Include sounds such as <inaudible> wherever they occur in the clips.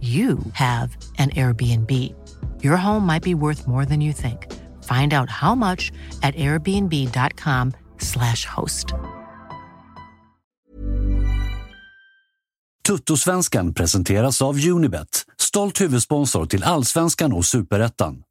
you have an Airbnb. Your home might be worth more than you think. Find out how much at airbnb.com/slash host. Tuttosvenskan presenteras av Unibet, stolt huvudsponsor till Allsvenskan och Superettan.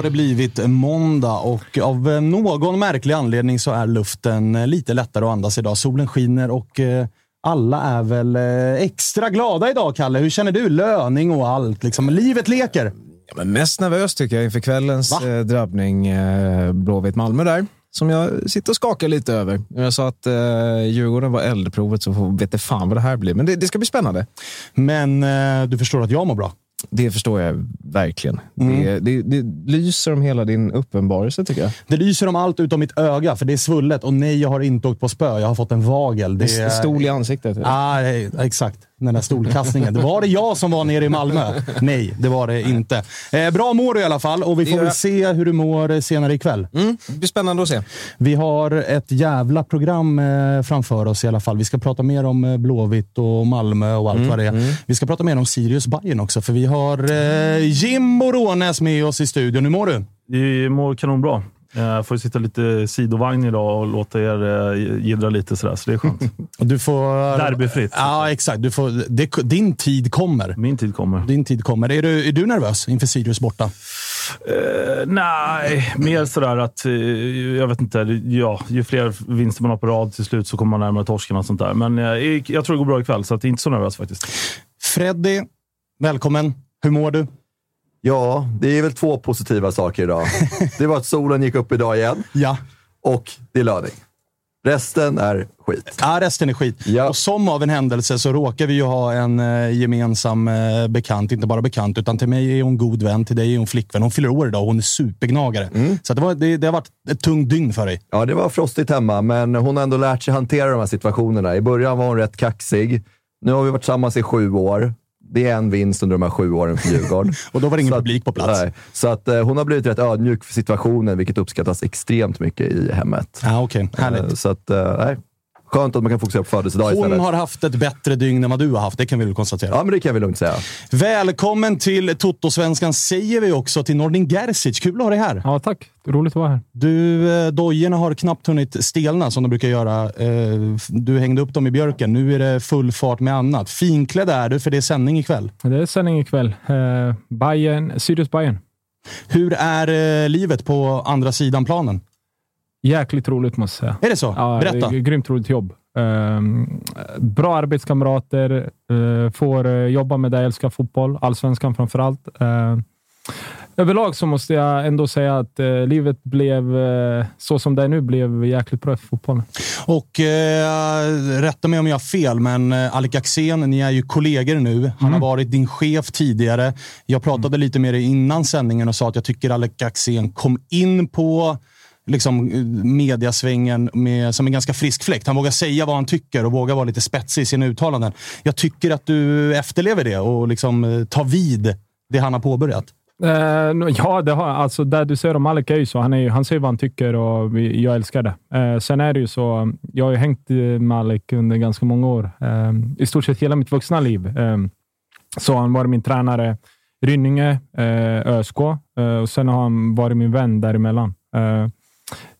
Har det blivit måndag och av någon märklig anledning så är luften lite lättare att andas idag. Solen skiner och eh, alla är väl eh, extra glada idag, Kalle. Hur känner du? Löning och allt. Liksom. Livet leker. Ja, men mest nervös tycker jag inför kvällens eh, drabbning eh, Blåvitt-Malmö där. Som jag sitter och skakar lite över. Jag sa att eh, Djurgården var eldprovet så vet jag fan vad det här blir. Men det, det ska bli spännande. Men eh, du förstår att jag mår bra. Det förstår jag verkligen. Mm. Det, det, det lyser om hela din uppenbarelse tycker jag. Det lyser om allt utom mitt öga, för det är svullet. Och nej, jag har inte åkt på spö. Jag har fått en vagel. Det är... Stol i ansiktet. Ah, nej, exakt. Den där stolkastningen. Det var det jag som var nere i Malmö? Nej, det var det inte. Eh, bra mår du i alla fall och vi får väl se hur du mår senare ikväll. Mm, det blir spännande att se. Vi har ett jävla program eh, framför oss i alla fall. Vi ska prata mer om eh, Blåvitt och Malmö och allt Mm, vad det är. Vi ska prata mer om Sirius Bayern också, för vi har eh, Jim Borånes med oss i studion. Hur mår du? Jag mår kanonbra. Jag får sitta lite sidovagn idag och låta er eh, jiddra lite sådär, så det är skönt. <laughs> Du får... Derbyfritt. Ja, exakt. Du får, det, din tid kommer. Min tid kommer. Din tid kommer. Är du, är du nervös inför Sirius borta? Eh, nej, mer sådär att, eh, jag vet inte, ja, ju fler vinster man har på rad till slut så kommer man närmare torsken och sånt där. Men eh, jag tror det går bra ikväll, så att jag är inte så nervös faktiskt. Freddy, välkommen. Hur mår du? Ja, det är väl två positiva saker idag. <laughs> Det var att solen gick upp idag igen Ja. och det är löning. Resten är skit. Ja, resten är skit. Ja. Och som av en händelse så råkar vi ju ha en eh, gemensam eh, bekant. Inte bara bekant, utan till mig är hon god vän. Till dig är hon flickvän. Hon fyller år idag och hon är supergnagare. Så att det, var, det, det har varit ett tungt dygn för dig. Ja, det var frostigt hemma, men hon har ändå lärt sig hantera de här situationerna. I början var hon rätt kaxig. Nu har vi varit tillsammans i sju år. Det är en vinst under de här sju åren för Djurgården. <laughs> Och då var det ingen Så publik på plats. Nej, så att eh, hon har blivit rätt ödmjuk för situationen, vilket uppskattas extremt mycket i hemmet. Ja, okej. Härligt. Eh, Så att, eh, nej. Skönt att man kan fokusera på födelsedag Hon istället. har haft ett bättre dygn än vad du har haft, det kan vi väl konstatera. Ja, men det kan vi lugnt säga. Välkommen till Toto-svenskan säger vi också till Nordin Gerzic. Kul att ha dig här. Ja, tack. Roligt att vara här. Du, eh, dojorna har knappt hunnit stelna som de brukar göra. Eh, Du hängde upp dem i björken. Nu är det full fart med annat. Finklädd är du, för det är sändning ikväll. Det är sändning ikväll. Eh, Bayern, Sirius Bayern. Hur är livet på andra sidan planen? Jäkligt roligt måste jag säga. Är det så? Ja, Berätta. det är Grymt roligt jobb. Ehm, bra arbetskamrater. eh, får eh, jobba med det jag älskar, fotboll. Allsvenskan framför allt. Ehm, överlag så måste jag ändå säga att eh, livet blev, eh, så som det är nu, blev jäkligt bra för fotbollen. Och eh, rätta mig om jag har fel, men eh, Alec Axén, ni är ju kollegor nu. Han har varit din chef tidigare. Jag pratade lite med dig innan sändningen och sa att jag tycker Alec Axén kom in på liksom, eh, mediasvängen med, som en ganska frisk fläkt. Han vågar säga vad han tycker och vågar vara lite spetsig i sina uttalanden. Jag tycker att du efterlever det och liksom, eh, tar vid det han har påbörjat. Uh, ja, det har, alltså, där du säger om Alec är ju så. Han, är ju, han säger vad han tycker och vi, jag älskar det. Uh, sen är det ju så, jag har ju hängt med Alec under ganska många år. Uh, I stort sett hela mitt vuxna liv. Eh, så har han varit min tränare Rynninge, uh, ÖSK och sen har han varit min vän däremellan. Uh,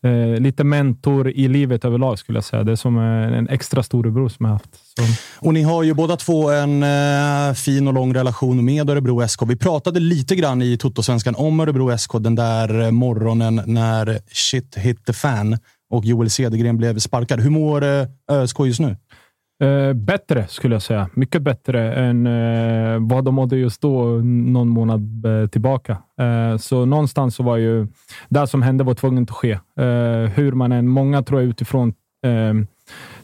eh, lite mentor i livet överlag skulle jag säga. Det är som en, en extra storebror som jag har haft. Så. Och ni har ju båda två en eh, fin och lång relation med Örebro SK. Vi pratade lite grann i Toto-svenskan om Örebro SK den där eh, morgonen när shit hit the fan och Joel Cedergren blev sparkad. Hur mår eh, ÖSK just nu? Eh, bättre skulle jag säga. Mycket bättre än eh, vad de mådde just då, någon månad eh, tillbaka. Eh, så någonstans så var ju det som hände var tvunget att ske. Eh, hur man än, många tror jag utifrån eh,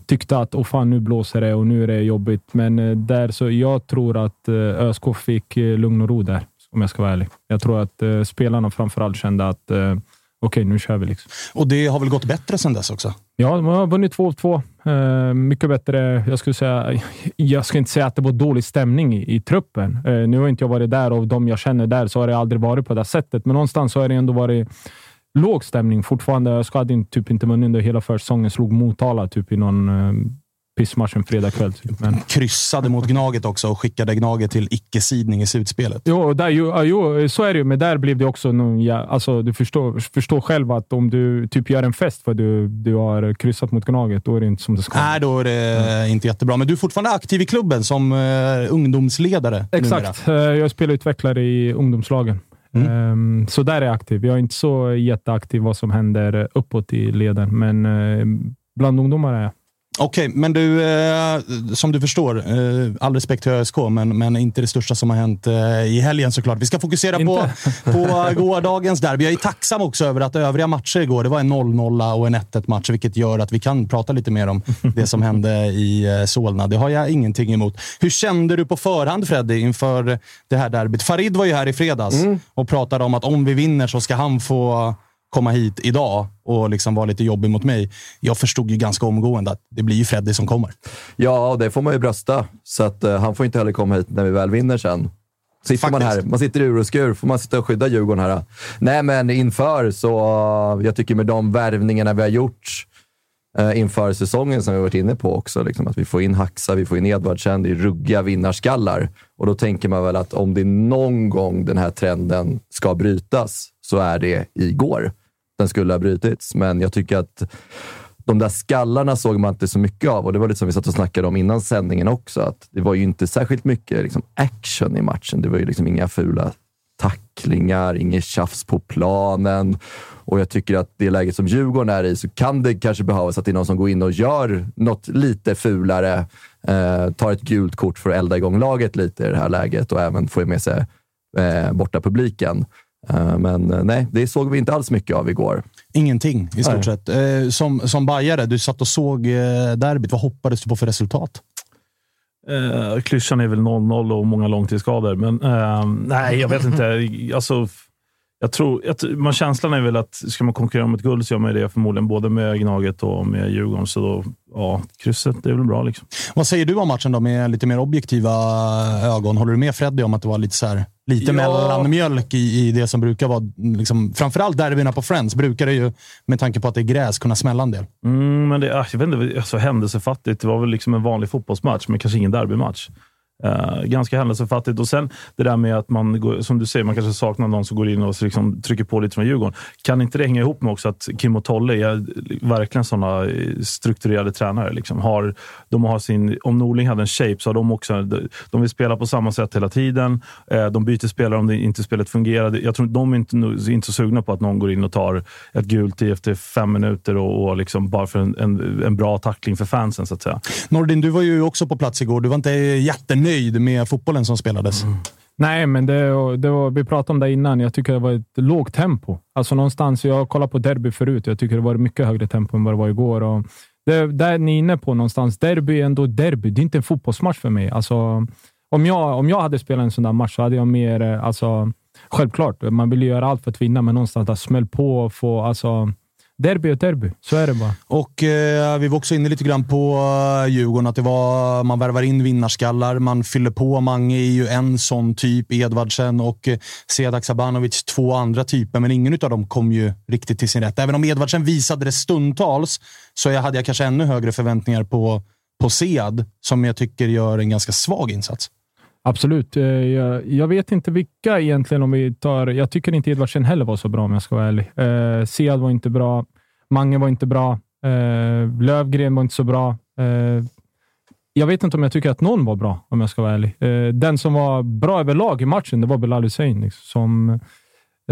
tyckte att oh fan, nu blåser det och nu är det jobbigt. Men eh, där så jag tror att eh, ÖSK fick eh, lugn och ro där, om jag ska vara ärlig. Jag tror att eh, spelarna framförallt kände att eh, okej, nu kör vi. Liksom. Och det har väl gått bättre sedan dess också? Ja, de har vunnit 2-2. Eh, mycket bättre. Jag skulle säga, jag ska inte säga att det var dålig stämning i, i truppen. Eh, nu har inte jag varit där och de jag känner där så har det aldrig varit på det sättet. Men någonstans så har det ändå varit låg stämning fortfarande. Jag hade typ inte vunnit under hela försäsongen. Slog Motala typ i någon eh, pissmatch en fredagkväll. Typ. Men, Kryssade mot Gnaget också och skickade Gnaget till icke-sidning i slutspelet. Jo, där, jo, jo, så är det ju, men där blev det också någon, ja, alltså, Du förstår, förstår själv att om du typ gör en fest för att du, du har kryssat mot Gnaget, då är det inte som det ska Nej, då är det inte jättebra. Men du är fortfarande aktiv i klubben som eh, ungdomsledare. Exakt. Eh, Jag är spelutvecklare i ungdomslagen. Ehm, Så där är jag aktiv. Jag är inte så jätteaktiv vad som händer uppåt i leden, men eh, bland ungdomar är jag. Okej, men du, eh, som du förstår, eh, all respekt till ÖSK, men, men inte det största som har hänt eh, i helgen såklart. Vi ska fokusera på, Inte. <laughs> på gårdagens derby. Jag är tacksam också över att övriga matcher igår, det var en 0-0 och en 1-1 match, vilket gör att vi kan prata lite mer om det som hände i eh, Solna. Det har jag ingenting emot. Hur kände du på förhand, Freddy, inför det här derbyt? Farid var ju här i fredags och pratade om att om vi vinner så ska han få komma hit idag och liksom vara lite jobbig mot mig. Jag förstod ju ganska omgående att det blir ju Freddy som kommer. Ja, och det får man ju brösta. Så att, eh, han får inte heller komma hit när vi väl vinner sen. Sitter man här, man sitter i ur och skur, får man sitta och skydda Djurgården här. Nej, men inför så, eh, jag tycker med de värvningarna vi har gjort eh, inför säsongen som vi varit inne på också, liksom, att vi får in Haxa, vi får in Edvardsen, det är ruggiga vinnarskallar. Och då tänker man väl att om det är någon gång den här trenden ska brytas så är det igår. Den skulle ha brutits, men jag tycker att de där skallarna såg man inte så mycket av och det var lite som vi satt och snackade om innan sändningen också. Att det var ju inte särskilt mycket liksom, action i matchen. Det var ju liksom inga fula tacklingar, inget tjafs på planen. Och jag tycker att det läget som Djurgården är i så kan det kanske behövas att det är någon som går in och gör något lite fulare. Eh, tar ett gult kort för att elda igång laget lite i det här läget och även få med sig eh, borta publiken. Eh, men eh, nej, det såg vi inte alls mycket av igår. Ingenting i stort Nej. sett. Eh, som, som bajare, du satt och såg derbyt. Vad hoppades du på för resultat? Eh, klyschan är väl 0-0 och många långtidsskador, men eh, nej, jag vet inte. Alltså, jag tror, jag, man, känslan är väl att ska man konkurrera om ett guld så gör man det förmodligen både med Gnaget och med Djurgården. Så då, ja, krysset det är väl bra. Liksom. Vad säger du om matchen då med lite mer objektiva ögon? Håller du med Freddy om att det var lite, så här, lite Ja. mellanmjölk i, i det som brukar vara, liksom, framförallt derbyna på Friends, brukar det ju, med tanke på att det är gräs, kunna smälla en del. Mm, men det, ah, jag vet inte, alltså, händelsefattigt. Det var väl liksom en vanlig fotbollsmatch, men kanske ingen derbymatch. Uh, ganska händelsefattigt. Och sen det där med att man, går, som du säger, man kanske saknar någon som går in och liksom trycker på lite från Djurgården. Kan inte det hänga ihop med också att Kim och Tolle är verkligen sådana eh, strukturerade tränare? Liksom. Har, de har sin, om Norling hade en shape så har de också... De vill spela på samma sätt hela tiden. Uh, de byter spelare om det inte spelet fungerar. Jag tror de är inte, inte så sugna på att någon går in och tar ett gult efter fem minuter och, och liksom bara för en, en, en, bra tackling för fansen, så att säga. Nordin, du var ju också på plats igår. Du var inte jättenöjd nöjd med fotbollen som spelades? Mm. Nej, men det, det var, vi pratade om det innan. Jag tycker det var ett lågt tempo. Alltså någonstans, jag har kollat på derby förut. Jag tycker det var mycket högre tempo än vad det var igår. Och det, där ni är inne på någonstans. Derby är ändå derby. Det är inte en fotbollsmatch för mig. Alltså, om, jag, om jag hade spelat en sån där match så hade jag mer... Eh, alltså, självklart, man vill göra allt för att vinna, men någonstans där smäll på och få... Alltså, Derby och derby, så är det bara. Och eh, Vi var också inne lite grann på uh, Djurgården, att det var, man värvar in vinnarskallar, man fyller på. Mange är ju en sån typ, Edvardsen och eh, Sedak Sabanovic två andra typer, men ingen av dem kom ju riktigt till sin rätt. Även om Edvardsen visade det stundtals, så jag hade jag kanske ännu högre förväntningar på, på Sead, som jag tycker gör en ganska svag insats. Absolut. Eh, jag, jag, vet inte vilka egentligen om vi tar... Jag tycker inte Edvardsen heller var så bra om jag ska vara ärlig. Eh, Sead var inte bra. Mange var inte bra. Eh, Lövgren var inte så bra. Eh, jag vet inte om jag tycker att någon var bra, om jag ska vara ärlig. Eh, den som var bra överlag i matchen, det var Belal Hussein, liksom, som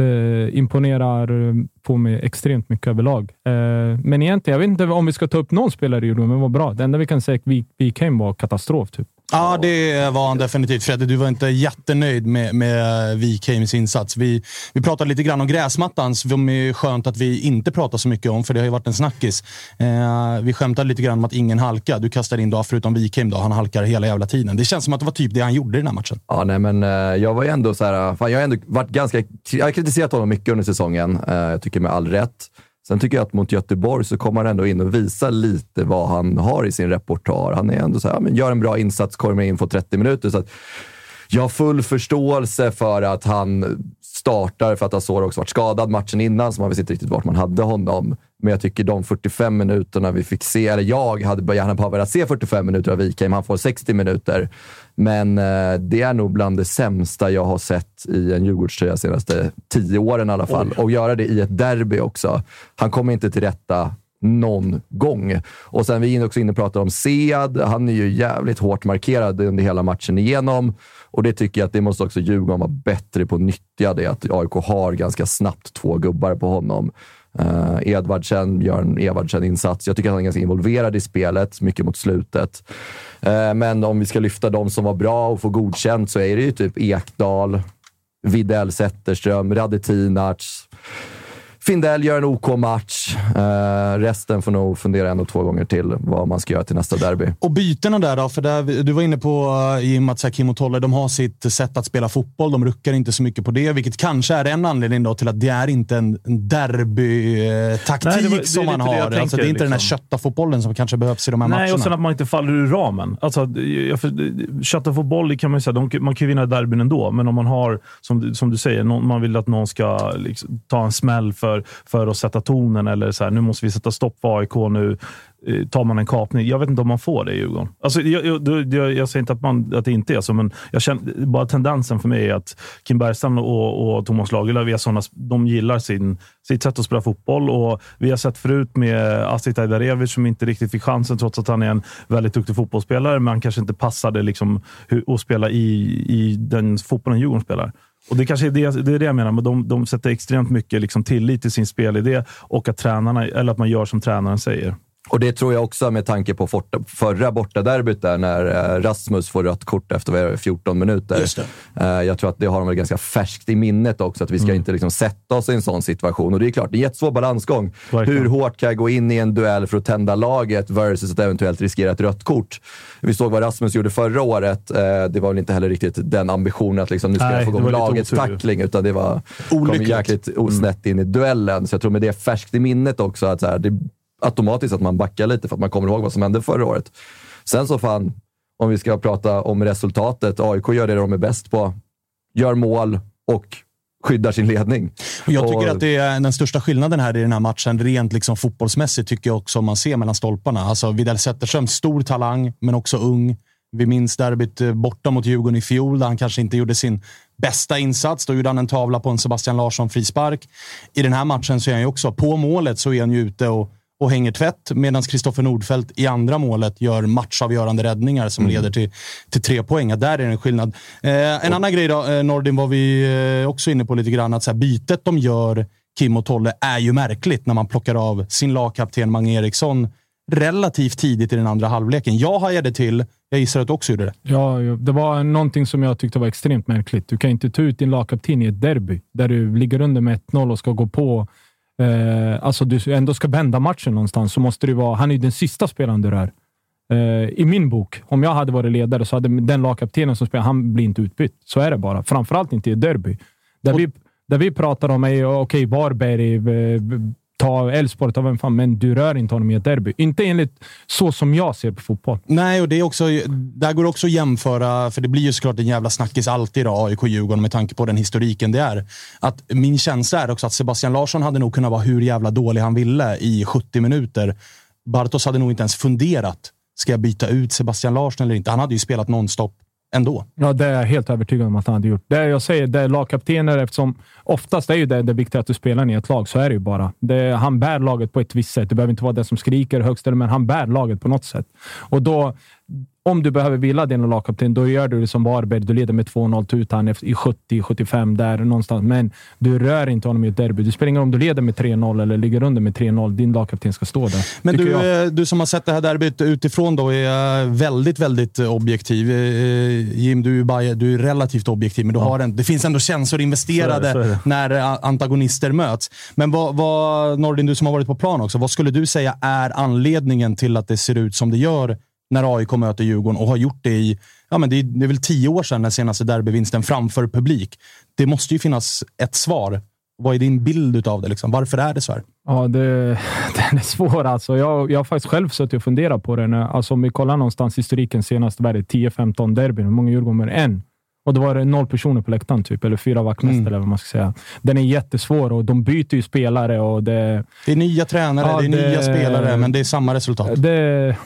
eh, imponerar på mig extremt mycket överlag. Eh, men egentligen, jag vet inte om vi ska ta upp någon spelare i Djurgården, men var bra. Det enda vi kan säga är att Wikheim var katastrof. Typ. Ja, det var han definitivt. Fredde, du var inte jättenöjd med, med Wikheims insats. Vi, vi pratade lite grann om gräsmattan, som är skönt att vi inte pratar så mycket om, för det har ju varit en snackis. Eh, vi skämtade lite grann om att ingen halkar. Du kastar in, då, förutom Wikheim, då, han halkar hela jävla tiden. Det känns som att det var typ det han gjorde i den här matchen. Ja, nej, men eh, jag var ju ändå så här, fan, jag har ändå varit ganska... Jag har kritiserat honom mycket under säsongen. Eh, jag tycker med all rätt. Sen tycker jag att mot Göteborg så kommer han ändå in och visar lite vad han har i sin repertoar. Han är ändå så här, men gör en bra insats, kommer in, får 30 minuter. Så jag har full förståelse för att han startar, för att Azor också varit skadad matchen innan, så man visste inte riktigt vart man hade honom. Men jag tycker de 45 minuterna vi fick se, eller jag hade gärna velat se 45 minuter av Wikheim. Han får 60 minuter. Men eh, det är nog bland det sämsta jag har sett i en Djurgårdströja senaste tio åren i alla fall. Oj. Och göra det i ett derby också. Han kommer inte till rätta någon gång. Och sen vi är också inne och pratar om Sead. Han är ju jävligt hårt markerad under hela matchen igenom. Och det tycker jag att det måste också Djurgården vara bättre på att nyttja det. Att AIK har ganska snabbt två gubbar på honom. Uh, Edvardsen gör en Edvardsen-insats. Jag tycker att han är ganska involverad i spelet, mycket mot slutet. Uh, men om vi ska lyfta de som var bra och få godkänt så är det ju typ Ekdal, Widell Zetterström, Radetinac. Findell gör en OK-match. Uh, resten får nog fundera en och två gånger till vad man ska göra till nästa derby. Och bytena där då? För där, du var inne på Jim att Kim och Tolle, de har sitt sätt att spela fotboll. De ruckar inte så mycket på det, vilket kanske är en anledning då till att det är inte en derby-taktik som man har. Tänker, alltså, det är inte liksom. den här liksom. kötta-fotbollen som kanske behövs i de här Nej, matcherna. Nej, och sen att man inte faller ur ramen. Alltså, kötta-fotboll kan man ju säga, de, man kan ju vinna derbyn ändå, men om man har, som, som du säger, någon, man vill att någon ska liksom, ta en smäll för för, för att sätta tonen. Eller så här, nu måste vi sätta stopp för AIK. Nu eh, tar man en kapning. Jag vet inte om man får det i Djurgården. Alltså, jag, jag, jag, jag säger inte att, man, att det inte är så, men jag känner, bara tendensen för mig är att Kim Bergstrand och, och Thomas Lagerlöf är såna, de gillar sin, sitt sätt att spela fotboll. Och vi har sett förut med Astrid Ajdarevic som inte riktigt fick chansen, trots att han är en väldigt duktig fotbollsspelare, men han kanske inte passade liksom, att spela i, i den fotbollen Djurgården spelar. Och Det kanske är det, det, är det jag menar, men de, de sätter extremt mycket liksom tillit till sin spelidé och att, tränarna, eller att man gör som tränaren säger. Och det tror jag också med tanke på forta, förra bortaderbyt där när eh, Rasmus får rött kort efter 14 minuter. Eh, jag tror att det har de väl ganska färskt i minnet också, att vi ska mm. inte liksom sätta oss i en sån situation. Och det är klart, det är en jättesvår balansgång. Verkligen. Hur hårt kan jag gå in i en duell för att tända laget versus att eventuellt riskera ett rött kort? Vi såg vad Rasmus gjorde förra året. Eh, det var väl inte heller riktigt den ambitionen att liksom, nu ska Nej, jag få igång lagets tackling, utan det var, kom jäkligt snett in i duellen. Så jag tror med det färskt i minnet också, att så här, det automatiskt att man backar lite för att man kommer ihåg vad som hände förra året. Sen så fan, om vi ska prata om resultatet. AIK gör det de är bäst på. Gör mål och skyddar sin ledning. Jag tycker och... att det är den största skillnaden här i den här matchen, rent liksom fotbollsmässigt, tycker jag också man ser mellan stolparna. Alltså Widell Zetterström, stor talang, men också ung. Vi minns derbyt eh, borta mot Djurgården i fjol, där han kanske inte gjorde sin bästa insats. Då gjorde han en tavla på en Sebastian Larsson frispark. I den här matchen så är han ju också, på målet så är han ju ute och, och hänger tvätt, medan Kristoffer Nordfeldt i andra målet gör matchavgörande räddningar som mm. leder till, till tre poäng. Där är det en skillnad. Eh, en annan grej då, eh, Nordin, var vi eh, också inne på lite grann, att så här, bytet de gör, Kim och Tolle, är ju märkligt när man plockar av sin lagkapten Mange Eriksson relativt tidigt i den andra halvleken. Jag hajade till. Jag gissar att du också gjorde det. Ja, det var någonting som jag tyckte var extremt märkligt. Du kan inte ta ut din lagkapten i ett derby där du ligger under med 1-0 och ska gå på eh, alltså du ändå ska vända matchen någonstans, så måste det vara... Han är ju den sista spelaren du rör. Eh, I min bok, om jag hade varit ledare så hade den lagkaptenen som spelar, han blir inte utbytt. Så är det bara. Framförallt inte i derby. Där, och, vi, där vi pratar om är okej, okay, Varberg, eh, ta Elfsborg, ta vem fan, men du rör inte honom i ett derby. Inte enligt så som jag ser på fotboll. Nej, och det är också, där går också att jämföra, för det blir ju såklart en jävla snackis alltid då, AIK-Djurgården med tanke på den historiken det är. Att min känsla är också att Sebastian Larsson hade nog kunnat vara hur jävla dålig han ville i 70 minuter. Bartos hade nog inte ens funderat. Ska jag byta ut Sebastian Larsson eller inte? Han hade ju spelat nonstop ändå. Ja, det är jag helt övertygad om att han hade gjort. Det jag säger, det är lagkaptener eftersom oftast är ju det, det viktiga att du spelar i ett lag. Så är det ju bara. Det, han bär laget på ett visst sätt. Det behöver inte vara den som skriker högst, men han bär laget på något sätt. Och då, om du behöver vila din lagkapten, då gör du det som Varberg. Du leder med 2-0, tar ut han i 70-75 där någonstans. Men du rör inte honom i ett derby. Du spelar ingen om du leder med 3-0 eller ligger under med 3-0. Din lagkapten ska stå där. Men du, jag. Eh, du som har sett det här derbyt utifrån då är väldigt, väldigt objektiv. Eh, Jim, du är, du är relativt objektiv, men du ja. har en, det finns ändå känslor investerade så är det, så är det. när antagonister möts. Men vad, vad, Nordin, du som har varit på plan också, vad skulle du säga är anledningen till att det ser ut som det gör när AIK möter Djurgården och har gjort det i ja, men det är, det är väl tio år sedan den senaste derbyvinsten framför publik. Det måste ju finnas ett svar. Vad är din bild av det? Liksom? Varför är det så här? Ja, det, <laughs> den är svår alltså. Jag, jag har faktiskt själv suttit och funderat på det. Alltså, om vi kollar någonstans historiken senaste, 10-15 derbyn. Hur många Djurgården? En. Och då var det noll personer på läktaren, typ, eller fyra vaktmästare, mm. eller vad man ska säga. Den är jättesvår och de byter ju spelare. Och det, det är nya tränare, ja, det är det, nya spelare, men det är samma resultat. Det,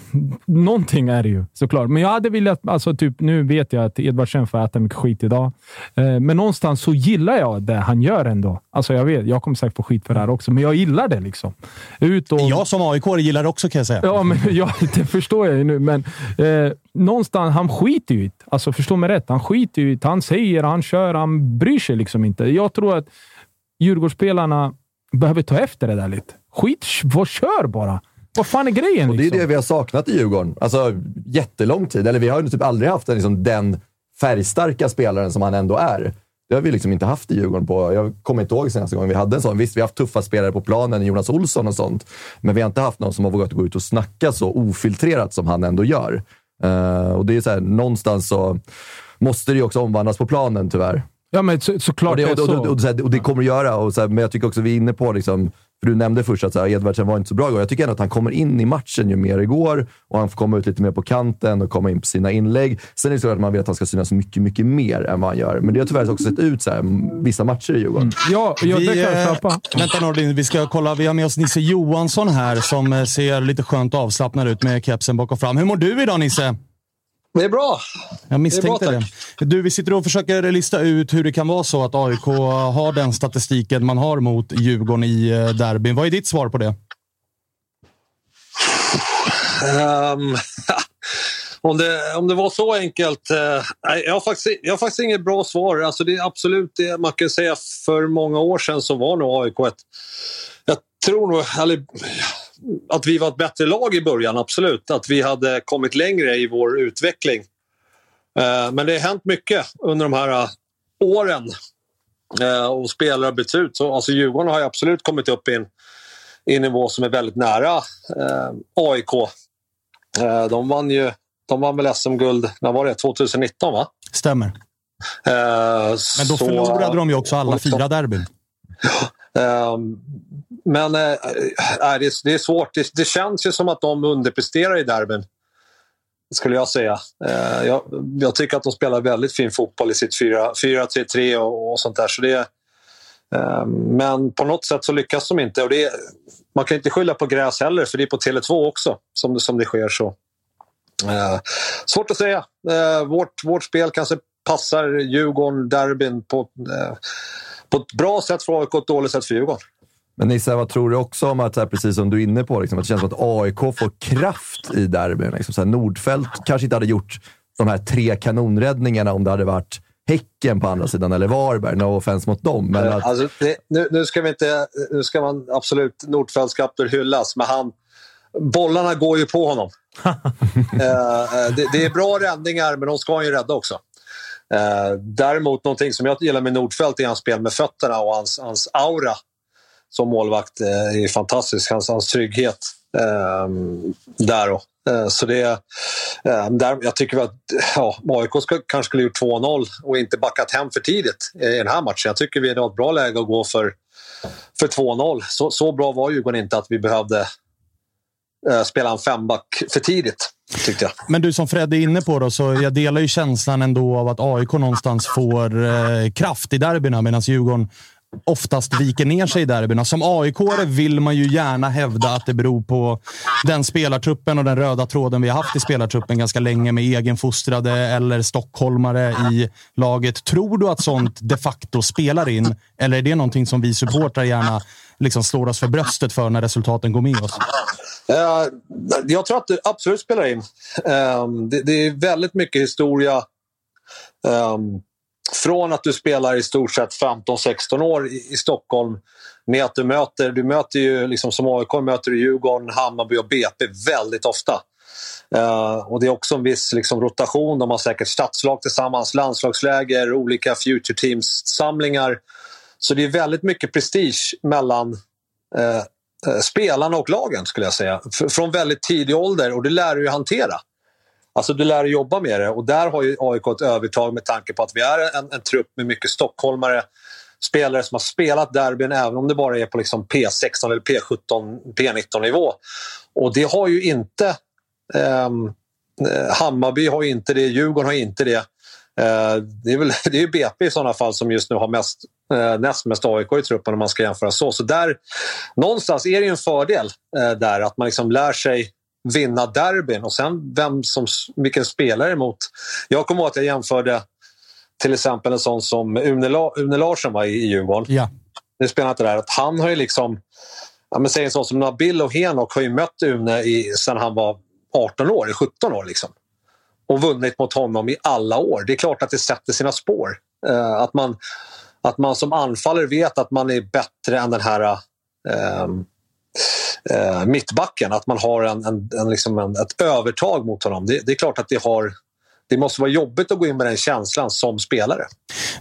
någonting är det ju såklart. Men jag hade velat... Alltså, typ, nu vet jag att Edvardsen får äta mycket skit idag, eh, men någonstans så gillar jag det han gör ändå. Alltså, jag vet, jag kommer säkert få skit för det här också, men jag gillar det. liksom. Ut och, jag som aik gillar det också kan jag säga. Ja, men, <laughs> ja, det förstår jag ju nu, men eh, någonstans, han skiter ju i det. Alltså, förstå mig rätt. Han skiter ju det. Han säger, han kör, han bryr sig liksom inte. Jag tror att Djurgårdsspelarna behöver ta efter det där lite. Skit, vad kör bara! Vad fan är grejen? Och det är liksom? det vi har saknat i Djurgården. Alltså jättelång tid. Eller vi har ju typ aldrig haft en, liksom, den färgstarka spelaren som han ändå är. Det har vi liksom inte haft i Djurgården på... Jag kommer inte ihåg senaste gången vi hade en sån. Visst, vi har haft tuffa spelare på planen, Jonas Olsson och sånt. Men vi har inte haft någon som har vågat gå ut och snacka så ofiltrerat som han ändå gör. Uh, och det är så här, någonstans så måste det ju också omvandlas på planen tyvärr. Ja, men så, såklart och det, och, och, och, och, och det kommer att göra. Och så här, men jag tycker också vi är inne på, liksom, för du nämnde först att så här, Edvardsen var inte så bra igår. Jag tycker ändå att han kommer in i matchen ju mer igår och han får komma ut lite mer på kanten och komma in på sina inlägg. Sen är det så att man vill att han ska synas mycket, mycket mer än vad han gör. Men det har tyvärr också sett ut så här, vissa matcher i Djurgården. Mm. Ja, ja, det kan jag köpa. Äh, vänta Nordin, vi ska kolla. Vi har med oss Nisse Johansson här som eh, ser lite skönt avslappnad ut med kepsen bak och fram. Hur mår du idag Nisse? Det är bra. Jag misstänkte det, bra, det. Du, vi sitter och försöker lista ut hur det kan vara så att AIK har den statistiken man har mot Djurgården i eh, derbyn. Vad är ditt svar på det? Um, <laughs> om, det om det var så enkelt? Uh, jag, har faktiskt, jag har faktiskt inget bra svar. Alltså det är absolut det man kan säga för många år sedan så var nog AIK ett... Jag tror nog... Eller, att vi var ett bättre lag i början, absolut. Att vi hade kommit längre i vår utveckling. Eh, men det har hänt mycket under de här eh, åren eh, och spelare har bytts ut. Så, alltså Djurgården har absolut kommit upp i en, i en nivå som är väldigt nära AIK. De vann ju de vann väl SM-guld, när var det? 2019 va? Stämmer. Eh, Men då så, förlorade de ju också alla fyra derbyn. <laughs> Ehm, men äh, det, är, det är svårt. Det, det, känns ju som att de underpresterar i derbyn. Skulle jag säga. Äh, jag, jag, tycker att de spelar väldigt fin fotboll i sitt 4-3-3 och, och, sånt där. Så det, äh, men på något sätt så lyckas de inte. Och det, man kan inte skylla på gräs heller, för det är på Tele2 också som det, som det sker. så. Eh, svårt att säga. Eh, vårt, vårt spel kanske passar Djurgården, derbyn på, på ett bra sätt för AIK och ett dåligt sätt för Djurgården. Men Nisse, vad tror du också om att, här, precis som du är inne på, liksom, att det känns som att AIK får kraft i derbyn? Liksom, så här, Nordfeldt kanske inte hade gjort de här tre kanonräddningarna om det hade varit Häcken på andra sidan eller Varberg. No offense mot dem. Men att... alltså, nu, nu, ska vi inte, nu ska man absolut Nordfeldtskapten hyllas, men han, bollarna går ju på honom. uh, <laughs> det, det, är bra räddningar, men de ska han ju rädda också. Eh, däremot någonting som jag gillar med Nordfeldt är hans spel med fötterna och hans, hans aura som målvakt uh, är fantastisk. Hans, hans trygghet ehm, där. Då. Eh, så det, ehm, där, jag tycker att ja, AIK ska, kanske skulle gjort 2-0 och inte backat hem för tidigt i den här matchen. Jag tycker vi har ett bra läge att gå för, för 2-0. Så, så bra var Djurgården inte att vi behövde Eh, spela en femback för tidigt. Tyckte jag. Men du som Fred är inne på, då, så jag delar ju känslan ändå av att AIK någonstans får eh, kraft i derbyna medan Djurgården oftast viker ner sig i derbyna. Som aik vill man ju gärna hävda att det beror på den spelartruppen och den röda tråden vi har haft i spelartruppen ganska länge med egenfostrade eller stockholmare i laget. Tror du att sånt de facto spelar in? Eller är det någonting som vi supportrar gärna liksom slår oss för bröstet för när resultaten går med oss? Uh, jag tror att det absolut spelar in. Um, det, det, är väldigt mycket historia um, från att du spelar i stort sett 15-16 år i, i, Stockholm med att du möter, du möter ju liksom som AIK möter du Djurgården, Hammarby och BP väldigt ofta. Uh, och det är också en viss liksom, rotation. De har säkert stadslag tillsammans, landslagsläger, olika future teams-samlingar. Så det är väldigt mycket prestige mellan eh, eh, spelarna och lagen skulle jag säga. F från väldigt tidig ålder och det lär du ju hantera. Alltså du lär dig jobba med det och där har ju AIK ett övertag med tanke på att vi är en, en trupp med mycket stockholmare. Spelare som har spelat derbyn även om det bara är på liksom P16 eller P17, P19 nivå. Och det har ju inte ehm, eh, Hammarby har inte det, Djurgården har inte det. Eh, det är väl <laughs> det är ju BP i sådana fall som just nu har mest, eh, näst mest AIK i truppen om man ska jämföra så. Så där, någonstans är det ju en fördel eh, där att man liksom lär sig vinna derbyn och sen vem som, vilken spelare emot. Jag kommer ihåg att jag jämförde till exempel en sån som Une, La, Une Larsson var i, i Djurgården. Ja. Nu spelar inte där. Att han har ju liksom... Ja, men säg en sån som Nabil och Henok har ju mött Une i, sen han var 18 år, 17 år. Liksom. Och vunnit mot honom i alla år. Det är klart att det sätter sina spår. Eh, att, man, att man som anfallare vet att man är bättre än den här ehm, eh, mittbacken. Att man har en, en, en, liksom en, ett övertag mot honom. Det, det, är klart att det har det måste vara jobbigt att gå in med den känslan som spelare.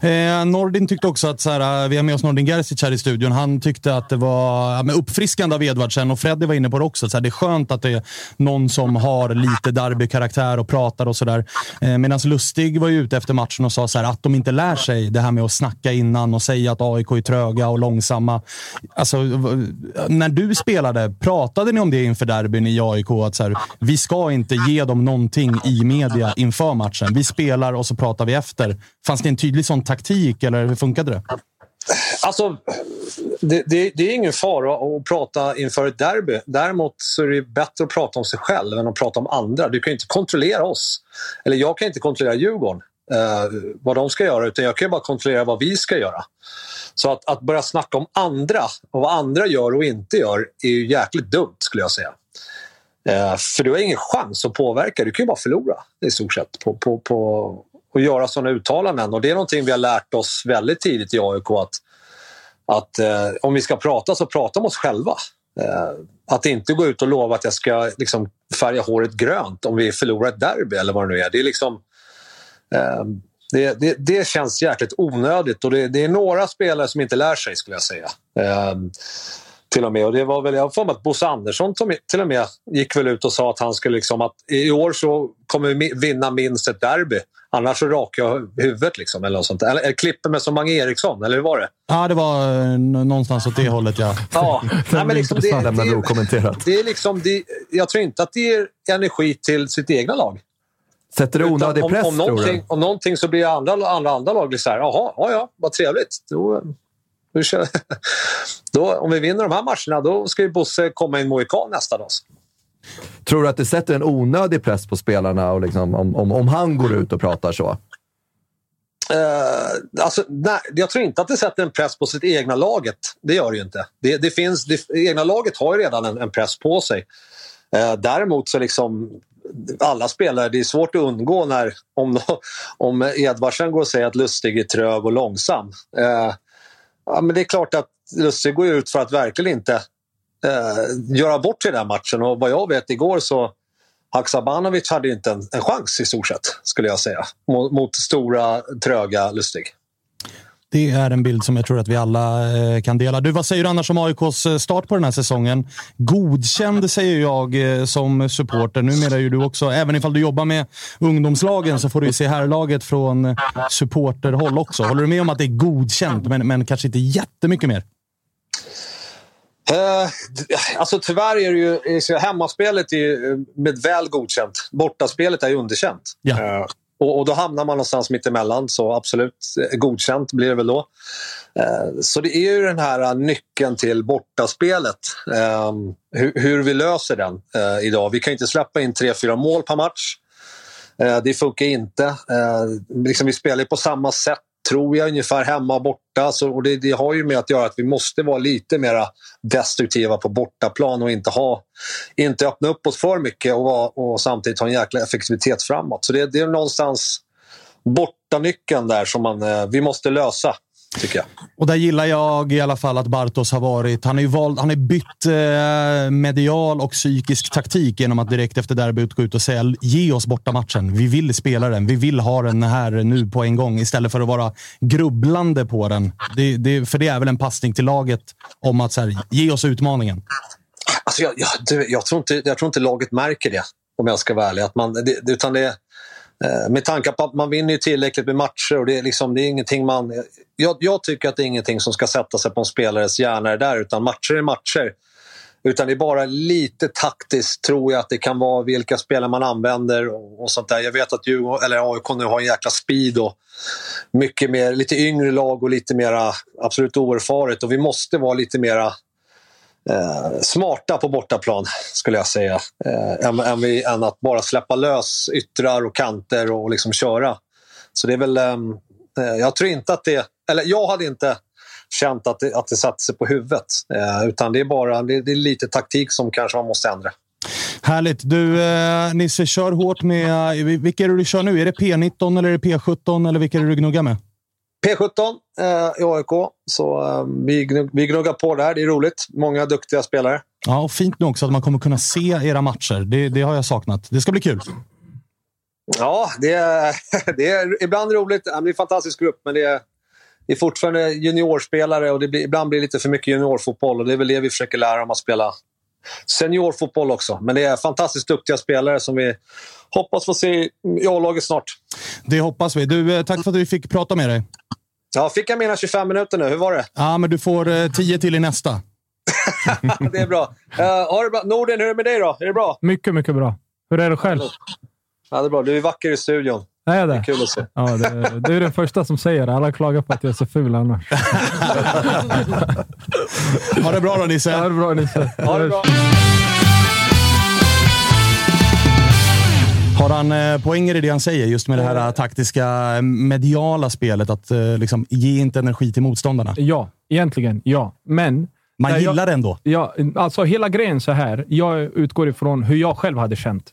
Eh, Nordin tyckte också att, så här, eh, vi har med oss Nordin Gerzic här i studion, han tyckte att det var ja, uppfriskande av Edvardsen och Freddy var inne på det också. Så här, det är skönt att det är någon som har lite derbykaraktär och pratar och sådär. Eh, Medan Lustig var ute efter matchen och sa så här, att de inte lär sig det här med att snacka innan och säga att AIK är tröga och långsamma. Alltså, när du spelade, pratade ni om det inför derbyn i AIK? Att så här, vi ska inte ge dem någonting i media inför matchen. Vi spelar och så pratar vi efter. Fanns det en tydlig sån taktik eller hur funkade det? Alltså, det, det, det, är ingen fara att prata inför ett derby. Däremot så är det bättre att prata om sig själv än att prata om andra. Du kan inte kontrollera oss. Eller jag kan inte kontrollera Djurgården, eh, vad de ska göra, utan jag kan bara kontrollera vad vi ska göra. Så att, att börja snacka om andra och vad andra gör och inte gör är ju jäkligt dumt skulle jag säga. Eh, för du har ingen chans att påverka, du kan ju bara förlora i stort sett på, på, på att göra sådana uttalanden. Och det är någonting vi har lärt oss väldigt tidigt i AIK att, att eh, om vi ska prata så prata om oss själva. Eh, att inte gå ut och lova att jag ska liksom, färga håret grönt om vi förlorar ett derby eller vad det nu är. Det är liksom... Eh, det, det, det, känns jäkligt onödigt och det, det, är några spelare som inte lär sig skulle jag säga. Eh, Eh, till och med. Och det var väl, jag har för mig att Bosse Andersson till och med gick väl ut och sa att han skulle liksom att i år så kommer vi vinna minst ett derby. Annars så rakar jag huvudet. Liksom, eller något sånt. Eller, eller klipper mig som Mange Eriksson, eller hur var det? Ja, det var eh, någonstans åt det hållet, ja. ja. <laughs> Nej, men liksom, det, det, det, det är liksom, det, jag tror inte att det ger energi till sitt egna lag. Sätter det onödig press, om, om, någonting, tror du? om någonting så blir andra, andra, andra lag blir så här, jaha, ja, ja, vad trevligt. Då, <laughs> då, om vi vinner de här matcherna, då ska ju Bosse komma i en mohikan nästa dag. Tror du att det sätter en onödig press på spelarna och liksom, om, om, om han går ut och pratar så? Uh, alltså, nej, jag tror inte att det sätter en press på sitt egna laget. Det gör det ju inte. Det, det finns, det, egna laget har ju redan en, en press på sig. Uh, däremot så liksom alla spelare, det är svårt att undgå när om, <laughs> om Edvardsen går och säger att Lustig är trög och långsam. Uh, ja, men det är klart att Lustig går ut för att verkligen inte eh, göra bort sig i den matchen och vad jag vet igår så Haksabanovic hade inte en, en chans i stort sett, skulle jag säga, mot, mot stora, tröga Lustig. Det är en bild som jag tror att vi alla eh, kan dela. Du, vad säger du annars om AIKs eh, start på den här säsongen? Godkänd säger jag eh, som supporter. Numera är ju du också, även ifall du jobbar med ungdomslagen, så får du se herrlaget från supporterhåll också. Håller du med om att det är godkänt, men, men kanske inte jättemycket mer? Uh, alltså tyvärr är det ju, hemmaspelet är ju med väl godkänt. Bortaspelet är ju underkänt. Ja. Uh, och, och, då hamnar man någonstans mittemellan, så absolut eh, godkänt blir det väl då. Eh, så det är ju den här eh, nyckeln till bortaspelet. Ehm, hur, hur, vi löser den eh, idag. Vi kan inte släppa in 3-4 mål per match. Det funkar inte. Liksom vi spelar på samma sätt tror jag, ungefär hemma och borta. Så, och det, det, har ju med att göra att vi måste vara lite mer destruktiva på bortaplan och inte, ha, inte öppna upp oss för mycket och, och samtidigt ha en jäkla effektivitet framåt. Så det, det är någonstans bortanyckeln där som man, eh, vi måste lösa tycker jag. Och där gillar jag i alla fall att Bartos har varit... Han har ju valt, han har bytt eh, medial och psykisk taktik genom att direkt efter derbyt gå ut och säga ge oss bortamatchen. Vi vill spela den. Vi vill ha den här nu på en gång istället för att vara grubblande på den. Det, det, för det är väl en passning till laget om att så här, ge oss utmaningen. Alltså jag, jag, jag, tror inte, jag tror inte laget märker det, om jag ska vara ärlig. Att man, det, utan det, Eh, med tanke på att man vinner tillräckligt med matcher och det är, liksom, det är ingenting man... Jag, jag, tycker att det är ingenting som ska sätta sig på en spelares hjärna där, utan matcher är matcher. Utan det är bara lite taktiskt, tror jag, att det kan vara vilka spelare man använder och, och sånt där. Jag vet att Djurgården, eller AIK nu har en jäkla speed och mycket mer, lite yngre lag och lite mera absolut oerfaret och vi måste vara lite mera eh, smarta på bortaplan, skulle jag säga. Eh, än, än, vi, än att bara släppa lös yttrar och kanter och liksom köra. Så det är väl... Ehm, eh, jag tror inte att det... Eller jag hade inte känt att det, att det satte sig på huvudet. Eh, utan det är bara det, det, är lite taktik som kanske man måste ändra. Härligt. Du, eh, Nisse, kör hårt med... Eh, vilka är det du kör nu? Är det P19 eller är det P17? Eller vilka är det du gnuggar med? P17 eh, i AIK. Så eh, vi, gnugg, vi gnuggar på där. Det är roligt. Många duktiga spelare. Ja, och fint nu också att man kommer kunna se era matcher. Det, det har jag saknat. Det ska bli kul. Ja, det är, <laughs> det är ibland roligt. Det är en fantastisk grupp, men det är, det är fortfarande juniorspelare och det blir, ibland blir det lite för mycket juniorfotboll. Och det är väl det vi försöker lära dem att spela seniorfotboll också. Men det är fantastiskt duktiga spelare som vi hoppas få se i A-laget snart. Det hoppas vi. Du, eh, tack för att vi fick prata med dig. Ja, fick jag mina 25 minuter nu? Hur var det? Ja, men du får 10 eh, till i nästa. <laughs> det är bra. Uh, har det bra. Norden, hur är det med dig då? Är det bra? Mycket, mycket bra. Hur är det själv? Ja, det är bra. Du är vacker i studion. Är det? det är kul att se. Ja, det, du är den första som säger det. Alla klagar på att jag är så ful annars. <laughs> ha det bra då, Nisse. Ha det bra, Nisse. Ha det bra. Har han eh, poänger i det han säger, just med det här eh. taktiska mediala spelet? Att eh, liksom, ge inte energi till motståndarna? Ja, egentligen ja. Men... Man gillar jag, det ändå? Ja, alltså hela grejen så här. Jag utgår ifrån hur jag själv hade känt.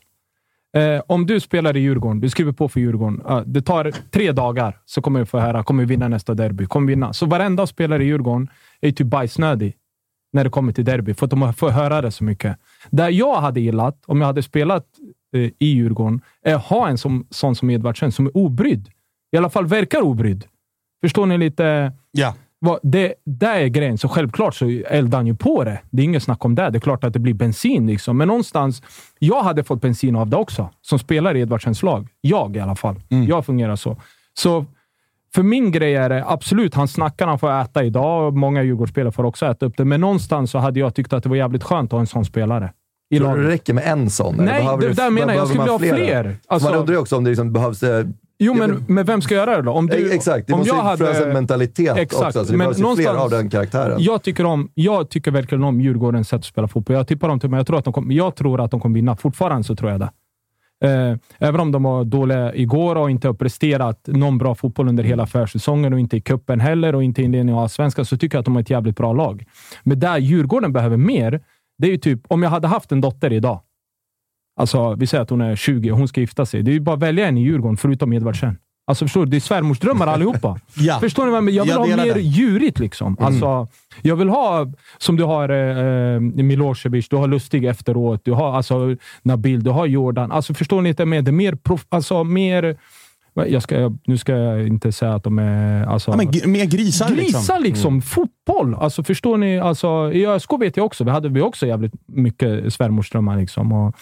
Eh, om du spelar i Djurgården, du skriver på för Djurgården. Eh, det tar tre dagar så kommer du få höra kommer vi vinna nästa derby. Kommer vinna. Så varenda spelare i Djurgården är typ bajsnödig när det kommer till derby, för att de får höra det så mycket. Där jag hade gillat, om jag hade spelat eh, i Djurgården, är att ha en som, sån som Edvardsen som är obrydd. I alla fall verkar obrydd. Förstår ni lite? Ja. Det, där är grejen. Så självklart så eldar han ju på det. Det är inget snack om det. Det är klart att det blir bensin. Liksom. Men någonstans, jag hade fått bensin av det också, som spelar i Edvardsens lag. Jag i alla fall. Mm. Jag fungerar så. Så för min grej är det absolut, han snackar, han får äta idag. Många Djurgårdsspelare får också äta upp det. Men någonstans så hade jag tyckt att det var jävligt skönt att ha en sån spelare. Tror du det räcker med en sån? Nej, det, där menar jag. Jag skulle vilja ha fler. Alltså, man undrar ju också om det liksom behövs eh, Jo, men, men vem ska göra det då? Om du, Eh, Exakt, det om måste jag hade- en mentalitet Exakt, också. Så det men behövs fler av den karaktären. Jag tycker, om, jag tycker verkligen om Djurgårdens sätt att spela fotboll. Jag tippar dem till mig. Jag tror att de kommer, jag tror att de kommer vinna. Fortfarande så tror jag det. Eh, även om de var dåliga igår och inte har presterat någon bra fotboll under hela försäsongen och inte i kuppen heller och inte i inledningen av allsvenskan, så tycker jag att de har ett jävligt bra lag. Men där Djurgården behöver mer, det är ju typ om jag hade haft en dotter idag. Alltså, vi säger att hon är 20 och hon ska gifta sig. Det är ju bara att välja en i Djurgården, förutom Edvardsen. Alltså förstår du? Det är svärmorsdrömmar allihopa. <laughs> Ja. Förstår ni vad jag menar? Jag vill Jag ha mer det. djurigt liksom. Alltså, jag vill ha, som du har eh, Milosevic, du har Lustig efteråt, du har alltså, Nabil, du har Jordan. Alltså, förstår ni inte? Mer, det mer, prof, alltså, mer jag ska, nu ska jag inte säga att de är... Alltså, Ja, men mer grisar, Grisar liksom. liksom. Fotboll. Alltså, förstår ni? Alltså, I ÖSK vet jag också. Vi hade vi också jävligt mycket svärmorsdrömmar. Liksom, och,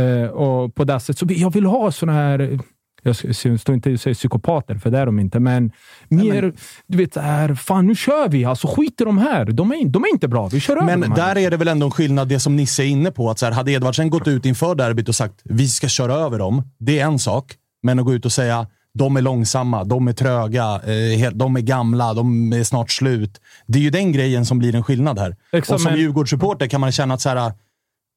eh, och på det sättet. Så jag vill ha såna här... Jag står inte och säger psykopater, för det är de inte. Men mer, du vet, här, fan nu kör vi. Alltså, skit i de här. De är, de är inte bra. Vi kör över Men de där är det väl ändå en skillnad, det som Nisse är inne på. Att så här, hade Edvardsen gått ut inför derbyt och sagt vi ska köra över dem, det är en sak. Men att gå ut och säga de är långsamma, de är tröga, eh, de är gamla, de är snart slut. Det är ju den grejen som blir en skillnad här. Exakt, och som men- Djurgårdssupporter kan man känna att så här,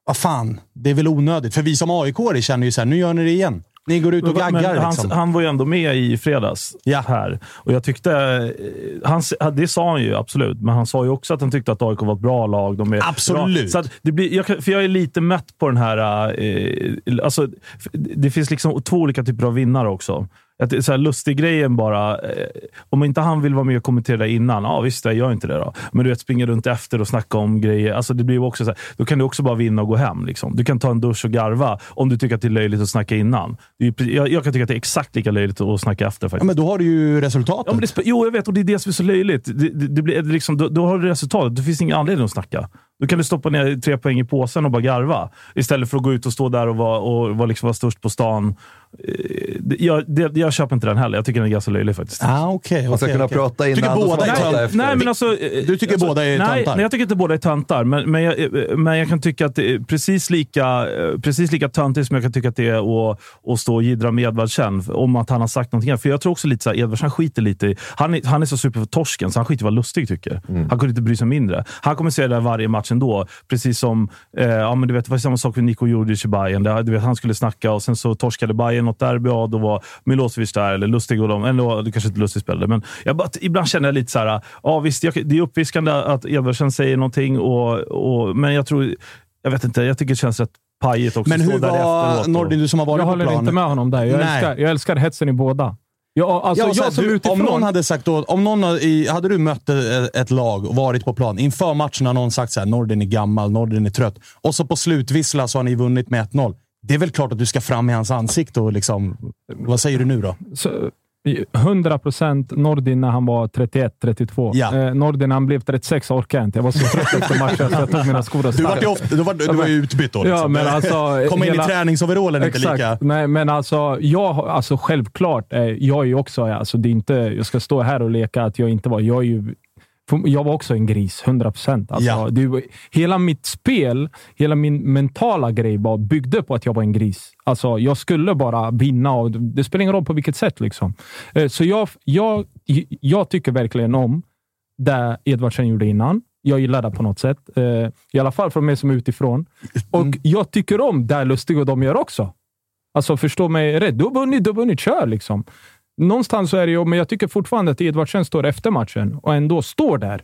vad fan, det är väl onödigt. För vi som aik känner ju så här, nu gör ni det igen. Ni går ut och Men gaggar. han, liksom. han var ju ändå med i fredags här. Och jag tyckte, eh, han, det sa han ju absolut, men han sa ju också att han tyckte att AIK var ett bra lag. De är Absolut. Bra. Så det blir, jag, för jag är lite mätt på den här... Eh, alltså, det finns liksom två olika typer av vinnare också. Att det är så här lustig grejen bara. Eh, om inte han vill vara med och kommentera det innan, ja visst, jag gör inte det då. Men du vet, springa runt efter och snacka om grejer. Alltså, det blir också så här, då kan du också bara vinna och gå hem. Liksom. Du kan ta en dusch och garva om du tycker att det är löjligt att snacka innan. Jag, jag kan tycka att det är exakt lika löjligt att snacka efter. Faktiskt. Ja, men då har du ju resultatet. Ja, men det, jo, jag vet och det är det som är så löjligt. Det, det, det blir, liksom, då, då har du resultatet. Det finns ingen anledning att snacka. Då kan du stoppa ner tre poäng i påsen och bara garva. Istället för att gå ut och stå där och vara, och vara, liksom, vara störst på stan. Eh, Jag, det, jag köper inte den heller. Jag tycker den är ganska löjlig faktiskt. Ah, okay, Man ska kunna prata innan Tycker och båda är prata efter. Nej, men alltså, Du tycker båda är nej, töntar? Nej, jag tycker inte båda är töntar. Men, men, jag, eh, men jag kan tycka att det är precis lika, eh, precis lika töntigt som jag kan tycka att det är att, att stå och jiddra med Edvardsen om att han har sagt någonting. För jag tror också lite så här, Edvardsen skiter lite i... Han är, han är så super för torsken, så han skiter i vad Lustig tycker. Mm. Han kunde inte bry sig mindre. Han kommer se det där varje match ändå. Precis som, eh, ja, men du vet, det var samma sak med Niko Djurdjic i Bayern. Du vet, han skulle snacka och sen så torskade Bayern något derby och då var Milosevic där, eller Lustig och dem. Eller det kanske inte Lustig spelade, men jag bara, ibland känner jag lite så här, ja visst, jag, det är uppfriskande att Edvardsen säger någonting, och, och, men jag tror, jag vet inte, jag tycker det känns rätt pajigt också. Men hur där var, Nordin, du som har varit jag på håller plan? inte med honom där. Jag, Nej. älskar, jag älskar hetsen i båda. Jag, alltså, Ja, jag som du, utifrån... Om någon hade sagt då, om någon i, hade du mött ett, ett lag och varit på plan inför matchen har någon sagt så här, Nordin är gammal, Nordin är trött. Och så på slutvissla så har ni vunnit med 1-0. Det är väl klart att du ska fram i hans ansikte och liksom... Vad säger du nu då? Så, 100 procent Nordin när han var 31-32. Ja. Eh, Nordin när han blev 36 orkade jag inte. Jag var så trött efter matchen så jag tog mina skor och Du var, stack. ju ofta, du var, du var ju utbytt då. Liksom. Ja, men alltså, Kom in hela- i träningsoverallen inte lika... Nej, men alltså, jag, alltså självklart, eh, jag är ju också, alltså, det är inte, jag ska stå här och leka att jag inte var, jag är ju jag var också en gris, 100 procent. Alltså, Ja. det hela mitt spel, hela min mentala grej var, byggde på att jag var en gris. Alltså, jag skulle bara vinna och det spelar ingen roll på vilket sätt. Liksom. Eh, Så jag, jag, jag tycker verkligen om det Edvardsen gjorde innan. Jag gillar det på något sätt. Eh, I alla fall från mig som är utifrån. Och jag tycker om det Lustig och de gör också. Alltså förstå mig rätt. Du har vunnit, du har vunnit. Kör liksom. Någonstans så är det ju, men jag tycker fortfarande att Edvardsen står efter matchen och ändå står där.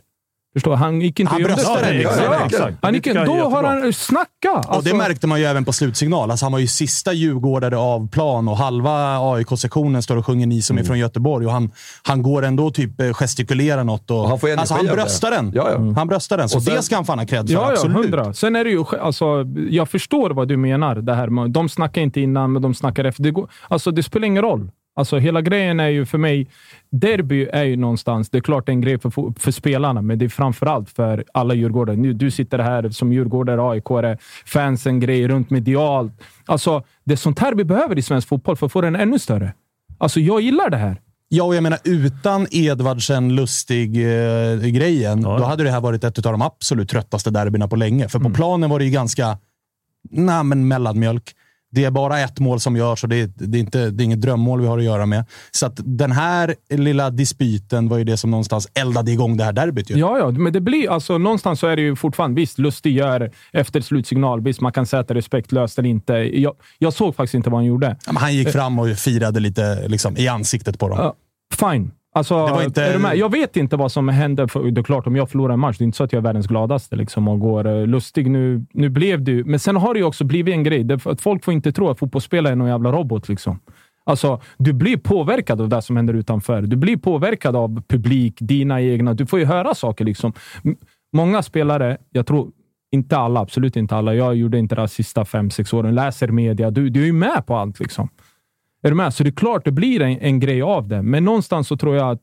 Förstår? Han gick inte Han och gömde bröstar sig. den, Ja, ja. Han gick, då har han snacka. Och det Alltså, märkte man ju även på slutsignal. Alltså han var ju sista djurgårdare av plan och halva AIK-sektionen står och sjunger Ni som är från Göteborg. Och han, han går ändå typ eh, gestikulerar något. Och, Och han får energi alltså han bröstar den. Ja, ja. Han bröstar den. Så Och sen- det ska han fan ha cred för. Ja, ja, absolut. hundra. Sen är det ju, alltså, jag förstår vad du menar. Det här med, de snackar inte innan, men de snackar efter. Det, går, alltså, det spelar ingen roll. Alltså, hela grejen är ju för mig, derby är ju någonstans, det är klart en grej för, för spelarna, men det är framförallt för alla djurgårdare. Nu, du sitter här som djurgårdare, aik fansen, grej runt medialt. Alltså, det är sånt här vi behöver i svensk fotboll för att få den ännu större. Alltså, jag gillar det här. Ja, och jag menar utan Edvardsen Lustig-grejen, Ja. då hade det här varit ett av de absolut tröttaste derbyna på länge. För på Mm. planen var det ju ganska, nej men mellanmjölk. Det är bara ett mål som görs och det är, det är, inte, det är inget drömmål vi har att göra med. Så att den här lilla dispyten var ju det som någonstans eldade igång det här derbyt. Ju. Ja, ja, men det blir alltså någonstans så är det ju fortfarande visst. Lustig gör efter slutsignal. Visst, man kan säga att det är respektlöst eller inte. Jag, jag såg faktiskt inte vad han gjorde. Ja, han gick fram och firade lite liksom, i ansiktet på dem. Uh, fine. Alltså, inte... är du med? Jag vet inte vad som händer. För, det är klart, om jag förlorar en match, det är inte så att jag är världens gladaste liksom, och går uh, lustig. Nu, nu blev det Men sen har det ju också blivit en grej. Att folk får inte tro att fotbollsspelare är någon jävla robot. Liksom. Alltså, du blir påverkad av det som händer utanför. Du blir påverkad av publik, dina egna. Du får ju höra saker. Liksom. Många spelare, jag tror inte alla, absolut inte alla. Jag gjorde inte det de sista fem, sex åren. Läser media. Du, du är ju med på allt. Liksom. Är du med? Så det är klart det blir en, en grej av det. Men någonstans så tror jag att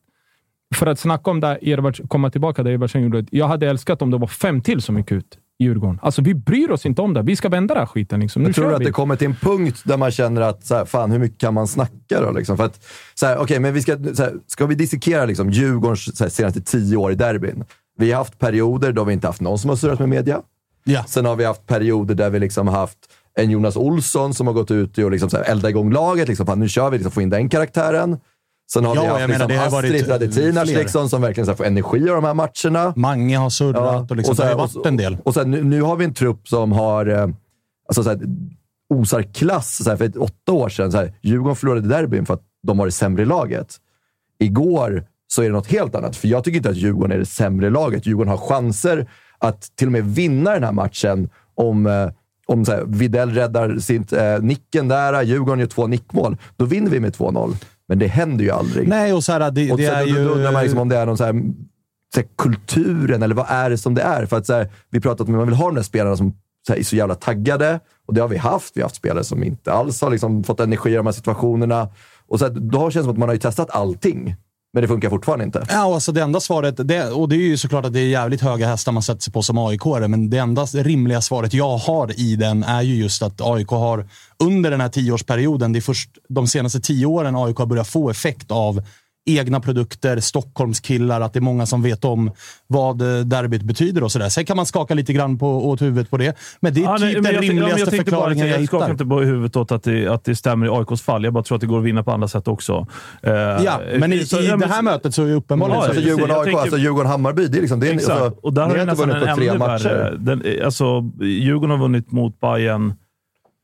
för att snacka om det, Edvard, komma tillbaka där Edvardsen gjorde. Jag hade älskat om det var fem till som gick ut i Djurgården. Alltså, vi bryr oss inte om det. Vi ska vända den här skiten. Liksom. Nu jag tror vi. att det kommer till en punkt där man känner att, så här, fan hur mycket kan man snacka då? Liksom? För att, så här, okay, men vi ska, så här, ska vi dissekera liksom, Djurgårdens så här, senaste tio år i derbyn? Vi har haft perioder då vi inte haft någon som har surrat med media. Ja. Sen har vi haft perioder där vi liksom haft en Jonas Olsson som har gått ut och liksom så här eldat igång laget. Liksom, fan, nu kör vi, liksom, få in den karaktären. Sen har Ja, vi haft menar, liksom, det har Astrid varit, Radetinac liksom, som verkligen så här, får energi av de här matcherna. Mange har surrat och, liksom, så det här- har och varit så- en del. Och sen, nu, nu har vi en trupp som har eh, alltså, så här, osar klass. Så här, för ett, åtta år sedan, så här, Djurgården förlorade derbyn för att de var det sämre laget. Igår så är det något helt annat, för jag tycker inte att Djurgården är det sämre laget. Djurgården har chanser att till och med vinna den här matchen om, eh, om så här, Videll räddar sitt, eh, nicken där, Djurgården gör två nickmål. Då vinner vi med 2-0. Men det händer ju aldrig. Nej, och så här, det, Och det är då, ju... då undrar man liksom om det är någon så här, så här, kulturen, eller vad är det som det är? För att så här, vi pratat om att man vill ha de där spelarna som så är så jävla taggade. Och det har vi haft. Vi har haft spelare som inte alls har liksom, fått energi i de här situationerna. Och så här, då känns det som att man har ju testat allting, men det funkar fortfarande inte. Ja, alltså det enda svaret, det, och det är ju såklart att det är jävligt höga hästar man sätter sig på som aik men det enda rimliga svaret jag har i den är ju just att AIK har under den här tioårsperioden, det är först de senaste tio åren AIK har börjat få effekt av egna produkter, Stockholmskillar, att det är många som vet om vad eh, derbyt betyder och sådär. Sen kan man skaka lite grann på, åt huvudet på det, men det är Ja, typ nej, den jag, rimligaste jag bara, förklaringen jag Jag skakar hittar. inte på huvudet åt att det, att det stämmer i AIKs fall. Jag bara tror att det går att vinna på andra sätt också. Eh, Ja, men i, så- i det här mötet så är det uppenbarligen Ja, så. Alltså precis. Djurgården Jag AIK, tänker- alltså Djurgården-Hammarby, det är, liksom, det är, Exakt. alltså, och där ni har har du inte vunnit på tre matcher. Den, alltså, Djurgården har vunnit mot Bayern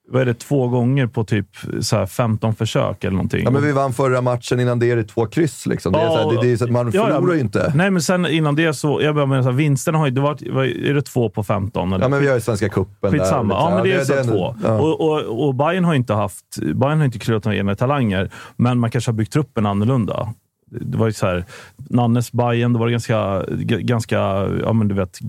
vad är det, två gånger på typ så här 15 försök eller någonting. Ja, men vi vann förra matchen, innan det är det två kryss. Liksom. Det är, så här, det, det är så man Ja, förlorar ju inte. Nej, men sen innan det så... Jag menar, så här, vinsterna har ju... Det varit, vad- är det två på 15? Eller? Ja, men vi har ju Svenska cupen där. Skitsamma. lite Ja, men det är så ändå- två. ja. Och, och, och Bayern har inte haft... Bayern har inte kryllat några egna talanger, men man kanske har byggt truppen annorlunda. Det var ju så här, Nannes Bayern, det var ganska, ganska, ja men du vet,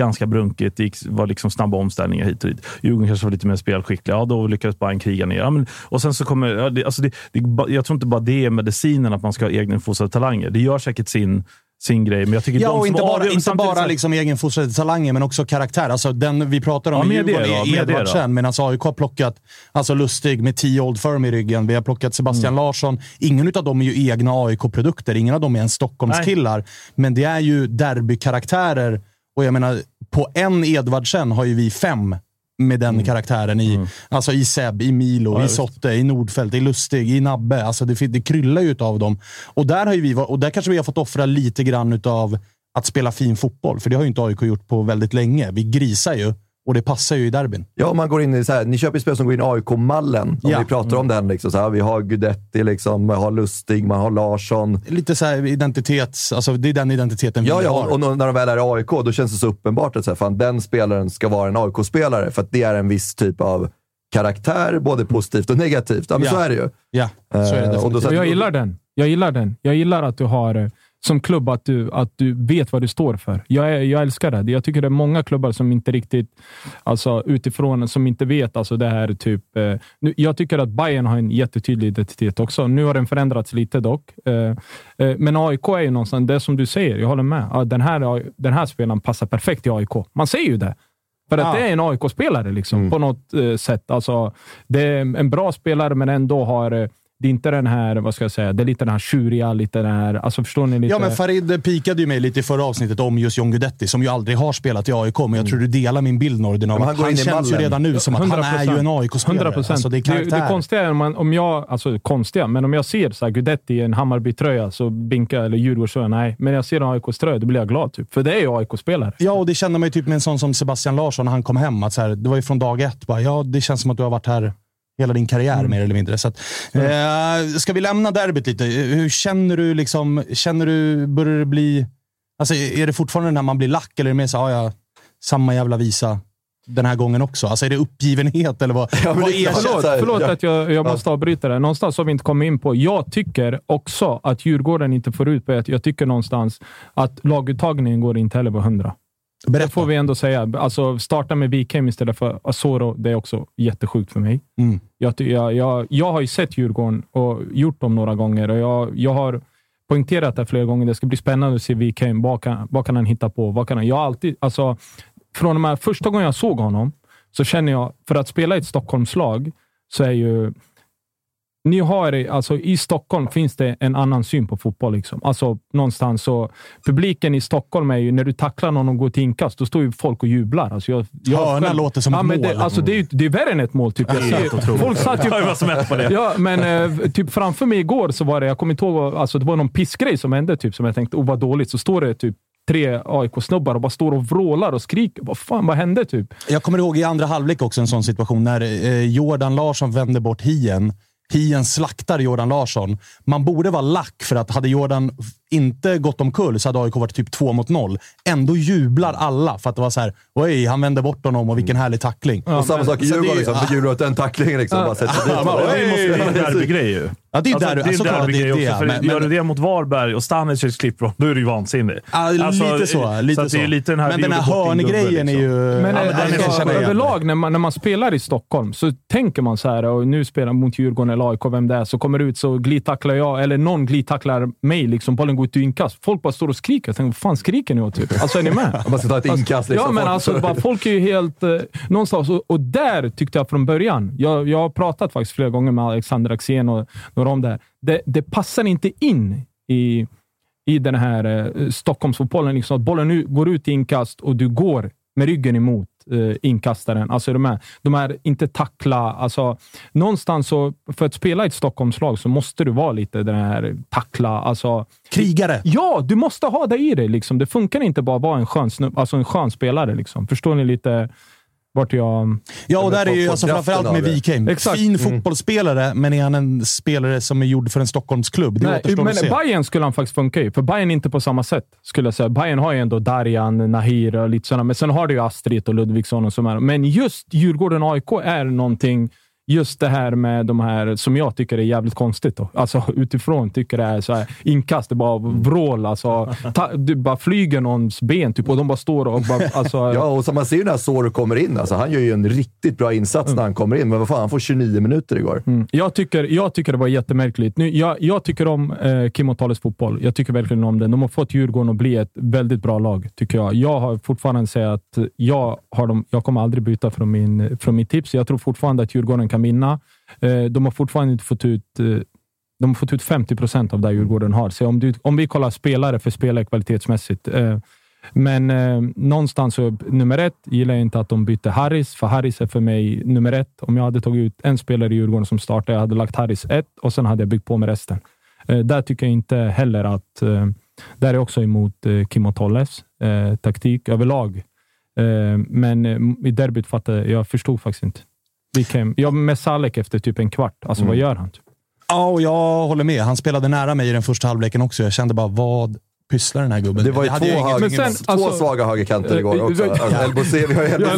ganska brunkigt. Det gick, var liksom snabba omställningar hit och dit. Djurgården kanske var lite mer spelskickliga. Ja, då lyckades Bayern kriga ner. Ja, men, och sen så kommer, ja, det, alltså det, det, jag tror inte bara det är medicinen, att man ska ha egeninfostrade talanger. Det gör säkert sin, sin grej, men jag tycker Ja, och inte bara, avgör- inte bara liksom egenfostrade talanger, men också karaktär. Alltså den vi pratar om Ja, i Djurgården då, är. Edvardsen, medan AIK har plockat alltså Lustig med 10 Old Firm i ryggen. Vi har plockat Sebastian Mm. Larsson. Ingen av dem är ju egna AIK-produkter. Ingen av dem är ens Stockholmskillar. Men det är ju derbykaraktärer. Och jag menar, på en Edvardsen har ju vi fem med den karaktären i. Alltså i Seb, i Milo, Mm. Ja, i. Sotte, i Nordfält, i Lustig, i Nabbe. Alltså det, det kryllar ju av dem. Och där, har vi, och där kanske vi har fått offra lite grann utav att spela fin fotboll. För det har ju inte AIK gjort på väldigt länge. Vi grisar ju och det passar ju i derbyn. Ja, om man går in i så här, ni köper ju spel som går in i AIK-mallen. Om Ja. vi pratar om den. Liksom, så här, vi har Gudetti, liksom, man har Lustig, man har Larsson. Lite så här identitets... Alltså det är den identiteten Ja, vi ja, har. och, och när de väl är i AIK, då känns det så uppenbart att så här, fan, den spelaren ska vara en AIK-spelare. För att det är en viss typ av karaktär, både positivt och negativt. Ja, men Ja. så är det ju. ja, så är det Eh, och då definitivt. så- Och jag gillar den. Jag gillar den. Jag gillar att du har eh, som klubb att du, att du vet vad du står för. Jag, jag älskar det. Jag tycker det är många klubbar som inte riktigt, alltså utifrån, som inte vet. Alltså det här typ, eh, nu, jag tycker att Bayern har en jättetydlig identitet också. Nu har den förändrats lite dock. Eh, eh, men AIK är ju någonstans, det som du säger, jag håller med. Ja, den, här, den här spelaren passar perfekt i AIK. Man säger ju det. För att Ja. det är en AIK-spelare liksom, på något eh, sätt. Alltså, det är en bra spelare, men ändå har eh, Det är inte den här, vad ska jag säga, det är lite den här tjuriga, lite den här, alltså förstår ni? Lite... Ja, men Farid pikade ju mig lite i förra avsnittet om just John Guidetti, som ju aldrig har spelat i AIK, men jag tror du delar min bild Nordin, av men han han känns ju mallen. redan nu som att han är ju en AIK-spelare. 100 procent. Alltså, det är det, karaktär. det konstiga är om, man, om jag, alltså konstiga, men om jag ser så här, Guidetti i en Hammarby-tröja så binkar jag, eller Djurgårdströja, nej. Men jag ser en AIK-tröja, då blir jag glad. Typ. För det är ju AIK-spelare. Ja, och det kände man ju typ med en sån som Sebastian Larsson när han kom hem. Att så här, det var ju från dag ett. Bara, ja, det känns som att du har varit här hela din karriär Mm. mer eller mindre. Så att, eh, ska vi lämna derbyt lite? Hur känner du? Liksom, känner du, börjar det bli... Alltså, är det fortfarande när man blir lack eller är det mer så här, ja, samma jävla visa den här gången också? Alltså, är det uppgivenhet eller vad? Ja, vad klart. Förlåt, förlåt ja. att jag, jag måste avbryta det. Någonstans har vi inte kommit in på. Jag tycker också att Djurgården inte får ut på ett. Jag tycker någonstans att laguttagningen går inte heller på 100. Det Berätta. får vi ändå säga. Alltså, starta med Wikheim istället för Asoro, det är också jättesjukt för mig. Mm. Jag, jag, jag, jag har ju sett Djurgården och gjort dem några gånger och jag, jag har poängterat det flera gånger. Det ska bli spännande att se Wikheim. Vad kan, vad kan han hitta på? Vad kan han, jag alltid, alltså, från och med första gången jag såg honom så känner jag, för att spela i ett Stockholmslag, så är ju ni har, alltså I Stockholm finns det en annan syn på fotboll. Liksom. Alltså, någonstans så, publiken i Stockholm är ju, när du tacklar någon och går till inkast, då står ju folk och jublar. Alltså jag, jag Hörna själv- låter som ett men mål. Det, alltså, det, är, det är värre än ett mål, typ. Jag ser, folk satt ju... Jag var som ett på det. Ja, men eh, typ framför mig igår så var det, jag kommer inte ihåg, alltså, det var någon pissgrej som hände typ, som jag tänkte, oh vad dåligt. Så står det typ tre AIK-snubbar och bara står och vrålar och skriker. Vad fan, vad hände? Typ? Jag kommer ihåg i andra halvlek också en sån situation när eh, Jordan Larsson vände bort Hien. Hien slaktar Jordan Larsson. Man borde vara lack för att hade Jordan inte gått omkull så hade AIK varit typ två mot noll. Ändå jublar alla för att det var så här, oj, han vände bort honom och vilken härlig tackling. Och samma sak i Djurgården. Liksom, för Djurgården den tacklingen. Liksom, bara sätter dit Ja, men- Det måste vara en derbygrej ju. Ja, det är Alltså, där, det är såklart att det derbygrej är det. också. För Men, gör du det mot Varberg och Stanisics klippbråk, då är du ju vansinnig. ja, lite så. Lite så. att det är lite den här, men den här hörngrejen är liksom. ju... Men, Ja, eh, men den är alltså, så igen. överlag, när man, när man spelar i Stockholm, så tänker man så här, och nu spelar mot Djurgården eller AIK, vem det är, så kommer det ut så glidtacklar jag, eller någon glidtacklar mig. Liksom, bollen går ut i inkast. Folk bara står och skriker. Jag tänker, vad fan skriker ni åt? Typ? Alltså, är ni med? <laughs> Man ska ta ett inkast. Liksom, Ja, men Folk- alltså, bara, folk är ju helt... Eh, någonstans, och, och där tyckte jag från början, jag, jag har pratat faktiskt flera gånger med Alexander Axén och några om det här. Det, det passar inte in i, i den här eh, Stockholmsfotbollen. Liksom, att bollen nu går ut i inkast och du går med ryggen emot eh, inkastaren. Alltså de, här, de här inte tackla. Alltså, någonstans så, för att spela i ett Stockholmslag så måste du vara lite den här tackla. Alltså, Krigare. Ja, du måste ha det i dig. Liksom. Det funkar inte bara att vara en skön, snubb, alltså en skön spelare. Liksom. Förstår ni lite vart jag... Ja, och där är ju alltså, framförallt med. Wikheim. Exakt. Fin Mm. fotbollsspelare, men är han en spelare som är gjord för en Stockholmsklubb? Det Nej, återstår men att se. Bayern skulle han faktiskt funka i, för Bayern är inte på samma sätt. skulle jag säga. Bayern har ju ändå Darjan, Nahir och lite sådana, men sen har du ju Astrid och Ludvigsson och så. Men just Djurgården och AIK är någonting, just det här med de här, som jag tycker är jävligt konstigt. Då. Alltså utifrån tycker det är så här, inkast, det bara vrål. Alltså, ta, du bara flyger någons ben typ, och de bara står och bara... Alltså, <laughs> Ja, och så man ser ju när Soro kommer in. Alltså, han gör ju en riktigt bra insats när han kommer in, men vad fan, han får 29 minuter igår. Mm. Jag, tycker, jag tycker det var jättemärkligt. Nu, jag, jag tycker om eh, Kim Otales fotboll. Jag tycker verkligen om den. De har fått Djurgården att bli ett väldigt bra lag, tycker jag. Jag har fortfarande sagt att jag, har dem, jag kommer aldrig byta från, min, från mitt tips. Jag tror fortfarande att Djurgården kan vinna. Eh, de har fortfarande inte fått ut eh, de har fått ut 50 procent av det Djurgården har. Så om, du, om vi kollar spelare för spelare kvalitetsmässigt. Eh, men eh, någonstans, så, nummer ett, gillar jag inte att de bytte Harris, för Harris är för mig nummer ett. Om jag hade tagit ut en spelare i Djurgården som startade, jag hade lagt Harris ett och sen hade jag byggt på med resten. Eh, där tycker jag inte heller att... Eh, där är jag också emot eh, Kim och Tolles taktik överlag. Men i derbyt fattade jag, jag förstod faktiskt inte. Vi kan, jag med Salek efter typ en kvart. Alltså vad gör han? Typ? Ja, och jag håller med. Han spelade nära mig i den första halvleken också. Jag kände bara, vad pysslar den här gubben Det var ju två, höger, Men sen, två alltså- svaga högerkanter igår Eh, också. eh, Alltså, ja. LBC, vi har ju Jag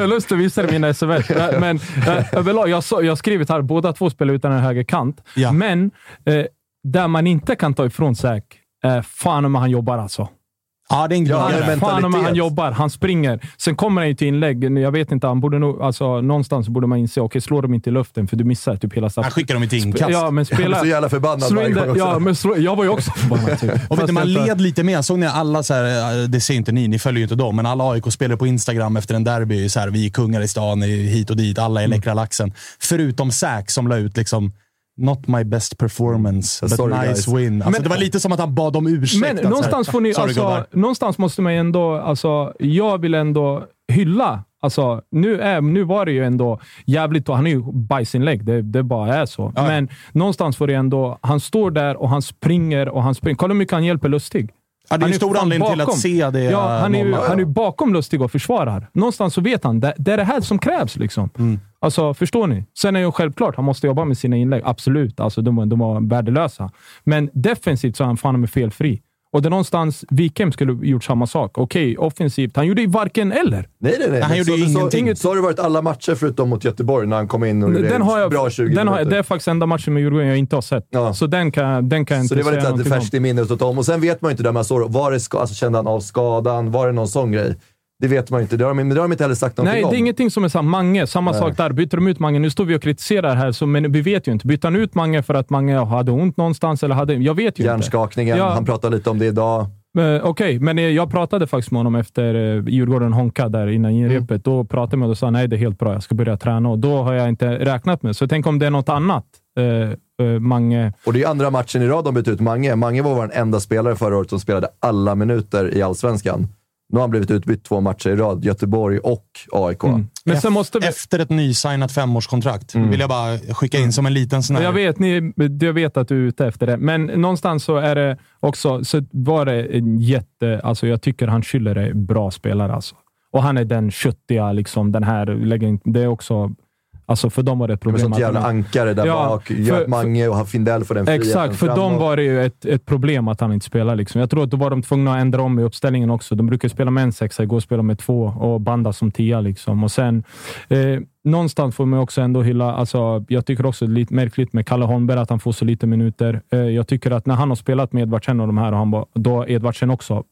har lust, att visa dig mina sms. Ja, Men eh, överlag, jag, så, jag har skrivit här, båda två spelar utan en högerkant. Ja. Men eh, där man inte kan ta ifrån Säk, eh, fan om han jobbar alltså. Ja, det är en gnagare. Fan om han jobbar, han springer. Sen kommer han ju till inlägg. Jag vet inte, han borde nog, alltså, någonstans borde man inse, okej, slår dem inte i luften för du missar typ hela Han straffen. skickar dem i ett inkast. Ja, men Jag blir spela... så jävla förbannad slå in också. ja, men slå, jag var ju också förbannad. Typ. <laughs> Och vet man inte- led lite med. Såg ni alla, så här, det ser inte ni, ni följer ju inte dem, men alla AIK-spelare på Instagram efter en derby, så här, vi är kungar i stan, hit och dit, alla är Mm. läckra laxen. Förutom Säk som la ut liksom Not my best performance, but Sorry, nice guys. win. Alltså, Men- det var lite som att han bad om ursäkt. Men att så här, någonstans, får ni, sorry, alltså, någonstans måste man ändå... Alltså, jag vill ändå hylla. Alltså, nu, är, nu var det ju ändå jävligt... Han är ju bajsinlägg, det, det bara är så. Ja. Men någonstans får det ändå... Han står där och han springer och han springer. Kolla hur mycket han hjälper Lustig. Ja, det är en stor anledning till att bakom. se det. Ja, han är ju han är ju bakom Lustig och försvarar. Någonstans så vet han. Det, det är det här som krävs. Liksom. Mm. Alltså, förstår ni? Sen är ju självklart, han måste jobba med sina inlägg. Absolut. Alltså, de, de var värdelösa. Men defensivt så är han fan med felfri. Och det är någonstans Wikheim skulle gjort samma sak. Okej, offensivt. Han gjorde ju varken eller. Nej, nej, nej. Han Men gjorde så, ju så, ingenting. Så har det varit alla matcher förutom mot Göteborg när han kom in och gjorde Den har jag, bra 20 den har, jag- det är faktiskt enda matchen med Djurgården jag inte har sett. Ja. Så den kan, den kan jag Så inte var säga lite att det någonting om. färskt i minnet ta om. Och sen vet man ju inte där man såg var det ska, alltså, Kände han av skadan? Var det någon sån grej? Det vet man ju inte. Det har men det har de inte heller sagt någonting Nej, om. det är ingenting som är samma. Mange, samma Nej. sak där. Byter de ut Mange, nu står vi och kritiserar här, så, men vi vet ju inte. Byter han ut Mange för att Mange hade ont någonstans? Eller hade, jag vet ju inte. Hjärnskakningen, Ja. han pratade lite om det idag. Eh, Okej, men eh, jag pratade faktiskt med honom efter uh, Djurgården Honka där innan inrepet. Mm. Då pratade jag med honom och sa nej, det är helt bra. Jag ska börja träna. Och då har jag inte räknat med. Så tänk om det är något annat. Uh, uh, Mange... Och det är andra matchen i rad de bytt ut Mange. Mange var vår enda spelare förra året som spelade alla minuter i Allsvenskan. Nu har han blivit utbytt två matcher i rad. Göteborg och AIK. Mm. Men sen måste vi... Efter ett nysignat femårskontrakt. Mm. Vill jag bara skicka in som en liten sån här... Jag vet, ni, jag vet att du är ute efter det, men någonstans så är det också, så var det en jätte... Alltså jag tycker han Schüller är bra spelare. Alltså. Och han är den köttiga, liksom, den här... lägger- Det är också... Alltså för dem var det ett Med problem. sånt jävla de- ankare där Ja, bak. Gör Mange och Findell får den friheten Exakt, för dem var det ju ett, ett problem att han inte spelar. Liksom. Jag tror att då var de tvungna att ändra om i uppställningen också. De brukar spela med en sexa, igår spela med två och banda som tia. Liksom. Och sen, eh, någonstans får man också ändå hylla... Alltså, jag tycker också det är lite märkligt med Kalle Holmberg, att han får så lite minuter. Eh, jag tycker att när han har spelat med Edvardsen och de här, och han var, då Edvardsen också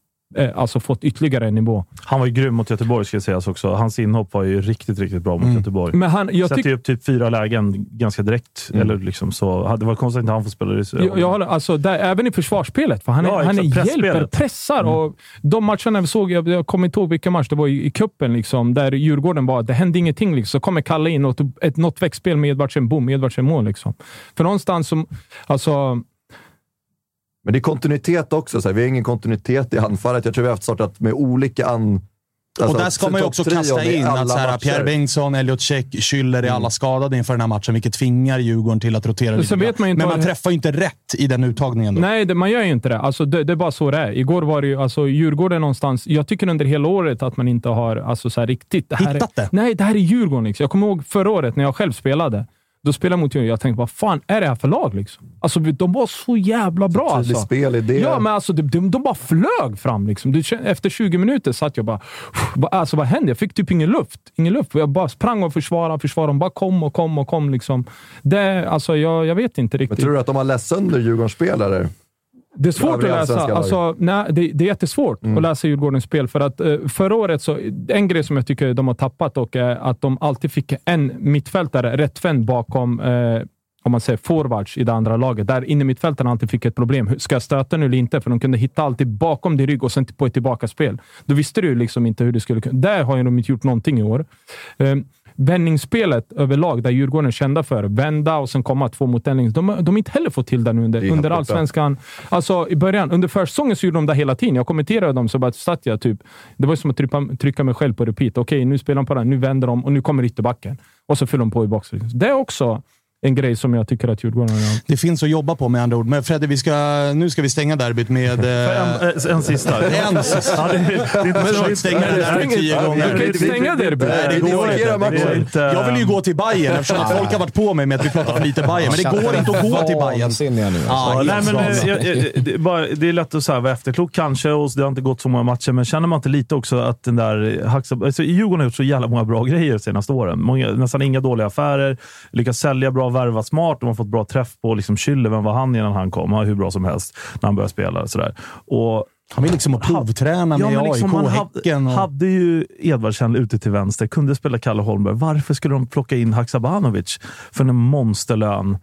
alltså fått ytterligare en nivå. Han var ju grym mot Göteborg, ska sägas också. Hans inhopp var ju riktigt, riktigt bra mot Göteborg. Men han, jag Sätter ju upp typ fyra lägen ganska direkt. Eller liksom så. Det var konstigt att inte han får spela det. Jag, jag håller, alltså, där, även i försvarsspelet, för han, är, Ja, han är hjälper, pressar. Och de matcherna vi såg, jag, jag kommer inte ihåg vilka match det var i, i cupen, liksom, där Djurgården var, det hände ingenting. Liksom. Så kommer Kalle in och ett, något växtspel med Edvardsen, boom, Edvardsen mål. Liksom. För någonstans som, alltså, Men det är kontinuitet också. Så här. Vi har ingen kontinuitet i anfallet. Jag tror vi har haft startat med olika an... alltså, och där ska man ju också kasta in att så här. Pierre Bengtsson, Elliot Check, Schüller är alla skadade inför den här matchen, vilket tvingar Djurgården till att rotera lite. Så vet man ju inte Men man det- träffar ju inte rätt i den uttagningen. Då. Nej, det, man gör ju inte det. Alltså, det. Det är bara så det är. Igår var det ju, alltså, Djurgården någonstans. Jag tycker under hela året att man inte har alltså, så här, riktigt... Det här Hittat är, det? Nej, det här är Djurgården. Liksom. Jag kommer ihåg förra året när jag själv spelade. Då spelade jag mot Djurgården. Jag tänkte, vad fan är det här för lag? Liksom? Alltså, de var så jävla bra. Tydlig Alltså. spelidé. Ja, men alltså, de, de, de bara flög fram. Liksom. Det, efter 20 minuter satt jag bara... Alltså, vad hände? Jag fick typ ingen luft. Ingen luft. Jag bara sprang och försvarade, försvarade. De bara kom och kom och kom. Liksom. Det, alltså, jag, jag vet inte Men riktigt. tror du att de har läst sönder Djurgårdens spelare? Det är svårt att läsa. Alltså, nej, det, det är jättesvårt Mm. att läsa Djurgårdens spel. För att eh, förra året, så, en grej som jag tycker de har tappat och är att de alltid fick en mittfältare rättvänd bakom eh, om man säger forwards i det andra laget. Där inne mittfältarna alltid fick ett problem. Ska jag stöta nu eller inte? För de kunde hitta alltid bakom din rygg och sen på ett tillbakaspel. Då visste du liksom inte hur det skulle kunna... Där har de inte gjort någonting i år. Eh, vändningsspelet överlag, där Djurgården är kända för vända och sen komma två mot en. De, har inte heller fått till det nu under, under allsvenskan. Alltså i början, under försäsongen så gjorde de det hela tiden. Jag kommenterade dem så bara satt jag typ... Det var som att trycka, trycka mig själv på repeat. Okej, nu spelar de på den, nu vänder de och nu kommer ytterbacken. Och så fyller de på i boxen. Det är också en grej som jag tycker att Djurgården gör. Det finns att jobba på med andra ord. Men Fredde, vi ska, nu ska vi stänga derbyt med... Eh, En, en sista. <laughs> En sista. Ja, det, det men så- stänga det där tio gånger. Du kan inte stänga derbyt. Nej, det går inte. Det går matchen. inte. Jag vill ju gå till Bayern eftersom att folk har varit på mig med att vi pratar för lite Bayern. Men det går inte att gå till Bayern. Nu. Alltså. Nej, men, eh, vansinnigt. jag, jag, det, är bara, det är lätt att så här, vara efterklok kanske och det har inte gått så många matcher, men känner man inte lite också att den där Haxa, alltså, Djurgården har gjort så jävla många bra grejer de senaste åren. Många, nästan inga dåliga affärer, lyckats sälja bra, värva smart. De har fått bra träff på liksom, Schüller. Vem var han innan han kom? Han var hur bra som helst när han började spela. Sådär. Och Han vill liksom provträna med liksom, AIK, han Häcken hade, och... hade ju Edvardsen ute till vänster, kunde spela Kalle Holmberg. Varför skulle de plocka in Haksabanovic för en monsterlön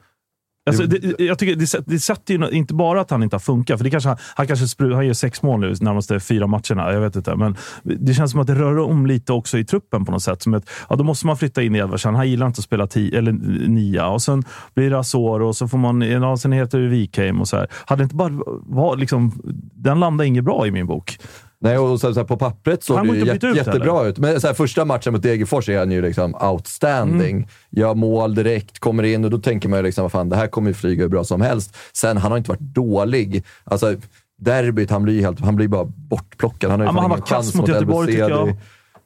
Alltså, det, jag tycker det, det sätter ju inte bara att han inte har funkat, för det kanske, han kanske spru, han gör sex mål nu närmaste fyra matcherna. Jag vet inte. Men det känns som att det rör om lite också i truppen på något sätt. Som ett, ja, då måste man flytta in Edvardsen. Han gillar inte att spela tio, eller nia. Och sen blir det Azor och så får man... Ja, sen heter det Wikheim och så här. Hade inte bara var, liksom, Den landade inget bra i min bok. Nej, och så, så här, på pappret såg Han det ju jätte, ut, jättebra eller? ut. Men så här, första matchen mot Degerfors är han ju liksom outstanding. Mm. Gör mål direkt, kommer in och då tänker man ju liksom, vad fan, det här kommer ju flyga hur bra som helst. Sen, han har inte varit dålig. Alltså, derbyt, han blir helt, han blir bara bortplockad. Han har ju Ja, han ingen chans mot Göteborg, tycker jag.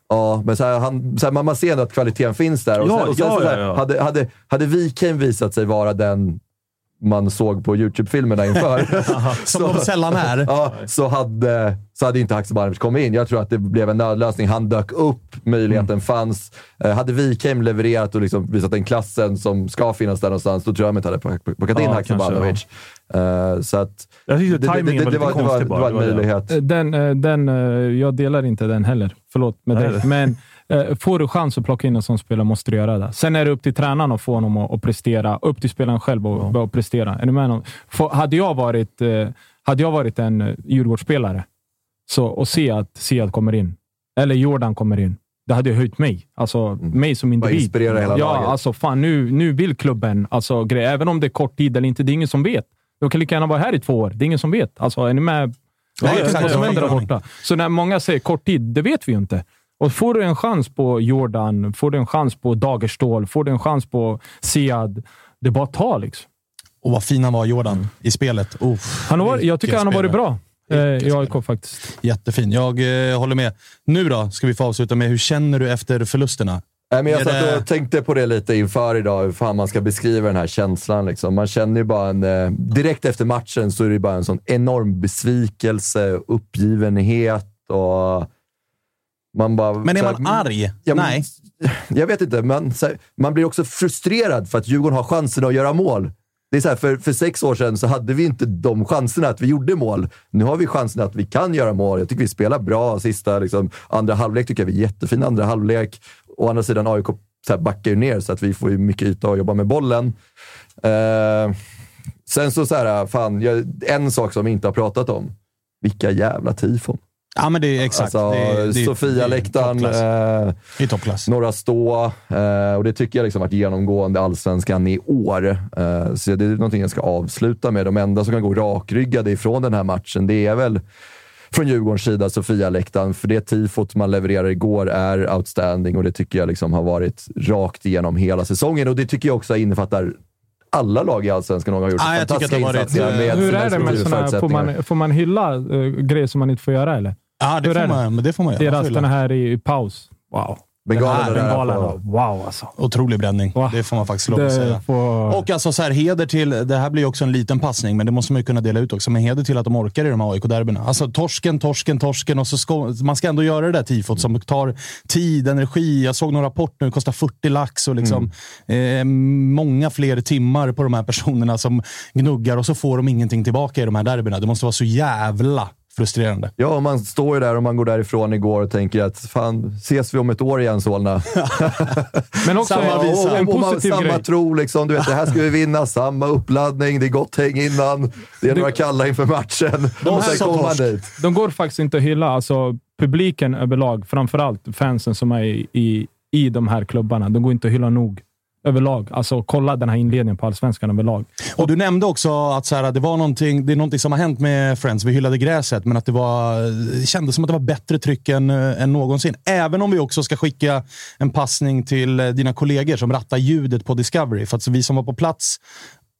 Ja, men så här, han, så här, man, man ser ändå att kvaliteten finns där. Och Ja, sen, och sen, ja, så här, ja, ja. Hade, hade, hade Wikheim visat sig vara den man såg på YouTube-filmerna inför. <laughs> Som <laughs> de sällan är. Ja, så hade, så hade inte Haksabanovic kommit in. Jag tror att det blev en nödlösning. Han dök upp, möjligheten Mm. fanns. Eh, hade Wikheim levererat och liksom visat den klassen som ska finnas där någonstans, då tror jag att man inte hade plockat- in Ja, Haksabanovic. Eh, så att... Jag tyckte det, det, timingen var lite var, det, var, konstig det var en det var det. möjlighet. Den, eh, den, eh, jag delar inte den heller. Förlåt med dig. det- Men får du chans att plocka in en sån spelare måste du göra det. Sen är det upp till tränaren att få honom att, att prestera. Upp till spelaren själv att, att prestera. Är ni med? För, hade, jag varit, eh, hade jag varit en eh, Djurgårdsspelare så, och se att Siad kommer in, eller Jordan kommer in, det hade höjt mig. Alltså mig som individ. Mm. inspirera hela ja, laget. alltså fan nu, nu vill klubben, alltså, grej, även om det är kort tid eller inte, det är ingen som vet. Jag kan lika gärna vara här i två år. Det är ingen som vet. Alltså, är ni med? Ja, Det är exakt. vad som händer där borta. Så när många säger kort tid, det vet vi ju inte. Och får du en chans på Jordan, får du en chans på Dagerstål, får du en chans på Siad, det är bara att ta liksom. Och vad fin han var, Jordan, i spelet. Oh, Han har, jag tycker han har varit bra eh, i. AIK faktiskt. Jättefin. Jag eh, håller med. Nu då ska vi få avsluta med, hur känner du efter förlusterna? Nej, men jag satt och tänkte på det lite inför idag, hur fan man ska beskriva den här känslan. Liksom. Man känner ju bara en... Eh, direkt efter matchen så är det bara en sån enorm besvikelse, uppgivenhet och... Man bara, Men är så här- man arg? Ja, men- Nej. <laughs> Jag vet inte. Man, så här, man blir också frustrerad för att Djurgården har chansen att göra mål. Det är så här, för, för sex år sedan så hade vi inte de chanserna att vi gjorde mål. Nu har vi chansen att vi kan göra mål. Jag tycker vi spelar bra sista liksom, andra halvlek. tycker jag vi är jättefin andra halvlek. Å andra sidan, AIK så här, backar ju ner så att vi får mycket yta att jobba med bollen. Eh, sen så, så här, fan, jag, en sak som vi inte har pratat om. Vilka jävla tifon. Ja, men det är exakt. Alltså, det, det, Sofia-läktaren. Eh, toppklass. Norra Stå. Eh, och det tycker jag liksom varit genomgående allsvenskan i år. Eh, så det är någonting jag ska avsluta med. De enda som kan gå rakryggade ifrån den här matchen, det är väl från Djurgårdens sida, Sofia-läktaren. För det tifot man levererar igår är outstanding och det tycker jag liksom har varit rakt igenom hela säsongen. Och det tycker jag också innefattar alla lag i Allsvenskan har gjort det har varit, insatser med Hur är det med här- får, man, får man hylla uh, grejer som man inte får göra eller? Ja, det Hur får, är det? man, men det får man göra. Man den hylla. här i, i paus. Wow. Där bengalerna. på- Wow alltså. Otrolig bränning. Va? Det får man faktiskt lov att säga. får... Och alltså så här, heder till, det här blir också en liten passning, men det måste man ju kunna dela ut också. Men heder till att de orkar i de här AIK-derbyna. Alltså torsken, torsken, torsken och så ska, man ska ändå göra det där tifot som tar tid, energi. Jag såg någon rapport nu, det kostar 40 lax och liksom eh, många fler timmar på de här personerna som gnuggar och så får de ingenting tillbaka i de här derbyna. Det måste vara så jävla frustrerande. Ja, och man står ju där och man går därifrån igår och tänker att fan, ses vi om ett år igen Solna? <laughs> Men också Samma en, visa. en och man, positiv samma grej. tro, liksom, du vet, det här ska vi vinna, samma uppladdning, det är gott häng innan, det är några kalla inför matchen. och här sen kommer man dit. De går faktiskt inte att hylla. Alltså, publiken överlag, framförallt fansen som är i, i, i de här klubbarna, de går inte att hylla nog. Överlag. Alltså, kolla den här inledningen på Allsvenskan överlag. Och Du nämnde också att så här, det, var någonting, det är någonting som har hänt med Friends. Vi hyllade gräset, men att det var, det kändes som att det var bättre tryck än, eh, än någonsin. Även om vi också ska skicka en passning till eh, dina kollegor som rattar ljudet på Discovery. För att vi som var på plats,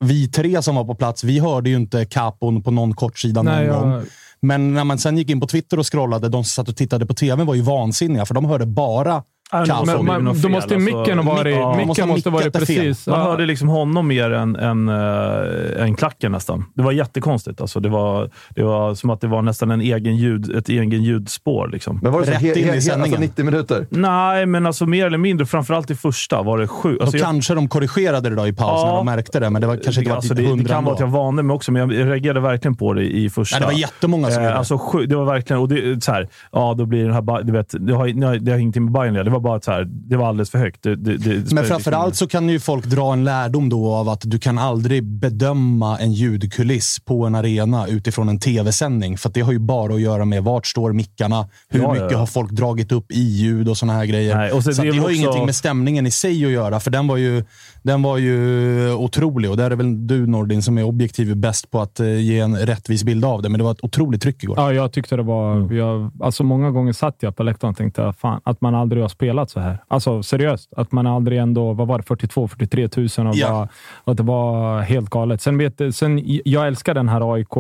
vi tre som var på plats, vi hörde ju inte kapon på någon kortsida någon Nej, jag- gång. Men när man sen gick in på Twitter och scrollade, de som satt och tittade på tv var ju vansinniga, för de hörde bara kaos. men- man, då fel, måste alltså. micken ha varit... Ja, micken måste ha varit det precis... Man ja. hörde liksom honom mer än, än, äh, än klacken nästan. Det var jättekonstigt. Alltså, det, var, det var som att det var nästan en egen ljud, ett egen ljudspår. Liksom. Men var det så Rätt in i alltså sändningen. 90 minuter? Nej, men alltså mer eller mindre. Framförallt i första var det sjukt. Alltså, och jag- kanske de korrigerade det då i paus när Ja. de märkte det, men det var kanske inte var alltså, till det, det hundra kan vara att jag vande mig också, men jag reagerade verkligen på det i första. Nej, det var jättemånga som gjorde eh, det. alltså, sju, Det var verkligen... Och det, så här, ja, då blir den här... Du vet, det har, det det ingenting med Bayern att göra. Det var bara så här, det var alldeles för högt. Det, det, det Men framförallt så kan ju folk dra en lärdom då av att du kan aldrig bedöma en ljudkuliss på en arena utifrån en tv-sändning. För det har ju bara att göra med vart står mickarna, hur Ja, mycket ja. har folk dragit upp i ljud och såna här grejer. Nej, och så så det har också- ingenting med stämningen i sig att göra, för den var ju, den var ju otrolig. Och där är väl du Nordin som är objektiv bäst på att eh, ge en rättvis bild av det. Men det var ett otroligt tryck igår. Ja, jag tyckte det var... Jag, alltså många gånger satt jag på läktaren och tänkte fan, att man aldrig har spelat så här. Alltså seriöst, att man aldrig ändå... Vad var det? 42 43 000 och, Ja. bara, att det var helt galet. Sen vet, sen, jag älskar den här AIK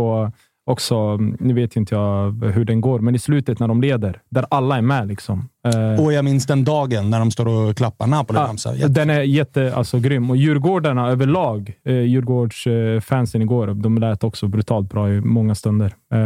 också. Nu vet inte jag hur den går, men i slutet när de leder, där alla är med. liksom. Eh, Och jag minns den dagen när de står och klappar Napoli-ramsa. Ja, den är jätte, alltså, grym. Och Djurgårdarna överlag, eh, Djurgårdsfansen eh, igår, de lät också brutalt bra i många stunder. Eh,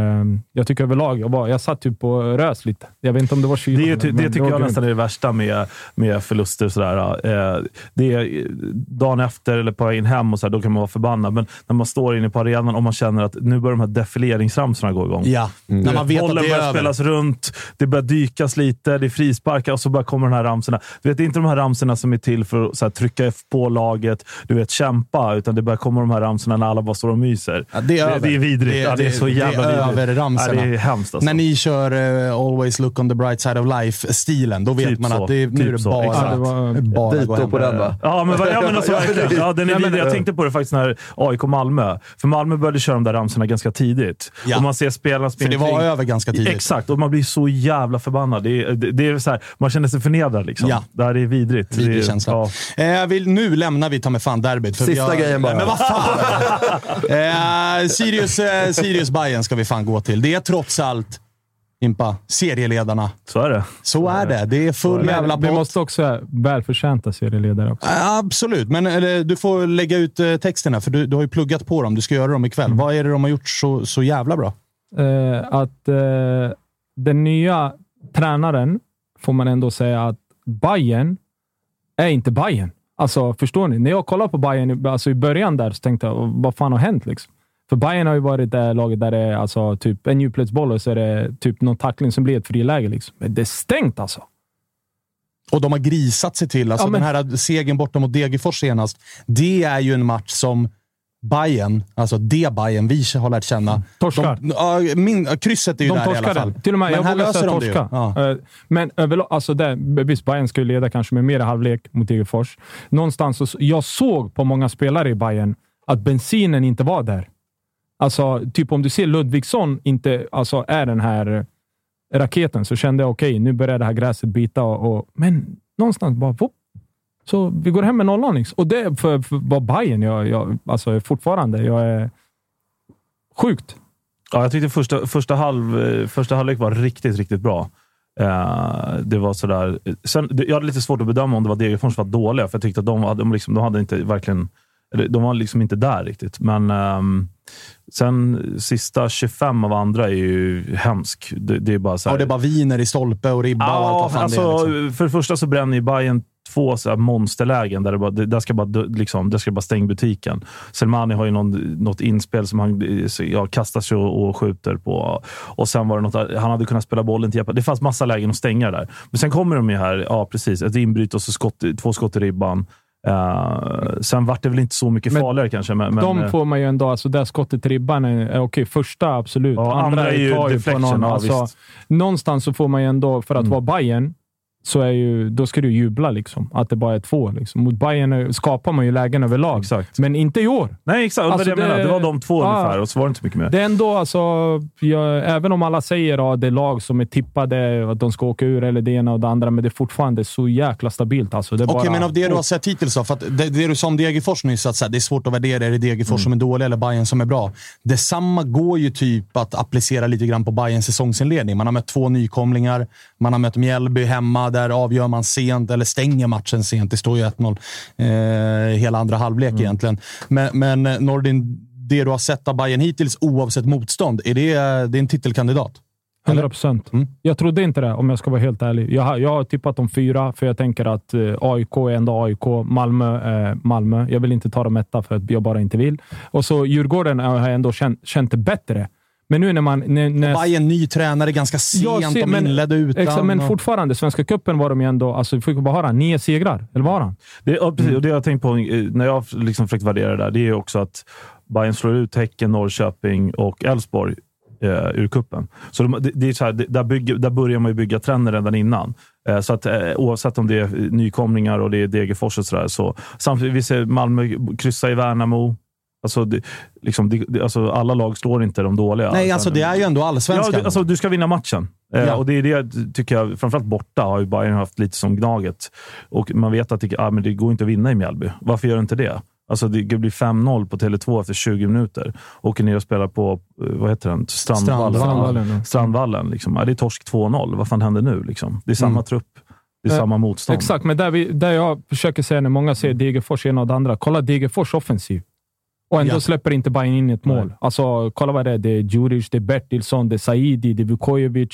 jag tycker överlag, jag, var, jag satt typ på rös lite. Jag vet inte om det var kylan. Det, ty- det tycker var jag nästan är det värsta med, med förluster. Sådär. Eh, det är dagen efter eller på vägen hem, och så här, då kan man vara förbannad. Men när man står inne på arenan och man känner att nu börjar de här defileringsramsorna gå igång. Ja, Du när man vet att bollen det är börjar över. spelas runt, det börjar dykas lite, det är frisparkar och så bara kommer de här ramsorna. Du vet, det är inte de här ramsorna som är till för att så här, trycka på laget, du vet, kämpa, utan det börjar komma de här ramsorna när alla bara står och myser. Ja, det, är det, över. det är vidrigt. ja, det är så jävla det är vidrigt. över ramsorna. Ja, det är hemskt alltså. När ni kör eh, “Always look on the bright side of life”-stilen, då vet Typ man så. att det, är- nu Typ är det så. bara, Exakt. Ja, det var- bara Dito gå hem. på den va? Ja, men, ja, men alltså, <laughs> verkligen. Ja, den är vidrig. Jag tänkte på det faktiskt när AIK-Malmö. För Malmö började köra de där ramsorna ganska tidigt. Ja. Och man ser spelarna För springa det var kring. över ganska tidigt. Exakt, och man blir så jävla förbannad. Det är, det, det är så här, man känner sig förnedrad. Liksom. Ja. Det här är vidrigt. Vidrig det, är- känsla. Ja. Eh, vi, nu lämnar vi ta med fan derbyt. för Sista vi grejen bara. Men vad fan! <laughs> eh, Sirius, eh, Sirius Bayern ska vi fan gå till. Det är trots allt, Impa, serieledarna. Så är det. Så är det. Det är full jävla Men vi pott. måste också ha välförtjänta serieledare också. Absolut, men eller, du får lägga ut eh, texterna för du, du har ju pluggat på dem. Du ska göra dem ikväll. Mm. Vad är det de har gjort så, så jävla bra? Eh, att eh, den nya tränaren, får man ändå säga att Bayern är inte Bayern. Alltså, förstår ni? När jag kollade på Bayern alltså, i början där så tänkte jag, vad fan har hänt? Liksom? För Bayern har ju varit det laget där det är alltså, typ en djupledsboll och så är det typ någon tackling som blir ett friläge. Liksom. Men det är stängt alltså. Och de har grisat sig till. Alltså Ja, men- Den här segern borta mot Degerfors senast. Det är ju en match som Bayern, alltså det Bayern vi har lärt känna. Torskar. De, ja, min, krysset är ju De där i alla fall. Till och med, Men jag här vågar löser säga de det torska. Ja. Eh, Men överlag, alltså där, visst, Bayern ju leda kanske med mer halvlek mot Degerfors. Någonstans, så, jag såg på många spelare i Bayern att bensinen inte var där. Alltså, typ om du ser Ludvigsson inte alltså, är den här raketen så kände jag okej, nu börjar det här gräset bita. Och, och, men någonstans bara... Whoop, så vi går hem med nollan. Liksom. Och det för, för var Bayern jag, jag, alltså fortfarande. Jag är sjukt. Ja, jag tyckte första, första, halv, första halvlek var riktigt, riktigt bra. Eh, det var sådär. Sen, det- jag hade lite svårt att bedöma om det var Degerfors som var dåliga, för jag tyckte att de, hade- de, liksom, de hade inte verkligen... De var liksom inte där riktigt. Men ehm, sen sista 25 av andra är ju hemsk. Det, det är bara så här, Och det är bara viner i stolpe och ribba och allt Ja, vad fan alltså, det är. Liksom. för det första så bränner ju Bayern två så monsterlägen där det, bara, det, där ska bara, liksom, där ska bara stänga butiken. Selmani har ju någon, något inspel som han ja, kastar sig och, och skjuter på. Och sen var det något, han hade kunnat spela bollen till Jeppe. Det fanns massa lägen att stänga där. Men sen kommer de ju här, ja precis, ett inbryt och så skott, två skott i ribban. Uh, sen vart det väl inte så mycket Men farligare kanske. Men, men, de eh, får man ju ändå, alltså där skottet i ribban är, okej. Första absolut. Ja, andra är ju tar deflection, på någon, ja, alltså. Någonstans så får man ju ändå, för att Mm. vara Bayern så är ju, då ska du jubla liksom. Att det bara är två. Liksom. Mot Bayern skapar man ju lägen överlag. Exakt. Men inte i år. Nej, exakt. Alltså, det, det, jag det- var de två Ja. ungefär och så var det inte så mycket mer. Det är ändå, alltså, jag, även om alla säger att det är lag som är tippade, att de ska åka ur eller det ena och det andra, men det är fortfarande så jäkla stabilt. Alltså, Okej, bara, men av det du har sett hittills då? För att det, det du sa om Degerfors nyss, att här, det är svårt att värdera. Är det Degerfors Mm. som är dålig eller Bayern som är bra? Detsamma går ju typ att applicera lite grann på Bayerns säsongsinledning. Man har mött två nykomlingar. Man har mött Mjällby hemma. Där avgör man sent, eller stänger matchen sent. Det står ju 1-0 eh, hela andra halvlek Mm. egentligen. Men, men eh, Nordin, det du har sett av Bayern hittills, oavsett motstånd, är det, det är en titelkandidat? 100 procent. Mm. Jag trodde inte det, om jag ska vara helt ärlig. Jag jag har tippat dem fyra, för jag tänker att eh, AIK är ändå AIK. Malmö är Malmö. Jag vill inte ta dem etta för att jag bara inte vill. Och så Djurgården har jag ändå känt, känt bättre. Men nu när man... När, när... Bayern ny tränare ganska sent. Ja, se- de men- inledde utan. Exakt, men och- fortfarande, Svenska cupen var de ju ändå... Alltså, fick bara höra, nio segrar. Eller vad har han? Det, ja, precis. Och det jag har tänkt på eh, när jag har liksom försökt värdera det där, det är ju också att Bayern slår ut Häcken, Norrköping och Elfsborg eh, ur kuppen. Så de, det, det är så här, där, bygger, där börjar man ju bygga trender redan innan. Eh, så att, eh, oavsett om det är nykomlingar och det är Degerfors och sådär. Så, samtidigt, vi ser Malmö kryssa i Värnamo. Alltså, det, liksom, det, alltså, alla lag slår inte de dåliga. Nej, alltså det är ju ändå Ja, allsvenskan. det, alltså, du ska vinna matchen. Eh, Ja. Och det är det tycker jag, framförallt borta, har ju Bayern haft lite som Gnaget. Och man vet att det, ah, men det går inte att vinna i Mjällby. Varför gör det inte det? Alltså det blir 5-0 på Tele2 efter 20 minuter. Åker ner och spelar på, eh, vad heter den? Strandvallen. Strandvallen, ja. Strandvallen liksom. ja, det är torsk 2-0. Vad fan händer nu? Liksom? Det är samma Mm. trupp. Det är Eh, samma motstånd. Exakt, men där, vi, där jag försöker säga när många säger Degerfors ena och det andra. Kolla Degerfors offensiv. Och ändå Ja. släpper inte Bayern in ett mål. Nej. Alltså, kolla vad det är. Det är Djuric, det är Bertilsson, det är Saidi, det är Vukojevic,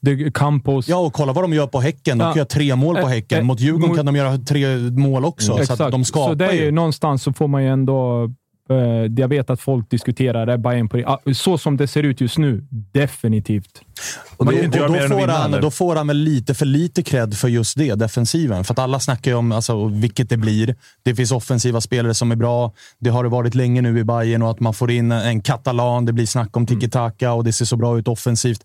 det är Campos. Ja, och kolla vad de gör på Häcken. De Ja. kan göra tre mål på Eh, Häcken. eh, Mot Djurgården mot- kan de göra tre mål också. Så att de skapar så det är ju. någonstans så får man ju ändå... Eh, jag vet att folk diskuterar, är Bayern på ah, Så som det ser ut just nu, definitivt. Och det är då, inte och då, får han, då får han väl lite för lite cred för just det, defensiven. För att alla snackar ju om alltså, vilket det blir. Det finns offensiva spelare som är bra. Det har det varit länge nu i Bayern och att man får in en katalan. Det blir snack om tiki-taka och det ser så bra ut offensivt.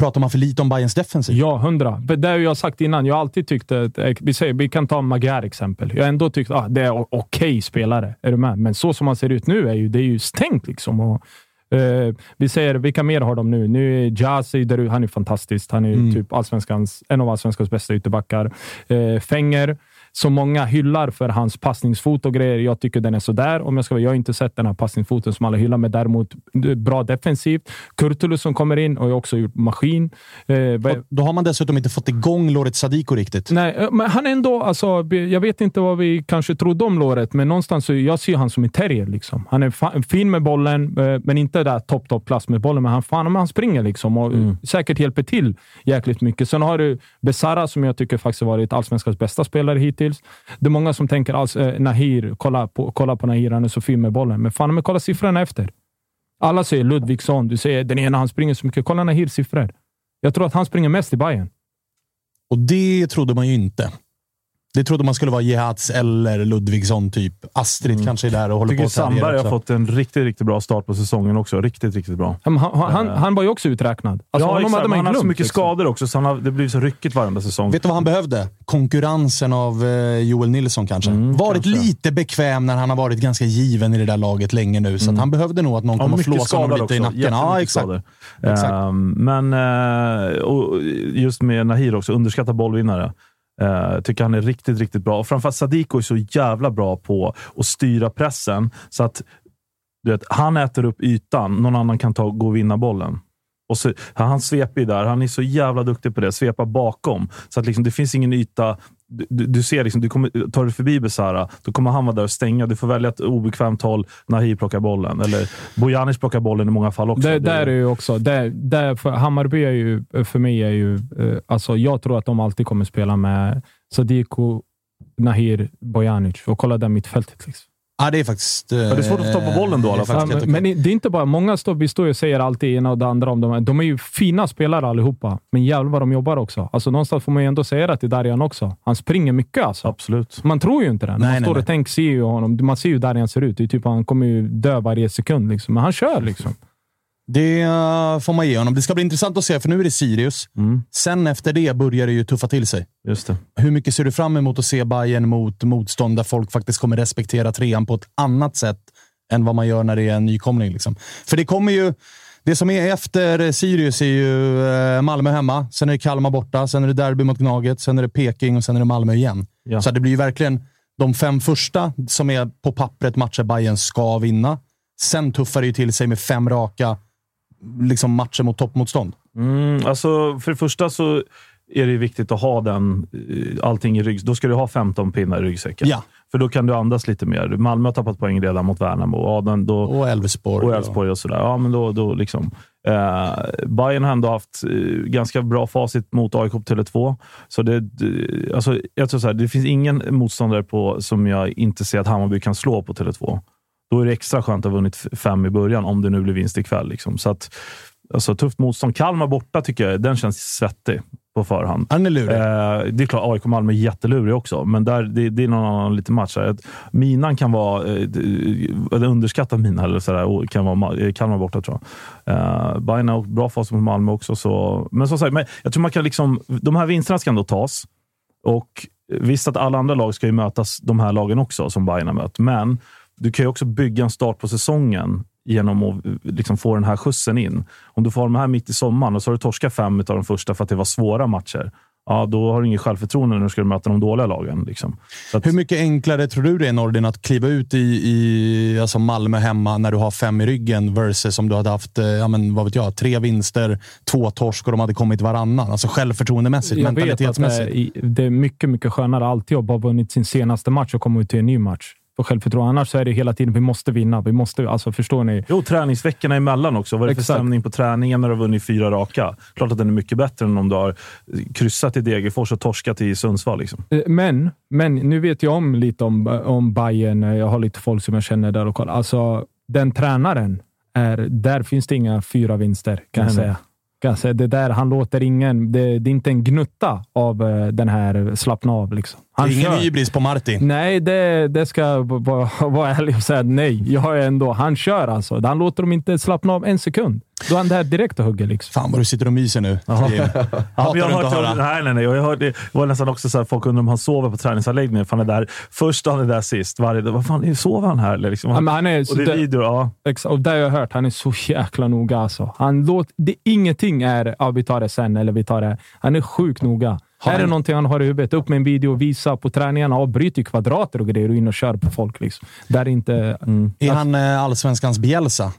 Pratar man för lite om Bayerns defensiv? Ja, hundra. Det har jag sagt innan. Jag har alltid tyckt att... eh, Vi, säger, vi kan ta Magyar exempel. Jag har ändå tyckt att ah, det är okej spelare. Är du med? Men så som man ser ut nu är ju, det är ju stängt. Liksom. Och, eh, vi säger, vilka mer har de nu? Nu är Jazi, där, han är fantastisk. Han är Mm. typ allsvenskans, en av allsvenskans bästa ytterbackar. Eh, Fänger, som många hyllar för hans passningsfot och grejer. Jag tycker den är sådär. Om jag ska vara, jag har inte sett den här passningsfoten som alla hyllar, men däremot eh, bra defensivt. Kurtulus som kommer in och har också gjort maskin. Eh, Då har man dessutom inte fått igång Loret Sadiko riktigt. Nej, eh, men han är ändå... Alltså, jag vet inte vad vi kanske trodde om låret, men någonstans så jag ser han som en terrier. Liksom. Han är fin med bollen, eh, men inte där topp, topp klass med bollen. Men han, fan, men han springer liksom och Mm. säkert hjälper till jäkligt mycket. Sen har du Besara som jag tycker faktiskt har varit allsvenskans bästa spelare hittills. Det är många som tänker alltså, eh, Nahir, kolla på, kolla på Nahir, han är så fin med bollen. Men fan, men kolla siffrorna efter. Alla säger Ludvigsson, du säger den ena, han springer så mycket. Kolla Nahirs siffror. Jag tror att han springer mest i Bayern. Och det trodde man ju inte. Det trodde man skulle vara Jehats eller Ludvigsson typ. Astrid kanske är där och håller Jag på tycker att sälja Sandberg har fått en riktigt, riktigt bra start på säsongen också. Riktigt, riktigt bra. Han, han, han, han var ju också uträknad. Alltså, ja, honom exakt. hade Men man han har glömt. så mycket liksom. skador också, så han har, det blir så ryckigt varenda säsong. Vet du vad han behövde? Konkurrensen av eh, Joel Nilsson kanske. Mm, varit kanske. lite bekväm när han har varit ganska given i det där laget länge nu. Så att han behövde nog att någon Ja, kom och flåsade honom lite också. i nacken. Ja, exakt. skador. Exakt. Ehm, men eh, och just med Nahir också, underskattad bollvinnare. Uh, tycker han är riktigt, riktigt bra. Och framförallt Sadiko är så jävla bra på att styra pressen så att du vet, han äter upp ytan. Någon annan kan ta, gå och vinna bollen. Och så, han sveper ju där. Han är så jävla duktig på det. Svepa bakom. Så att liksom, det finns ingen yta. Du, du, ser, liksom, du kommer, tar du förbi Besara, då kommer han vara där och stänga. Du får välja ett obekvämt håll. Nahir plockar bollen. Eller Bojanic plockar bollen i många fall också. Det, Det- där är ju också, där, där för Hammarby är ju, för mig är ju, eh, alltså jag tror att de alltid kommer spela med Sadiko, Nahir, Bojanic och kolla där mittfältet. Liksom. Ja, det är faktiskt... eh, det är svårt att stoppa bollen då i alla fall. Ja, men, det är inte bara, många står, vi står och säger alltid ena och det andra om dem. De är ju fina spelare allihopa, men jävlar vad de jobbar också. Alltså, någonstans får man ju ändå säga det till Darjan också. Han springer mycket alltså. Absolut. Man tror ju inte det. När Nej, man står nej. och tänker, ser ju honom. Man ser ju hur Darjan ser ut. Det är typ, han kommer ju dö varje sekund, liksom. men han kör liksom. Det får man ge honom. Det ska bli intressant att se, för nu är det Sirius. Mm, Sen efter det börjar det ju tuffa till sig. just det. Hur mycket ser du fram emot att se Bayern mot motstånd där folk faktiskt kommer respektera trean på ett annat sätt än vad man gör när det är en nykomling? Liksom? För det kommer ju... Det som är efter Sirius är ju eh, Malmö hemma, sen är det Kalmar borta, sen är det derby mot Gnaget, sen är det Peking och sen är det Malmö igen. Ja. Så det blir ju verkligen de fem första som är på pappret matcher Bayern ska vinna. Sen tuffar det ju till sig med fem raka liksom, matcher mot toppmotstånd. Mm, alltså, för det första så är det viktigt att ha den, eh, allting i rygg. Då ska du ha 15 pinnar i ryggsäcken. Ja. För då kan du andas lite mer. Malmö har tappat poäng redan mot Värnamo. Ja, den, då, Och Elfsborg. och Elfsborg och sådär. Ja, men då, då liksom. Eh, Bayern har ändå haft eh, ganska bra facit mot AIK på Tele2. Så det, det, alltså, jag tror så här, det finns ingen motståndare på, som jag inte ser att Hammarby kan slå på Tele2. Då är det extra skönt att ha vunnit fem i början, om det nu blir vinst ikväll. Liksom. Så att, alltså, tufft motstånd. Kalmar borta tycker jag, den känns svettig på förhand. Han är lurig. Eh, det är klart, AIK Malmö är jättelurig också, men där, det, det är någon annan liten match. Här. Minan kan vara, eh, en underskattad mina, eller sådär, kan vara eh, Kalmar borta tror jag. Eh, har bra fas mot Malmö också. Så, men som sagt, men jag tror man kan liksom, de här vinsterna ska ändå tas. Och Visst att alla andra lag ska ju mötas de här lagen också, som har mött. Men du kan ju också bygga en start på säsongen genom att liksom få den här skjutsen in. Om du får de här mitt i sommaren och så har du torskat fem av de första för att det var svåra matcher. Ja, då har du inget självförtroende när du ska möta de dåliga lagen. Liksom. Att... Hur mycket enklare tror du det är, Nordin, att kliva ut i, i alltså Malmö hemma när du har fem i ryggen versus om du hade haft eh, ja, men, vad vet jag, tre vinster, två torsk och de hade kommit varannan? Alltså självförtroendemässigt, jag mentalitetsmässigt. Vet att det, är, det är mycket, mycket skönare alltid att bara vunnit sin senaste match och komma ut till en ny match på självförtroende. Annars så är det hela tiden vi måste vinna. Vi måste, alltså, förstår ni? Jo, träningsveckorna emellan också. Vad är det för stämning på träningen när du har vunnit fyra raka? Klart att den är mycket bättre än om du har kryssat i Degerfors och torskat i Sundsvall. Liksom. Eh, men, men nu vet jag om lite om, om Bayern. Jag har lite folk som jag känner där och kollar. Alltså, den tränaren, är, där finns det inga fyra vinster kan jag säga. Det där, han låter ingen... Det, det är inte en gnutta av uh, den här slappna av. Liksom. Han det är ingen hybris på Martin. Nej, det, det ska vara var <laughs> ärlig och säga nej. Jag är ändå... Han kör alltså. Han låter dem inte slappna av en sekund. Då är han där direkt och hugger. Liksom. Fan vad du sitter och myser nu. ja, <laughs> jag har hört, höra. Nej, nej, nej. Jag hörde, det var nästan också så här, folk undrar om han sover på träningsanläggningen. han är där först och han är där sist. Varje dag. Vad fan, sover han här? Liksom. Han, ja, han är, och det är video, ja. Och det har jag hört. Han är så jäkla noga alltså. Han låter, det, ingenting är ja, vi tar det sen eller vi tar det. Han är sjukt noga. Har är det någonting han har i huvudet, upp med en video och visa på träningarna. Avbryt i kvadrater och grejer och in och kör på folk. Liksom. Där inte... Mm. Är han eh, allsvenskans Bielsa?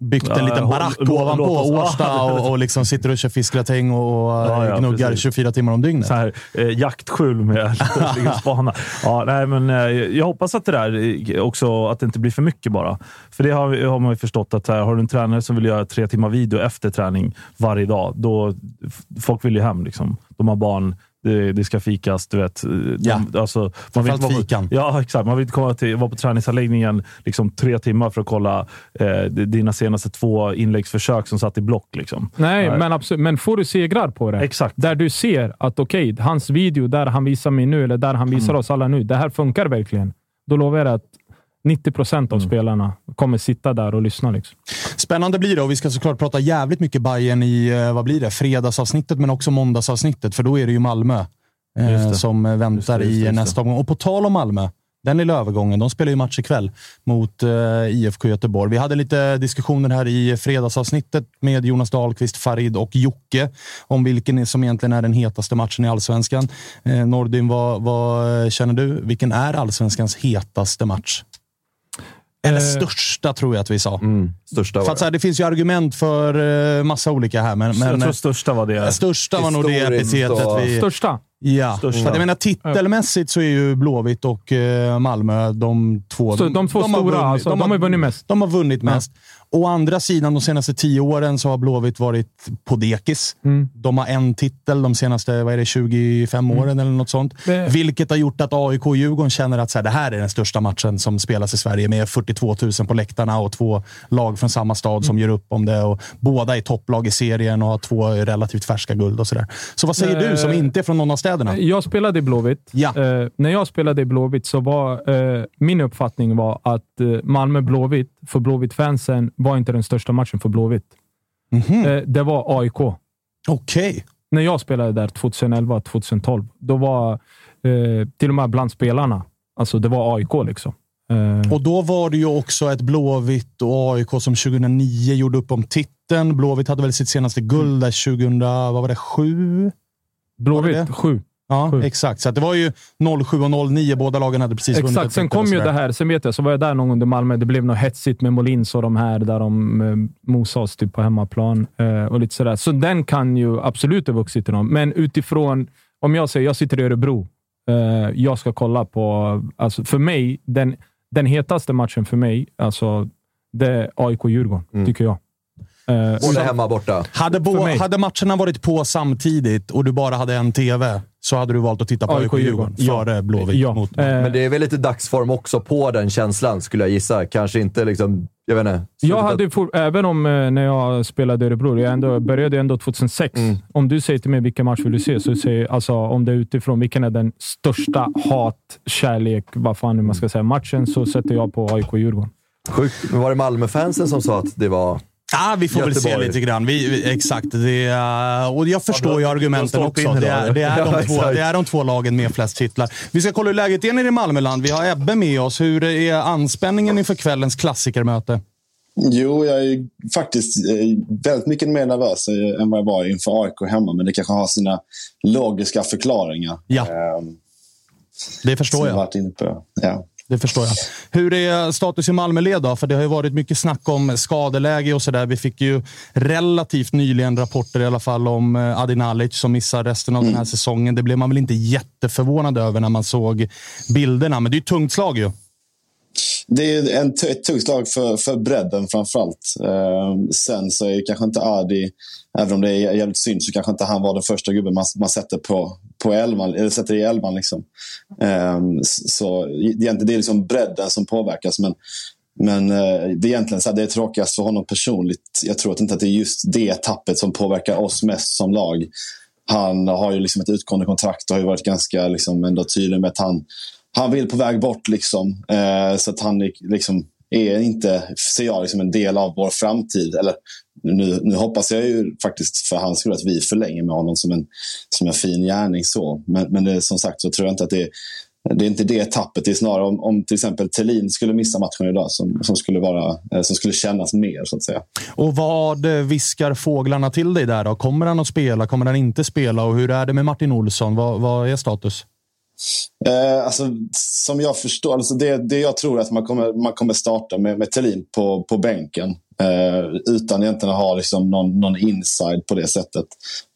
Byggt en liten barack <laughs> ja, ovanpå Årsta och, och liksom sitter och kör fiskgratäng och ja, ja, gnuggar precis. 24 timmar om dygnet. Så här, eh, jaktskjul med <laughs> spana. Ja, nej, men, eh, jag hoppas att det där också, att det inte blir för mycket bara. För det har, har man ju förstått att här, har du en tränare som vill göra tre timmar video efter träning varje dag, då folk vill ju hem. Liksom. De har barn det, det, ska fikas. Du vet. Ja, alltså, man vill, fikan. Ja, exakt. Man vill komma till, vara på träningsanläggningen liksom, tre timmar för att kolla eh, dina senaste två inläggsförsök som satt i block. Liksom. Nej, äh, men, absolut, men får du segrar på det, exakt. där du ser att okej, okay, hans video där han visar mig nu, eller där han visar mm. oss alla nu, det här funkar verkligen. Då lovar jag att 90 procent av mm. spelarna kommer sitta där och lyssna. Liksom. Spännande blir det och vi ska såklart prata jävligt mycket Bayern i eh, vad blir det, fredagsavsnittet, men också måndagsavsnittet, för då är det ju Malmö eh, som väntar just det, just det, i nästa omgång. Och på tal om Malmö, den lilla övergången. De spelar ju match ikväll mot uh, IFK Göteborg. Vi hade lite diskussioner här i fredagsavsnittet med Jonas Dahlqvist, Farid och Jocke om vilken som egentligen är den hetaste matchen i allsvenskan. Uh, Nordin, vad, vad känner du? Vilken är allsvenskans hetaste match? Eller eh, största tror jag att vi sa. Mm, största för att, så här, det finns ju argument för uh, massa olika här. Men, men, jag tror största var det. Största var nog det epitetet. Vi, största? Ja, Största. för jag menar titelmässigt så är ju Blåvitt och uh, Malmö de två... Så de två de stora, vunnit, alltså, de, de, har vunnit mest. De har vunnit mest. Å andra sidan, de senaste tio åren så har Blåvitt varit på dekis. Mm. De har en titel de senaste vad är det, 25 mm. åren eller något sånt. Det... Vilket har gjort att AIK och Djurgården känner att så här, det här är den största matchen som spelas i Sverige med 42 000 på läktarna och två lag från samma stad mm. som gör upp om det. Och båda är topplag i serien och har två relativt färska guld och sådär. Så vad säger äh... du som inte är från någon av städerna? Jag spelade i Blåvitt. Ja. Uh, när jag spelade i Blåvitt så var uh, min uppfattning var att uh, Malmö-Blåvitt, för Blåvitt-fansen, var inte den största matchen för Blåvitt. Mm -hmm. Det var AIK. Okej. Okay. När jag spelade där 2011-2012, då var eh, till och med bland spelarna, alltså det var AIK liksom. Eh. Och då var det ju också ett Blåvitt och AIK som 2009 gjorde upp om titeln. Blåvitt hade väl sitt senaste guld där 2000, vad var det, 7? Blåvitt, 7. Ja, Sju. exakt. Så det var ju 07 och 09. Båda lagen hade precis vunnit. Exakt. Sen kom ju det här. Sen vet jag, så var jag där någon gång under Malmö. Det blev något hetsigt med Molins och de här där de eh, mosade oss typ på hemmaplan eh, och lite sådär. Så den kan ju absolut ha vuxit till dem. Men utifrån, om jag säger, jag sitter i Örebro. Eh, jag ska kolla på, alltså för mig, den, den hetaste matchen för mig, alltså, det är AIK-Djurgården, mm. tycker jag. Både hemma och borta. Hade, bo, hade matcherna varit på samtidigt och du bara hade en TV, så hade du valt att titta på AIK Djurgården före Blåvitt. Ja. Mot, Eh, Men det är väl lite dagsform också på den känslan, skulle jag gissa. Kanske inte liksom, jag vet inte. Jag hade for, även om eh, när jag spelade i Örebro, jag ändå, började ändå 2006. Mm. Om du säger till mig vilken match vill du se, så säger alltså om det är utifrån vilken är den största hat, kärlek, vad fan nu man ska säga, matchen, så sätter jag på AIK Djurgården. Sjukt. Var det Malmöfansen som sa att det var... Ja, vi får väl se Göteborg. lite grann. Vi, vi, exakt. Det, är- och jag förstår Ja, ju de- argumenten de också. Det är, det, är ja. de två, det är de två lagen med flest titlar. Vi ska kolla hur läget är nere i Malmöland. Vi har Ebbe med oss. Hur är anspänningen inför kvällens klassikermöte? Jo, jag är faktiskt eh, väldigt mycket mer nervös eh, än vad jag var inför AIK hemma. Men det kanske har sina logiska förklaringar. Ja. Ehm, Det förstår som jag. varit inne på. Ja. Det förstår jag. Hur är status i Malmöled då? För det har ju varit mycket snack om skadeläge och sådär. Vi fick ju relativt nyligen rapporter i alla fall om eh, Adi Nalic som missar resten av den här säsongen. Det blev man väl inte jätteförvånad över när man såg bilderna, men det är ju ett tungt slag ju. Det är en t- ett tungt slag för, för bredden framförallt. Eh, sen så är kanske inte Adi, även om det är jävligt synd, så kanske inte han var den första gubben man, man sätter på, på elvan, eller sätter i elvan. Liksom. Eh, så egentligen det är liksom bredden som påverkas. Men, men eh, det är egentligen så här, det är tråkigast för honom personligt. Jag tror att inte att det är just det tappet som påverkar oss mest som lag. Han har ju liksom ett utgående kontrakt och har ju varit ganska liksom ändå tydlig med att han, han vill på väg bort. Liksom. Eh, så att han är- liksom, är inte, ser jag, liksom en del av vår framtid. Eller, nu, nu hoppas jag ju faktiskt för hans skull att vi förlänger med honom som en, som en fin gärning. så. Men, men det, som sagt så tror jag inte att det är det är inte det tappet. Det är snarare om, om till exempel Thelin skulle missa matchen idag som, som, skulle, vara, eh, som skulle kännas mer. så att säga. Och vad eh, viskar fåglarna till dig där då? Kommer han att spela? Kommer han inte spela? Och hur är det med Martin Olsson? Vad, vad är status? Eh, alltså, som jag förstår, alltså det, det jag tror är att man kommer, man kommer starta med, med Thelin på, på bänken. Eh, utan egentligen att ha liksom någon, någon inside på det sättet.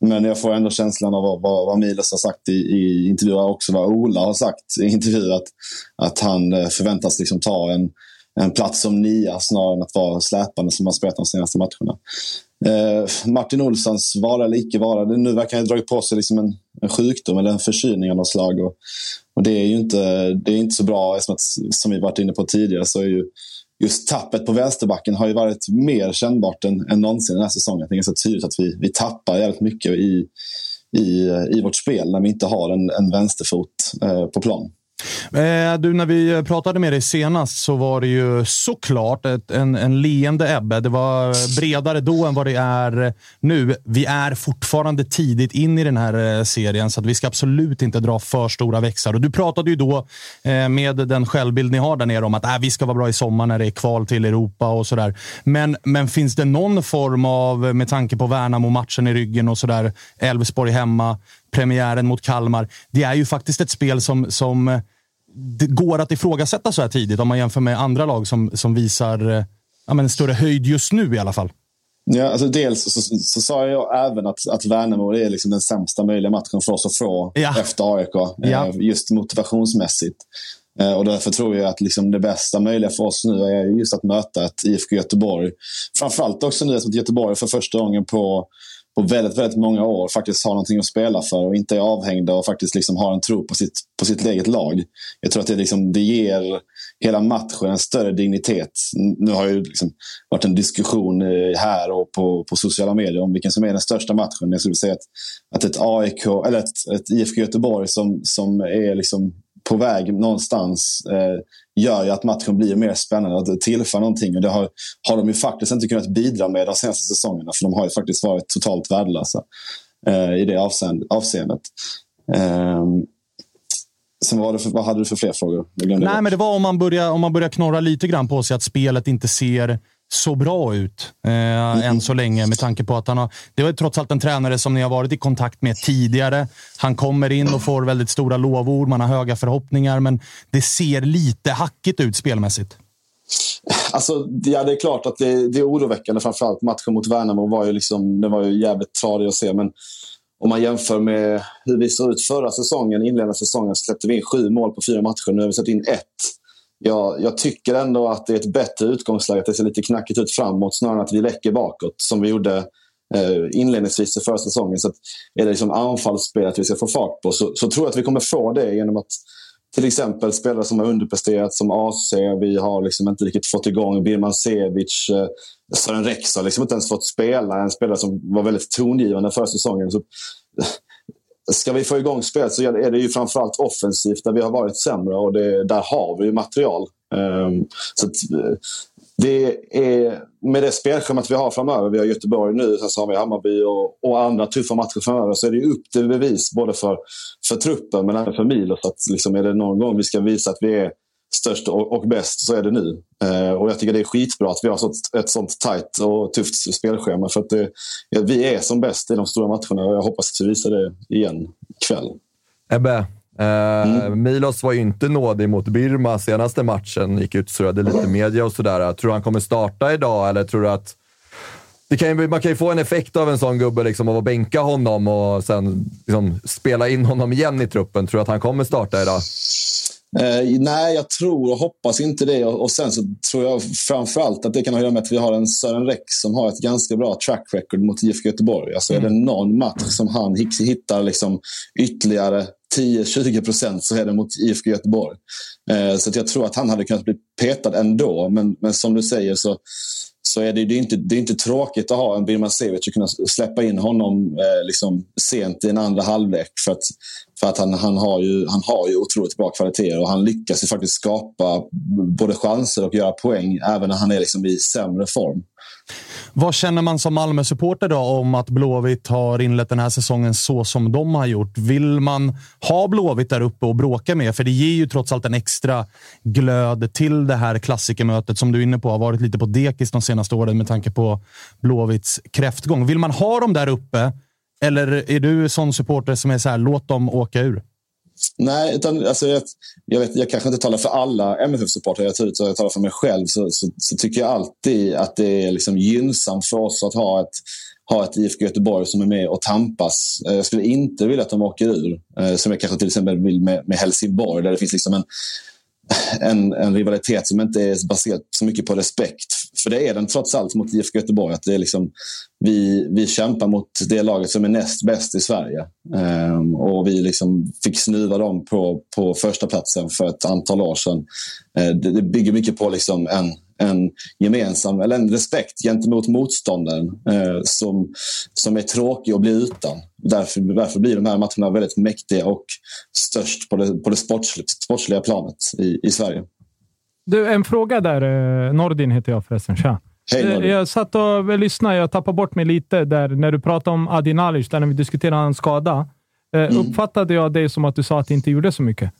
Men jag får ändå känslan av vad, vad, vad Milos har sagt i, i intervjuer och också vad Ola har sagt i intervjuer. Att, att han eh, förväntas liksom ta en, en plats som nia snarare än att vara släpande som han spelat de senaste matcherna. Eh, Martin Olssons vara eller icke vara. Nu verkar han ha dragit på sig liksom en, en sjukdom eller en förkylning av något slag. Och, och det är ju inte, det är inte så bra. Att, som vi varit inne på tidigare så är ju just tappet på vänsterbacken har ju varit mer kännbart än, än någonsin den här säsongen. Det är ganska tydligt att vi, vi tappar jävligt mycket i, i, i vårt spel när vi inte har en, en vänsterfot eh, på plan. Eh, du, när vi eh, pratade med dig senast så var det ju såklart ett, en, en leende Ebbe. Det var bredare då än vad det är nu. Vi är fortfarande tidigt in i den här eh, serien, så att vi ska absolut inte dra för stora växlar. Och du pratade ju då eh, med den självbild ni har där nere om att äh, vi ska vara bra i sommar när det är kval till Europa och sådär. Men, men finns det någon form av, eh, med tanke på Värnamo-matchen i ryggen och sådär, Elfsborg hemma, premiären mot Kalmar. Det är ju faktiskt ett spel som, som det går att ifrågasätta så här tidigt om man jämför med andra lag som, som visar eh, ja, men en större höjd just nu i alla fall. Ja, alltså dels så, så, så sa jag även att, att Värnamo är liksom den sämsta möjliga matchen för oss att få Ja. efter AIK. Ja. Eh, just motivationsmässigt. Eh, och därför tror jag att liksom det bästa möjliga för oss nu är just att möta ett IFK Göteborg. Framförallt också nu att Göteborg för första gången på, på väldigt, väldigt många år faktiskt har någonting att spela för och inte är avhängda och faktiskt liksom har en tro på sitt, på sitt eget lag. Jag tror att det, liksom, det ger hela matchen en större dignitet. Nu har ju liksom varit en diskussion eh, här och på, på sociala medier om vilken som är den största matchen. Jag skulle säga att, att ett AIK, eller ett, ett IFK Göteborg som, som är liksom på väg någonstans eh, gör ju att matchen blir mer spännande och det tillför någonting. Och det har, har de ju faktiskt inte kunnat bidra med de senaste säsongerna för de har ju faktiskt varit totalt värdelösa eh, i det avseende, avseendet. Ehm, sen var det för, vad hade du för fler frågor? Nej, bort. men det var om man börjar, om man börjar knorra lite grann på sig att spelet inte ser så bra ut eh, än så länge med tanke på att han har... Det var trots allt en tränare som ni har varit i kontakt med tidigare. Han kommer in och får väldigt stora lovord. Man har höga förhoppningar, men det ser lite hackigt ut spelmässigt. Alltså, ja, det är klart att det, det är oroväckande. Framförallt matchen mot Värnamo var ju, liksom, den var ju jävligt tradig att se. Men om man jämför med hur vi såg ut förra säsongen, inledande säsongen, så släppte vi in sju mål på fyra matcher. Nu har vi släppt in ett. Jag, jag tycker ändå att det är ett bättre utgångsläge. Att det ser lite knackigt ut framåt snarare än att vi läcker bakåt som vi gjorde eh, inledningsvis i förra säsongen. Så att är det liksom anfallsspelet vi ska få fart på så, så tror jag att vi kommer få det genom att till exempel spelare som har underpresterat som AC. Vi har liksom inte riktigt fått igång Birman Sevic. Eh, Sören Rex har liksom inte ens fått spela. En spelare som var väldigt tongivande förra säsongen. Så, ska vi få igång spelet så är det ju framförallt offensivt där vi har varit sämre och det, där har vi ju material. Um, så att, eh, det är, med det spelschemat vi har framöver, vi har Göteborg nu, sen så har vi Hammarby och, och andra tuffa matcher framöver, så är det upp till bevis både för, för truppen men även för Milos. Att liksom, är det någon gång vi ska visa att vi är störst och, och bäst så är det nu. Eh, och jag tycker det är skitbra att vi har sånt, ett sånt tajt och tufft spelschema. För att det, vi är som bäst i de stora matcherna och jag hoppas att vi visar det igen ikväll. Ebbe, Eh, mm. Milos var ju inte nådig mot Birma senaste matchen. Gick ut och surrade lite media och sådär. Tror du han kommer starta idag eller tror du att... Det kan ju, man kan ju få en effekt av en sån gubbe, liksom, av att bänka honom och sen liksom, spela in honom igen i truppen. Tror du att han kommer starta idag? Eh, nej, jag tror och hoppas inte det. Och, och sen så tror jag framförallt att det kan ha att göra med att vi har en Sören Rex som har ett ganska bra track record mot IFK Göteborg. Alltså mm. är det mm. någon match som han hittar liksom ytterligare 10-20 procent så är det mot IFK Göteborg. Eh, så jag tror att han hade kunnat bli petad ändå. Men, men som du säger så, så är det, det, är inte, det är inte tråkigt att ha en Birman Sevic och kunna släppa in honom eh, liksom sent i en andra halvlek. För att, för att han, han, har ju, han har ju otroligt bra kvaliteter och han lyckas ju faktiskt skapa både chanser och göra poäng även när han är liksom i sämre form. Vad känner man som Malmö-supporter då om att Blåvitt har inlett den här säsongen så som de har gjort? Vill man ha Blåvitt där uppe och bråka med? För det ger ju trots allt en extra glöd till det här klassikermötet som du är inne på har varit lite på dekis de senaste åren med tanke på Blåvitts kräftgång. Vill man ha dem där uppe? Eller är du sån supporter som är så här, låt dem åka ur? Nej, utan, alltså, jag, jag, vet, jag kanske inte talar för alla MFF-supportrar. Jag, jag talar för mig själv. Så, så, så, tycker jag alltid att det är liksom gynnsamt för oss att ha ett, ha ett IFK Göteborg som är med och tampas. Eh, jag skulle inte vilja att de åker ur. Eh, som jag kanske till exempel vill med, med Helsingborg. Där det finns liksom en, en, en rivalitet som inte är baserad så mycket på respekt. För det är den trots allt mot IFK Göteborg. Att det är liksom, vi, vi kämpar mot det laget som är näst bäst i Sverige. Um, och vi liksom fick snuva dem på, på första platsen för ett antal år sedan. Uh, det, det, bygger mycket på liksom en, en gemensam eller en respekt gentemot motståndaren uh, som, som är tråkig att bli utan. Därför, därför blir de här matcherna väldigt mäktiga och störst på det, på det sportsliga, sportsliga planet i, i Sverige. Du, en fråga där. Eh, Nordin heter jag förresten. Tja. Hej, eh, jag satt och lyssnade. Jag tappade bort mig lite där när du pratade om Adi Nalic, där när vi diskuterade hans skada. Eh, mm. Uppfattade jag det som att du sa att det inte gjorde så mycket?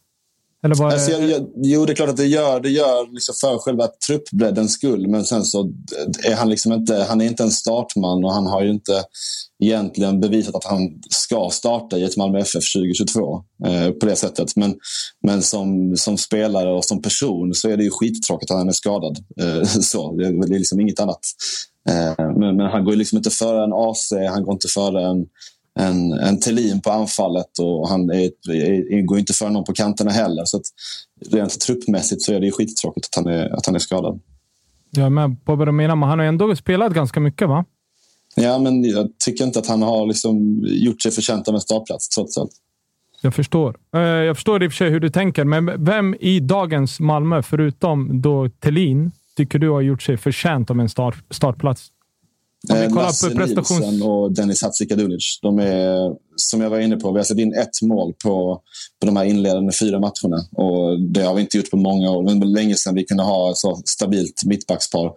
Eller bara... alltså, jag, jag, jo, det är klart att det gör, det gör liksom för själva truppbreddens skull. Men sen så eh, är han liksom inte, han är inte en startman och han har ju inte egentligen bevisat att han ska starta i ett Malmö FF 2022 eh, på det sättet. Men, men som, som spelare och som person så är det ju skittråkigt att han är skadad. Eh, <laughs> så, det, det är liksom inget annat. Eh, men, men, han går liksom inte före en AC, han går inte före en en, en Thelin på anfallet och han är, är, går inte för någon på kanterna heller. Så att rent truppmässigt så är det ju skittråkigt att han är, att han är skadad. Jag är med på vad du menar, men han har ändå spelat ganska mycket va? Ja, men jag tycker inte att han har liksom gjort sig förtjänt av en startplats trots allt. Jag förstår. Eh, jag förstår i och för sig hur du tänker, men vem i dagens Malmö, förutom då Thelin, tycker du har gjort sig förtjänt av en start, startplats? Om vi kollar Lasse på prestations... Nilsson och Dennis Hatzikadunic. De är, som jag var inne på, vi har sett in ett mål på, på de här inledande fyra matcherna. Och det har vi inte gjort på många år. Det var länge sedan vi kunde ha ett så stabilt mittbackspar.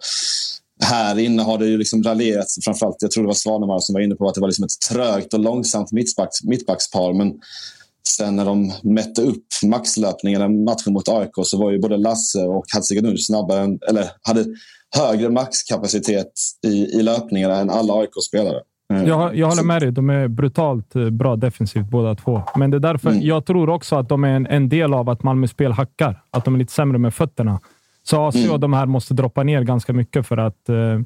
Här inne har det ju liksom raljerats, framförallt, jag tror det var Svanemar som var inne på att det var liksom ett trögt och långsamt mittbacks, mittbackspar. Men sen när de mätte upp maxlöpningarna matchen mot AIK så var ju både Lasse och Hatzikadunic snabbare än, eller hade högre maxkapacitet i, i löpningarna än alla AIK-spelare. Mm. Jag, jag håller med dig. De är brutalt eh, bra defensivt båda två. Men det är därför mm. jag tror också att de är en, en, del av att Malmö spel hackar. Att de är lite sämre med fötterna. Så AC mm. och de här måste droppa ner ganska mycket för att eh,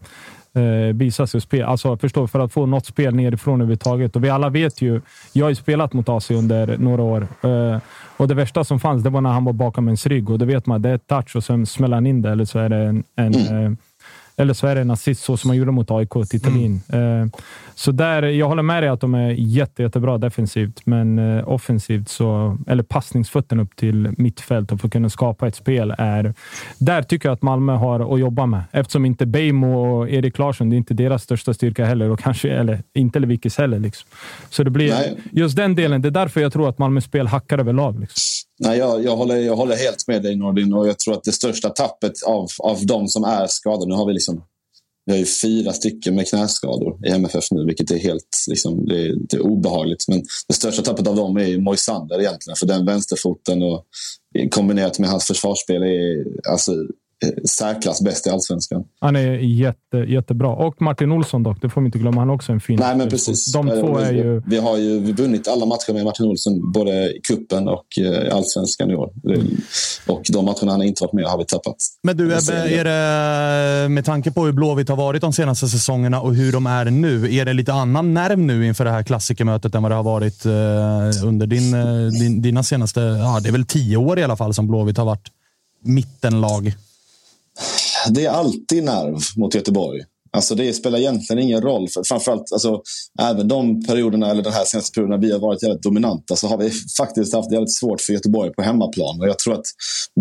eh, sig spel. Alltså, förstå, för att få något spel nerifrån överhuvudtaget. Och vi alla vet ju. Jag har ju spelat mot AC under några år. Eh, och det värsta som fanns, det var när han var bakom ens rygg. Och då vet man att det är touch och sen smäller han in det, eller så är det en, en, mm. Eller det en assist, så som man gjorde mot AIK, Titalin. Mm. Så där, jag håller med dig att de är jätte, jättebra defensivt, men offensivt, så, eller passningsfötten upp till mittfält och för att kunna skapa ett spel, är, där tycker jag att Malmö har att jobba med. Eftersom inte Beijmo och Erik Larsson, det är inte deras största styrka heller, och kanske, eller inte Levikis heller. Liksom. Så det blir Nej. just den delen. Det är därför jag tror att Malmös spel hackar överlag. Liksom. Nej, jag, jag, håller, jag håller helt med dig Nordin och jag tror att det största tappet av, av de som är skadade, nu har vi liksom vi har ju fyra stycken med knäskador i MFF nu, vilket är helt liksom, det är, det är obehagligt. Men det största tappet av dem är ju Moisander egentligen, för den vänsterfoten och kombinerat med hans försvarsspel är alltså, särklass bäst i allsvenskan. Han är jätte, jättebra. Och Martin Olsson dock, det får vi inte glömma. Han är också en fin Nej, men precis. De två är ju... Vi har ju vunnit alla matcher med Martin Olsson, både i kuppen och eh, allsvenskan i år. Och de matcherna han inte varit med har vi tappat. Men du Ebbe, är det, med tanke på hur Blåvitt har varit de senaste säsongerna och hur de är nu, är det lite annan nerv nu inför det här klassikermötet än vad det har varit eh, under din, eh, din, dina senaste, ja, det är väl tio år i alla fall som Blåvitt har varit mittenlag? Det är alltid nerv mot Göteborg. Alltså det spelar egentligen ingen roll. För framförallt, alltså, även de perioderna, eller den här senaste perioden, när vi har varit jävligt dominanta, så har vi faktiskt haft jävligt svårt för Göteborg på hemmaplan. Och jag tror att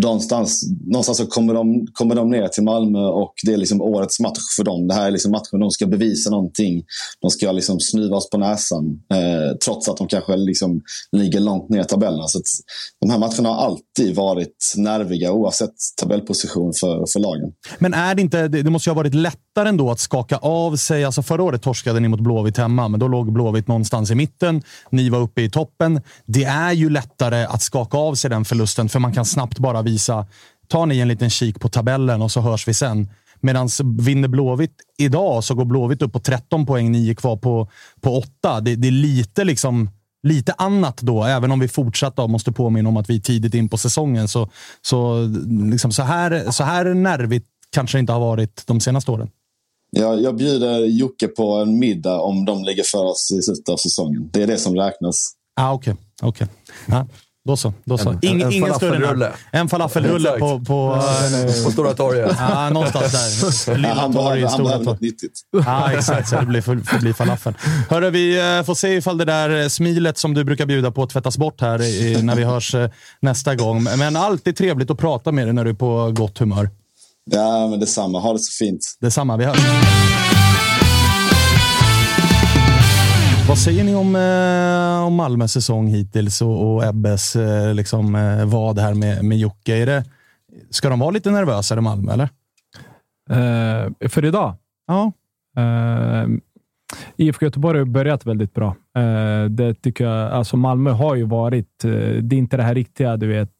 någonstans, någonstans så kommer de, kommer de ner till Malmö och det är liksom årets match för dem. Det här är liksom matchen de ska bevisa någonting. De ska liksom snuva oss på näsan, eh, trots att de kanske liksom ligger långt ner i tabellen. Så de här matcherna har alltid varit nerviga, oavsett tabellposition för, för lagen. Men är det inte, det måste ju ha varit lättare ändå att skaka av sig. Alltså förra året torskade ni mot Blåvitt hemma, men då låg Blåvitt någonstans i mitten. Ni var uppe i toppen. Det är ju lättare att skaka av sig den förlusten, för man kan snabbt bara visa. Tar ni en liten kik på tabellen och så hörs vi sen. Medan vinner Blåvitt idag så går Blåvitt upp på 13 poäng, ni är kvar på, på 8. Det, det är lite liksom lite annat då, även om vi fortsatt då, måste påminna om att vi är tidigt in på säsongen. Så, så, liksom så, här, så här nervigt kanske det inte har varit de senaste åren. Jag, jag bjuder Jocke på en middag om de ligger för oss i slutet av säsongen. Det är det som räknas. Ah, Okej, okay. okay. ah, då så. Då så. En, Ing, en, ingen större En falafelrulle på, på, på Stora torget. ah, någonstans där. <laughs> Lilla han torg, Stora torg. nyttigt. Ah, exakt, så det blir, får, bli falafel. Hörru, vi eh, får se ifall det där smilet som du brukar bjuda på tvättas bort här i, när vi hörs eh, nästa gång. Men alltid trevligt att prata med dig när du är på gott humör. Ja, men detsamma. Ha det så fint. Detsamma. Vi hörs. Vad säger ni om, eh, om Malmös säsong hittills och, och Ebbes eh, liksom, eh, vad här med, med Jocke? Är det, ska de vara lite nervösare, Malmö, eller? Uh, för idag? Ja. Uh, IFK Göteborg har börjat väldigt bra. Uh, det tycker jag. Alltså Malmö har ju varit... Uh, det är inte det här riktiga, du vet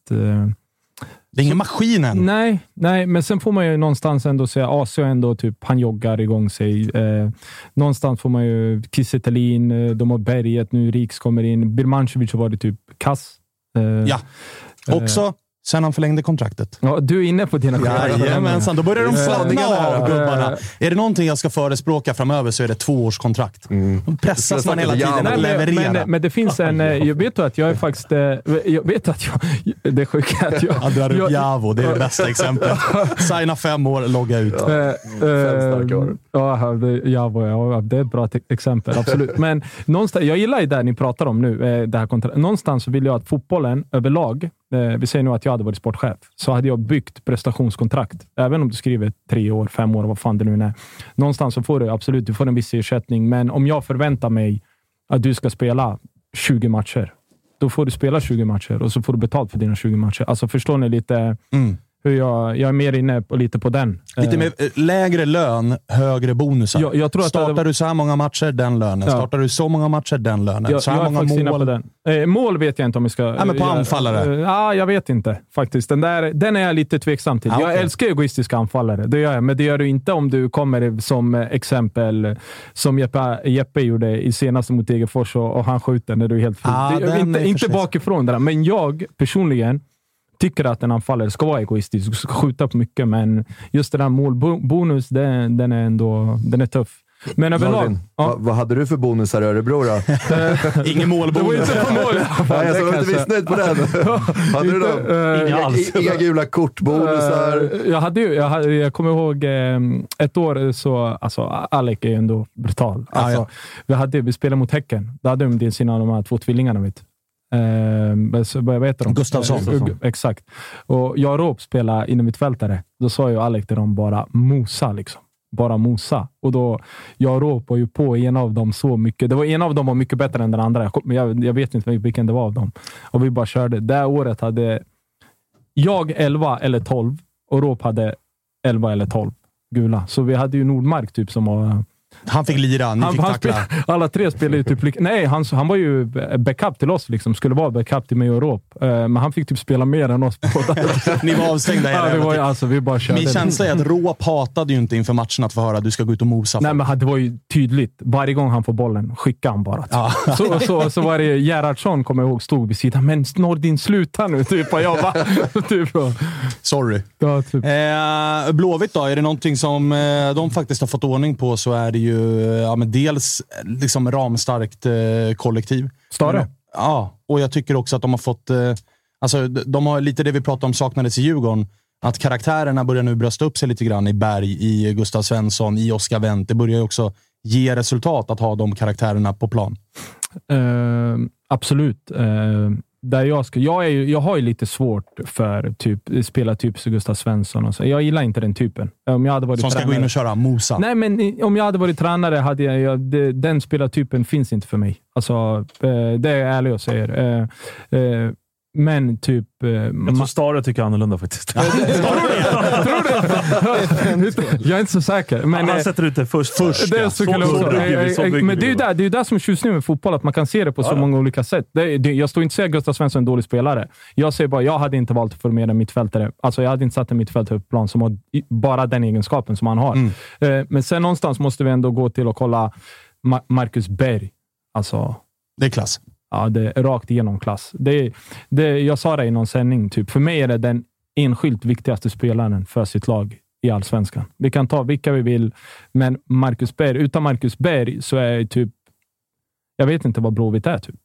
det är ingen maskin än. Nej, nej, men sen får man ju någonstans ändå säga AC ändå typ, han joggar igång sig. Eh, någonstans får man ju Kiese eh, de har berget nu, Riks kommer in. Birmancevic har varit typ kass. Eh, ja, också Sen han förlängde kontraktet. Ja, du är inne på dina Jajamensan, då börjar de slappna av gubbarna. Är det någonting jag ska förespråka framöver så är det tvåårskontrakt. Mm. Då pressas man hela tiden att leverera. Men, men, det finns en... Eh, jag vet att jag är faktiskt... Eh, jag vet att jag... Det är sjuka att jag... Han drar upp Javo, det är det bästa exemplet. <laughs> Signa fem år, logga ut. Ja, uh, uh, ja, Javo, ja, det är ett bra exempel. Absolut. Men någonstans, jag gillar ju det ni pratar om nu. Det här kontrakt. Någonstans så vill jag att fotbollen överlag Eh, Eh, vi säger nu att jag hade varit sportchef, så hade jag byggt prestationskontrakt. Även om du skriver tre år, fem år, vad fan det nu är. Någonstans så får du absolut du får en viss ersättning, men om jag förväntar mig att du ska spela 20 matcher, då får du spela 20 matcher och så får du betalt för dina 20 matcher. Alltså Förstår ni lite? Mm hur jag, jag är mer inne på, lite på den. Lite med eh, lägre lön, högre bonusar. Jag, jag tror Startar hade... du så här många matcher, den lönen. Ja. Startar du så många matcher, den lönen. Jag, så här jag många mål. På den. Eh, mål vet jag inte om vi ska... Ja, men på anfallare? Eh, ja, jag vet inte faktiskt. Den, där, den är jag lite tveksam till. Ah, okay. Jag älskar egoistiska anfallare, det gör jag. Men det gör du inte om du kommer som exempel, som Jeppe, Jeppe gjorde i senaste mot Degerfors och, och han skjuter när du är helt fri. Ah, inte inte bakifrån, där. men jag personligen tycker att en anfallare ska vara egoistisk och ska skjuta på mycket, men just den här målbonus, den, den, är ändå den är tuff. Men överlag... Ja. vad, hade du för bonusar i Örebro då? <laughs> Ingen Det var målbonus. inte på mål. <laughs> Nej, jag såg inte missnöjd på den. <laughs> Hade du dem? Eh, Inga, alls. inga gula kortbonusar. Eh, Jag, hade ju, jag, hade, jag kommer ihåg eh, ett år så... Alltså, Alec är ju ändå brutal. Alltså, ja. Vi, hade, vi spelade mot Häcken. Då hade de sina de här två tvillingarna. Vet. Eh, vad heter de? Gustafsson. Exakt. Och jag och Rob spelade inom mittfältare. Då sa ju Alec till dem bara mosa. Liksom. Bara mosa. Och då, jag var ju på en av dem så mycket. Det var en av dem var mycket bättre än den andra. Jag, jag, jag vet inte vilken det var av dem. Och vi bara körde. Det året hade jag 11 eller 12 och Rob hade 11 eller 12 gula. Så vi hade ju Nordmark typ som var... Han fick lira, ni Han, fick tackla. spel, alla tre spelade ju typ... Nej, han, han var ju backup till oss. Liksom. Skulle vara backup till mig och Rob. Eh, Men han fick typ spela mer än oss båda. <laughs> Ni var avstängda ja, jävla var alltså, vi bara körde. Min känsla är att Råp hatade ju inte inför matchen att få höra att du ska gå ut och mosa. Nej, men det var ju tydligt. Varje gång han får bollen skickar han bara. Ja. <laughs> Så, så, så var det Gerhardsson, kommer jag ihåg, stod vid sidan. Men Nordin, sluta nu! Typ, och jag bara... <laughs> typ, Sorry. ja, typ. Eh, Blåvitt då? Är det någonting som eh, de faktiskt har fått ordning på så är det ju eh, ja, men dels eh, liksom ramstarkt eh, kollektiv. Stare? Ja, och jag tycker också att de har fått... Eh, alltså, de- har lite det vi pratade om saknades i Djurgården. Att karaktärerna börjar nu brösta upp sig lite grann i Berg, i Gustav Svensson, i Oskar Wendt. Det börjar ju också ge resultat att ha de karaktärerna på plan. Eh, absolut. Eh, där jag, ska, jag, är ju, jag har ju lite svårt för typ, spela typ som Gustav Svensson. Och så. Jag gillar inte den typen. Om jag hade varit Som ska gå tränare- in och köra mosa. Nej, men om jag hade varit tränare hade jag, jag det, den spelartypen finns inte för mig. Alltså, eh, det är jag ärlig och säger. Men typ... Eh, Jag tror Stare tycker annorlunda faktiskt. <laughs> <laughs> jag är inte så säker. Men, han eh, sätter ut det först. först det är så så Eh, eh, bygger Men det är ju där, det är ju där som är tjusningen med fotboll, att man kan se det på så Ja, ja. många olika sätt. Det, det, jag står inte och säger att Gustav Svensson är en dålig spelare. Jag säger bara, jag hade inte valt att formera mittfältare. Alltså, jag hade inte satt en mittfältare på plan som har bara den egenskapen som han har. Mm. Men sen någonstans måste vi ändå gå till och kolla Ma- Marcus Berg. Alltså, Det är klass. Ja, det är rakt igenom klass. Det, det, jag sa det i någon sändning. Typ. För mig är det den enskilt viktigaste spelaren för sitt lag i allsvenskan. Vi kan ta vilka vi vill, men Marcus Berg, utan Marcus Berg så är typ... Jag vet inte vad Blåvitt är. Typ.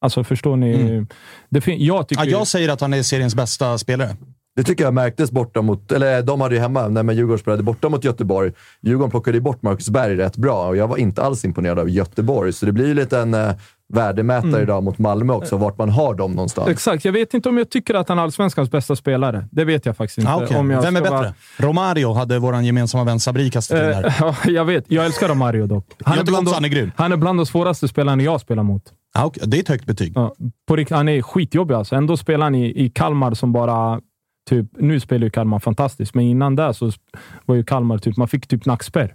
Alltså, förstår ni? Mm. Det jag tycker Ja, jag säger att han är seriens bästa spelare. Det tycker jag märktes borta mot, eller de hade ju hemma, när man Djurgården spelade borta mot Göteborg. Djurgården plockade bort Marcus Berg rätt bra och jag var inte alls imponerad av Göteborg. Så det blir ju lite en eh, värdemätare Mm. idag mot Malmö också, vart man har dem någonstans. Exakt. Jag vet inte om jag tycker att han är allsvenskans bästa spelare. Det vet jag faktiskt inte. Ah, okej. om jag Vem är bättre? vara- Romario hade vår gemensamma vän Sabri kastat in Eh, där. <laughs> ja, jag vet. Jag älskar Romario dock. Han tycker också han är grym. han är bland de svåraste spelarna jag spelar mot. Ah, okej. Det är ett högt betyg. Ja, på riktigt, han är skitjobbig alltså. Ändå spelar han i, i Kalmar som bara... Typ, nu spelar ju Kalmar fantastiskt, men innan där så var ju Kalmar typ... Man fick typ nackspärr.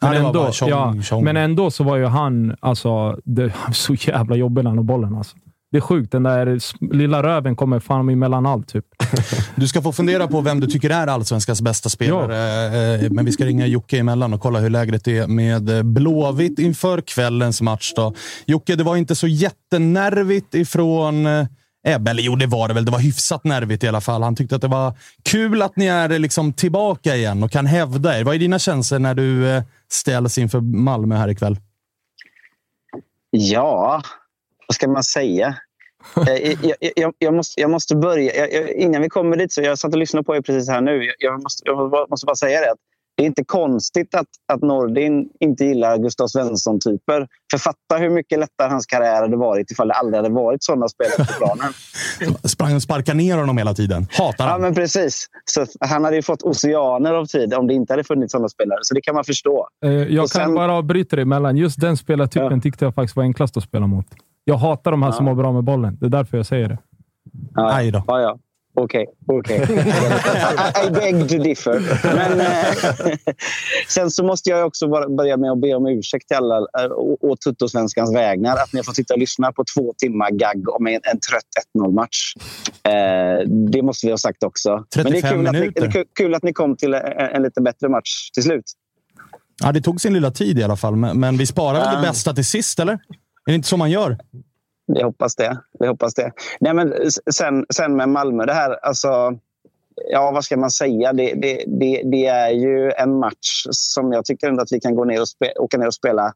Ja, Men, ändå, tjong, ja, tjong. men ändå så var ju han, alltså, det, så jävla jobbig när han har bollen. Alltså. Det är sjukt. Den där lilla röven kommer fan emellan allt. Typ. <laughs> Du ska få fundera på vem du tycker är allsvenskans bästa spelare. Eh, Men vi ska ringa Jocke emellan och kolla hur läget är med eh, Blåvitt inför kvällens match. Då. Jocke, det var inte så jättenervigt ifrån eh, Ebbe. Eller jo, det var det väl. Det var hyfsat nervigt i alla fall. Han tyckte att det var kul att ni är liksom tillbaka igen och kan hävda er. Vad är dina känslor när du eh, ställs inför Malmö här ikväll? Ja, vad ska man säga? <laughs> Eh, jag, jag, jag, måste, jag måste börja. Jag, innan vi kommer dit, så jag satt och lyssnade på er precis här nu. Jag, jag, måste, jag måste bara säga det. Att det är inte konstigt att, att Nordin inte gillar Gustav Svensson-typer. För fatta hur mycket lättare hans karriär hade varit ifall det aldrig hade varit sådana spelare på planen. <laughs> Sprang och sparkade ner honom hela tiden. Hatar Ja, han. men precis. Så han hade ju fått oceaner av tid om det inte hade funnits sådana spelare. Så det kan man förstå. Eh, Jag Och kan sen- bara avbryta dig emellan. Just den spelartypen tyckte jag faktiskt var enklast att spela mot. Jag hatar de här som har bra med bollen. Det är därför jag säger det. Ja, Aj Ja, ja. Okej, okej. <laughs> I, I beg to differ. Men, eh, <laughs> sen så måste jag också börja med att be om ursäkt till alla eh, å, å Tuttosvenskans vägnar. Att ni har fått sitta och lyssna på två timmar gagg om en, en trött 1-0-match. Eh, det måste vi ha sagt också. Men det är 35 kul att, ni, minuter. det är kul- att ni kom till en, en lite bättre match till slut. Ja, det tog sin lilla tid i alla fall, men, men vi sparar väl det bästa till sist, eller? Är det inte så man gör? Vi hoppas det. Vi hoppas det. Nej, men sen, sen med Malmö, det här... Alltså, ja, vad ska man säga? Det, det, det, det, är ju en match som jag tycker ändå att vi kan gå ner och spe, åka ner och spela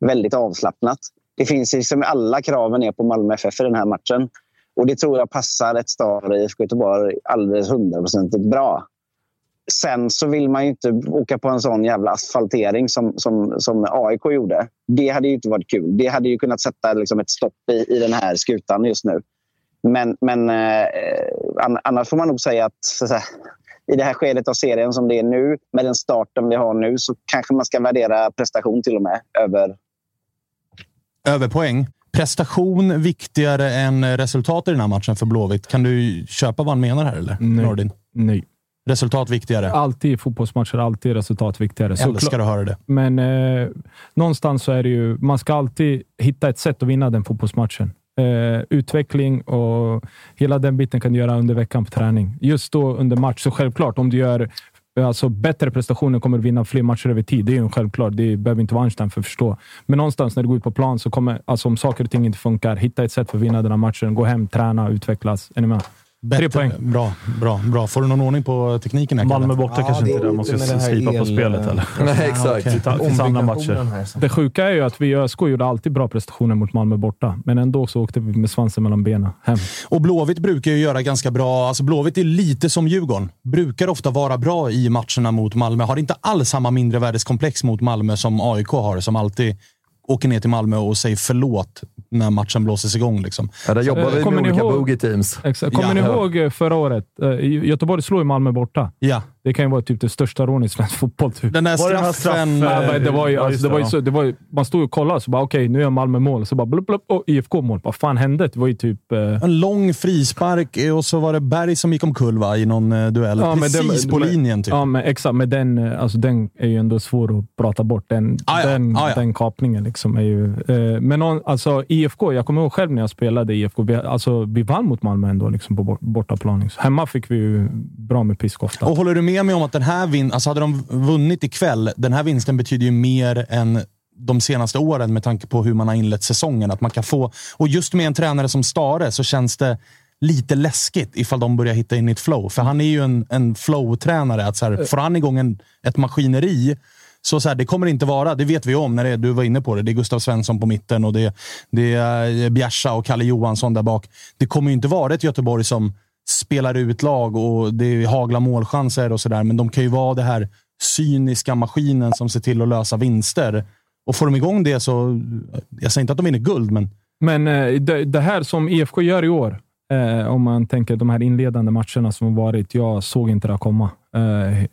väldigt avslappnat. Det finns liksom alla kraven är på Malmö FF i den här matchen. Och det tror jag passar ett Star i IFK Göteborg alldeles hundraprocentigt bra. Sen så vill man ju inte åka på en sån jävla asfaltering som, som, som AIK gjorde. Det hade ju inte varit kul. Det hade ju kunnat sätta liksom ett stopp i, i den här skutan just nu. Men, men eh, annars får man nog säga att, säga, i det här skedet av serien som det är nu, med den starten vi har nu, så kanske man ska värdera prestation till och med över... Över poäng? Prestation viktigare än resultat i den här matchen för Blåvitt. Kan du köpa vad han menar här, eller? Nej. Nordin? Nej. Resultat viktigare? Alltid i fotbollsmatcher, alltid resultat viktigare. Jag älskar att höra det. Men eh, någonstans så är det ju, man ska alltid hitta ett sätt att vinna den fotbollsmatchen. Eh, utveckling och hela den biten kan du göra under veckan på träning. Just då under match, så självklart, om du gör alltså, bättre prestationer kommer du vinna fler matcher över tid. Det är ju självklart. Det behöver inte vara Einstein för att förstå. Men någonstans när du går ut på plan, så kommer, alltså, om saker och ting inte funkar, hitta ett sätt för att vinna den här matchen. Gå hem, träna, utvecklas. Är ni med? Tre poäng. Bra, bra, bra. Får du någon ordning på tekniken? Här, Malmö borta ja, kanske inte där man ska slipa på spelet. Eller? <laughs> Nej, exakt. Det okay. andra matcher. Det sjuka är ju att vi i ÖSK gjorde alltid bra prestationer mot Malmö borta, men ändå så åkte vi med svansen mellan benen hem. Och Blåvitt brukar ju göra ganska bra. Alltså Blåvitt är lite som Djurgården. Brukar ofta vara bra i matcherna mot Malmö. Har inte alls samma mindre värdeskomplex mot Malmö som AIK har, som alltid åker ner till Malmö och säger förlåt när matchen blåses igång. Liksom. Ja, där jobbar vi med olika boogie-teams. Kommer ja. ni ihåg eh, förra året? Eh, Göteborg slog ju Malmö borta. Ja. Det kan ju vara typ det största rånet i svensk fotboll. Typ. Den där straffen... straffen ja, det var ju, alltså, det var ju så, det var ju, man stod och kollade och bara okej, okay, nu gör Malmö mål. Så bara blup, blup, och IFK-mål. Vad fan hände? Det var ju typ... Eh... En lång frispark och så var det Berg som gick omkull va? i någon eh, duell. Ja, Precis den, på linjen. Typ. Ja, men exakt. Men den, eh, alltså, den är ju ändå svår att prata bort. Den, ah, ja. den, ah, ja. den kapningen liksom är ju... Eh, men någon, alltså, IFK, jag kommer ihåg själv när jag spelade i IFK. Vi, alltså, vi vann mot Malmö ändå liksom, på bortaplan. Liksom. Hemma fick vi ju bra med pisk ofta. Och håller du med mig om att den här vin alltså hade de vunnit ikväll, den här vinsten betyder ju mer än de senaste åren med tanke på hur man har inlett säsongen. Att man kan få, och just med en tränare som Stare så känns det lite läskigt ifall de börjar hitta in i ett flow. För han är ju en, en flow-tränare. Att så här, får han igång en, ett maskineri så, så här, det kommer inte vara, det vet vi om, när det, du var inne på det. Det är Gustav Svensson på mitten och det, det är Bjärsa och Kalle Johansson där bak. Det kommer ju inte vara ett Göteborg som spelar ut lag och det haglar målchanser och sådär. Men de kan ju vara den här cyniska maskinen som ser till att lösa vinster. Och får de igång det så... Jag säger inte att de vinner guld, men... Men eh, det, det här som IFK gör i år, eh, om man tänker de här inledande matcherna som har varit. Jag såg inte det komma. Eh,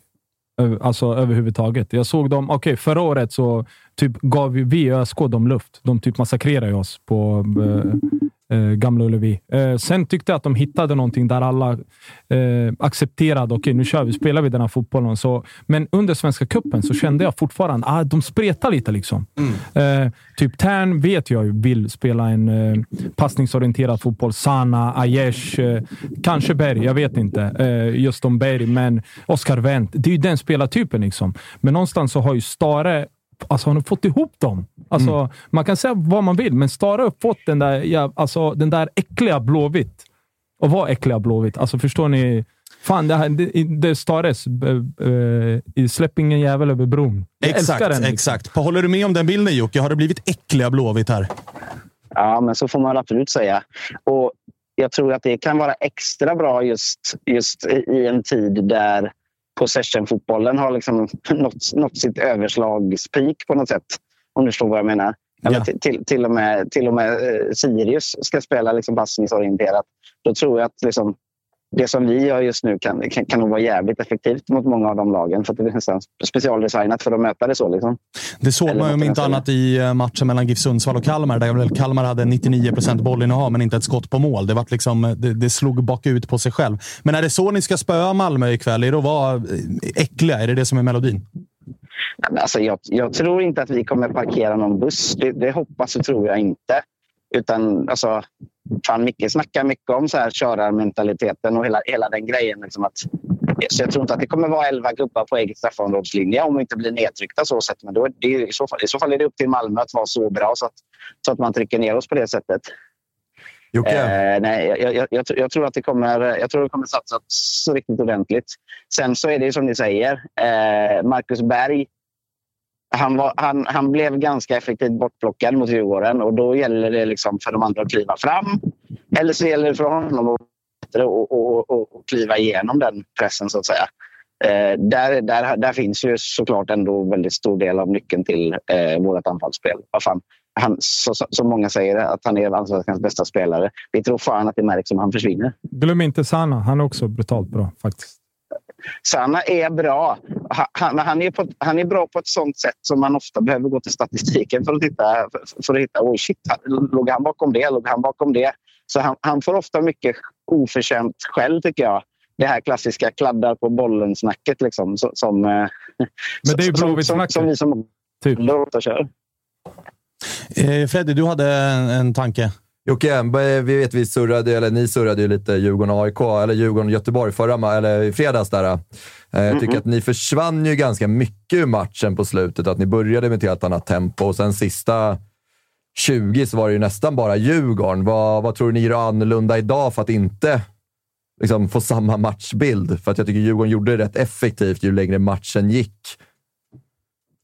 alltså överhuvudtaget. Jag såg dem. Okej, okay, förra året så typ gav vi ÖSK dem luft. De typ massakrerade oss på eh, eh, Gamla Ullevi. Eh, sen tyckte jag att de hittade någonting där alla eh, accepterade. Okej, okay, nu kör vi. Spelar vi den här fotbollen. Så, men under Svenska Cupen så kände jag fortfarande att ah, de spretar lite. liksom. Mm. Eh, typ Tern vet jag vill spela en eh, passningsorienterad fotboll. Sana, Aiesh, eh, kanske Berg. Jag vet inte. Eh, just om Berg, men Oskar Wendt. Det är ju den spelartypen. Liksom. Men någonstans så har ju Stare Alltså, han har fått ihop dem. Alltså, mm. Man kan säga vad man vill, men Stara har fått den där, ja, alltså, den där äckliga Blåvitt. Och vad äckliga Blåvitt? Alltså, förstår ni? Fan, det, här, det, det Stares. Äh, släpp ingen jävel över bron. Jag exakt, den, liksom. exakt. Håller du med om den bilden Jocke? Har det blivit äckliga Blåvitt här? Ja, men så får man absolut säga. Och jag tror att det kan vara extra bra just, just i en tid där possession-fotbollen har liksom <laughs> nått, nått sitt överslagspeak på något sätt. Om du förstår vad jag menar. Ja. Till, till, och med, till och med eh, Sirius ska spela liksom passningsorienterat. Då tror jag att liksom, det som vi gör just nu kan, kan, kan nog vara jävligt effektivt mot många av de lagen. För att det är nästan specialdesignat för att möta det så. Liksom. Det såg man ju om inte annat i eh, matchen mellan GIF Sundsvall och Kalmar. Där Kalmar hade 99 procent bollinnehav, men inte ett skott på mål. Det, var liksom, eh, det, det slog bakut på sig själv. Men är det så ni ska spöa Malmö ikväll? Är det att vara äckliga? Är det det som är melodin? Alltså, jag, jag tror inte att vi kommer parkera någon buss. Det, det hoppas och tror jag inte. Utan alltså, fan, Micke snackar mycket om så här körarmentaliteten och hela, hela den grejen. Liksom att, så jag tror inte att det kommer vara elva gubbar på eget straffområdeslinje om vi inte blir nedtryckta så sätt. Men då, det, i, så fall, i så fall är det upp till Malmö att vara så bra så att, så att man trycker ner oss på det sättet. Jocke? Eh, nej, jag, jag, jag, jag, tror att det kommer, jag tror det kommer satsas riktigt ordentligt. Sen så är det som ni säger, eh, Marcus Berg. Han, var, han, han blev ganska effektivt bortplockad mot Djurgården och då gäller det liksom för de andra att kliva fram. Eller så gäller det för honom att och, och, och, och kliva igenom den pressen så att säga. Eh, där, där, där finns ju såklart ändå väldigt stor del av nyckeln till eh, vårt anfallsspel. Vad fan, han, så, så många säger att han är allsvenskans bästa spelare. Vi tror fan att det märks om han försvinner. Glöm inte Sanna. Han är också brutalt bra faktiskt. Sanna är bra. Han, han, är på, han är bra på ett sånt sätt som man ofta behöver gå till statistiken för att hitta. För, för att hitta oj shit, låg han bakom det? Låg han bakom det? Så han, han får ofta mycket oförtjänt skäll tycker jag det här klassiska kladdar på bollen-snacket. Liksom, som, eh, Men det är ju Blåvitt-snacket. Som, som vi som typ. kör. Eh, Freddy, du hade en, en tanke. Jocke, vi vet vi surrade, eller ni surrade ju lite Djurgården-AIK, eller Djurgården-Göteborg förra, eller i fredags. Där. Eh, jag tycker mm -hmm. att ni försvann ju ganska mycket ur matchen på slutet. Att ni började med ett helt annat tempo och sen sista 20 så var det ju nästan bara Djurgården. Vad, vad tror ni gör annorlunda idag för att inte liksom, få samma matchbild? För att jag tycker Djurgården gjorde det rätt effektivt ju längre matchen gick.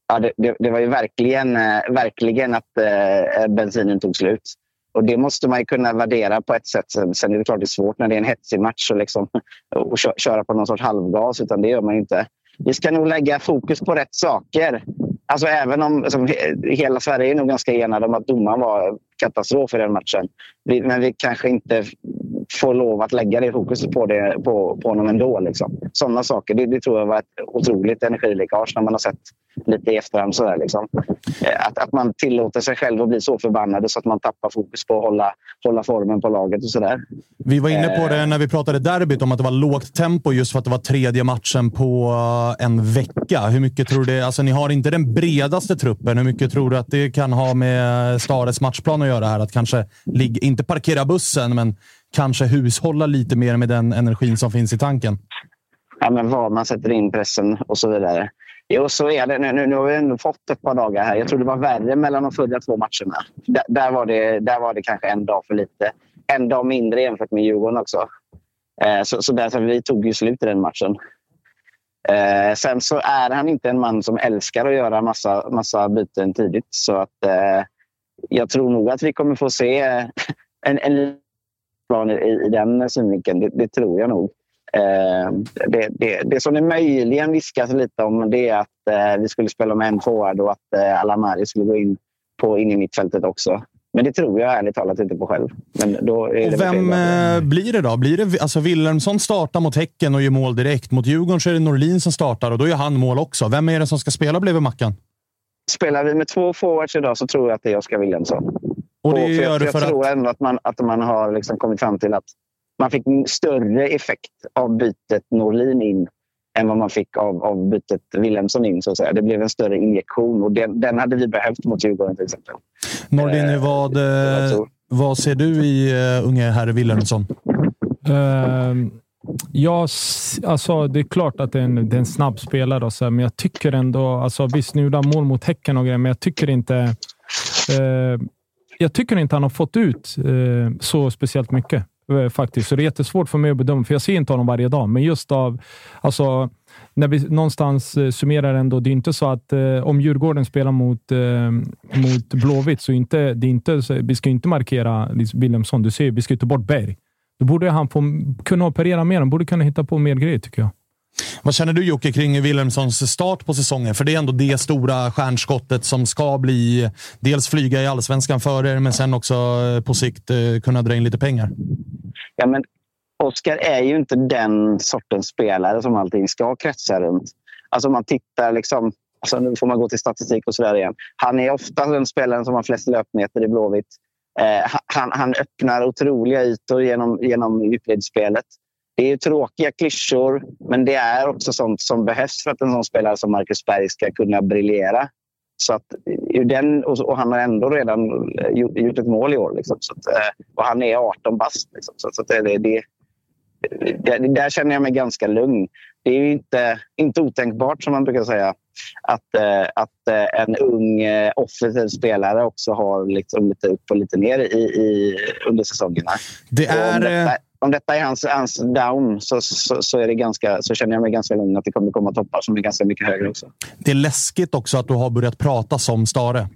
Ja, det, det, det var ju verkligen, eh, verkligen att eh, bensinen tog slut. Och Det måste man ju kunna värdera på ett sätt. Sen är det klart det är svårt när det är en hetsig match och, liksom, och köra på någon sorts halvgas. Utan det gör man ju inte. Vi ska nog lägga fokus på rätt saker. Alltså även om alltså, hela Sverige är nog ganska enade om att domaren var katastrof i den matchen. Vi, men vi kanske inte får lov att lägga det fokuset på, det, på, på honom ändå. Liksom. Sådana saker. Det, det, tror jag var ett otroligt energiläckage när man har sett lite i efterhand. Sådär, liksom. Eh, att, att man tillåter sig själv att bli så förbannad så att man tappar fokus på att hålla, hålla formen på laget och sådär. Vi var inne på det när vi pratade derbyt om att det var lågt tempo just för att det var tredje matchen på eh, en vecka. Hur mycket tror du Alltså, ni har inte den bredaste truppen. Hur mycket tror du att det kan ha med Stares matchplan att göra här? Att kanske, inte parkera bussen, men kanske hushålla lite mer med den energin som finns i tanken? Ja, men var man sätter in pressen och så vidare. Jo, så är det. Nu, nu har vi ändå fått ett par dagar här. Jag tror det var värre mellan de förra två matcherna. Där, där, var det, där var det kanske en dag för lite. En dag mindre jämfört med Djurgården också. Eh, så, så därför vi tog ju slut i den matchen. Eh, sen så är han inte en man som älskar att göra massa, massa byten tidigt. Så att, eh, jag tror nog att vi kommer få se en, en plan i, i den synvinkeln. Det, det, tror jag nog. Eh, det, det, det som det möjligen viskas lite om det är att eh, vi skulle spela med en forward och att eh, Alamari skulle gå in på in i mittfältet också. Men det tror jag ärligt talat inte på själv. Men då och vem eh, blir det då? Blir det, alltså Wilhelmsson startar mot Häcken och gör mål direkt. Mot Djurgården så är det Norlin som startar och då gör han mål också. Vem är det som ska spela bredvid Mackan? Spelar vi med två forwards idag så tror jag att det är Oskar Wilhelmsson. Och det gör för jag, jag tror ändå att man, att man har liksom kommit fram till att man fick större effekt av bytet Norlin in än vad man fick av, av bytet Wilhelmsson in. Så att säga. Det blev en större injektion och den, den hade vi behövt mot Djurgården till exempel. Norlin, eh, vad, eh, vad ser du i uh, unge herr Wilhelmsson? Uh, ja, alltså, det är klart att det är en, det är en snabb spelare, och så, men jag tycker ändå... Alltså, visst, nu gjorde mål mot Häcken och grejer, men jag tycker inte... Uh, jag tycker inte han har fått ut eh, så speciellt mycket. Eh, faktiskt. Så det är jättesvårt för mig att bedöma, för jag ser inte honom varje dag. Men just av, alltså, när vi någonstans eh, summerar ändå, det är inte så att eh, om Djurgården spelar mot, eh, mot Blåvitt, så inte, det är inte, vi ska inte markera liksom, Williamson. Wilhelmsson. Du ser, vi ska ta bort Berg. Då borde han få, kunna operera mer. Han borde kunna hitta på mer grejer, tycker jag. Vad känner du Jocke kring Wilhelmssons start på säsongen? För det är ändå det stora stjärnskottet som ska bli dels flyga i allsvenskan för er, men sen också eh, på sikt eh, kunna dra in lite pengar. Ja, men Oskar är ju inte den sortens spelare som allting ska kretsa runt. Alltså man tittar liksom... Alltså nu får man gå till statistik och sådär igen. Han är ofta den spelaren som har flest löpmeter i Blåvitt. Eh, han, han öppnar otroliga ytor genom, genom djupledsspelet. Det är tråkiga klyschor, men det är också sånt som behövs för att en sån spelare som Marcus Berg ska kunna briljera. Så att, den, och, han har ändå redan gjort ett mål i år. Liksom, så att, eh, och han är 18 bast. Liksom, så, så det, det, det, där känner jag mig ganska lugn. Det är inte, inte otänkbart, som man brukar säga, att, eh, att eh, en ung eh, offensiv spelare också har liksom lite upp och lite ner i, i, under säsongerna. Det är om, detta, detta är hans, hans down så, så, så, är det ganska, så känner jag mig ganska lugn att det kommer komma toppar som är ganska mycket högre också. Det är läskigt också att du har börjat prata som Stare.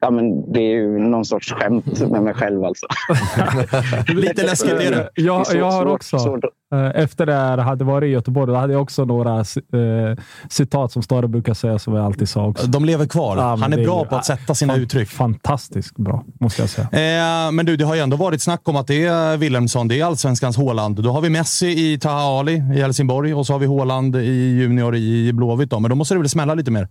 Ja, men det är ju någon sorts skämt med mig själv alltså. <laughs> Lite läskigt är det. Jag, jag har också, eh, efter det här hade varit i Göteborg, då hade jag också några eh, citat som Stare brukar säga, som jag alltid sa också. De lever kvar. Ja, Han är är bra ju- på att sätta sina fan- uttryck. Fantastiskt bra, måste jag säga. Eh, men du, det har ju ändå varit snack om att det är Wilhelmsson, det är allsvenskans Håland. Då har vi Messi i Taha Ali i Helsingborg och så har vi Håland i Junior i Blåvitt. Då. Men då måste det väl smälla lite mer?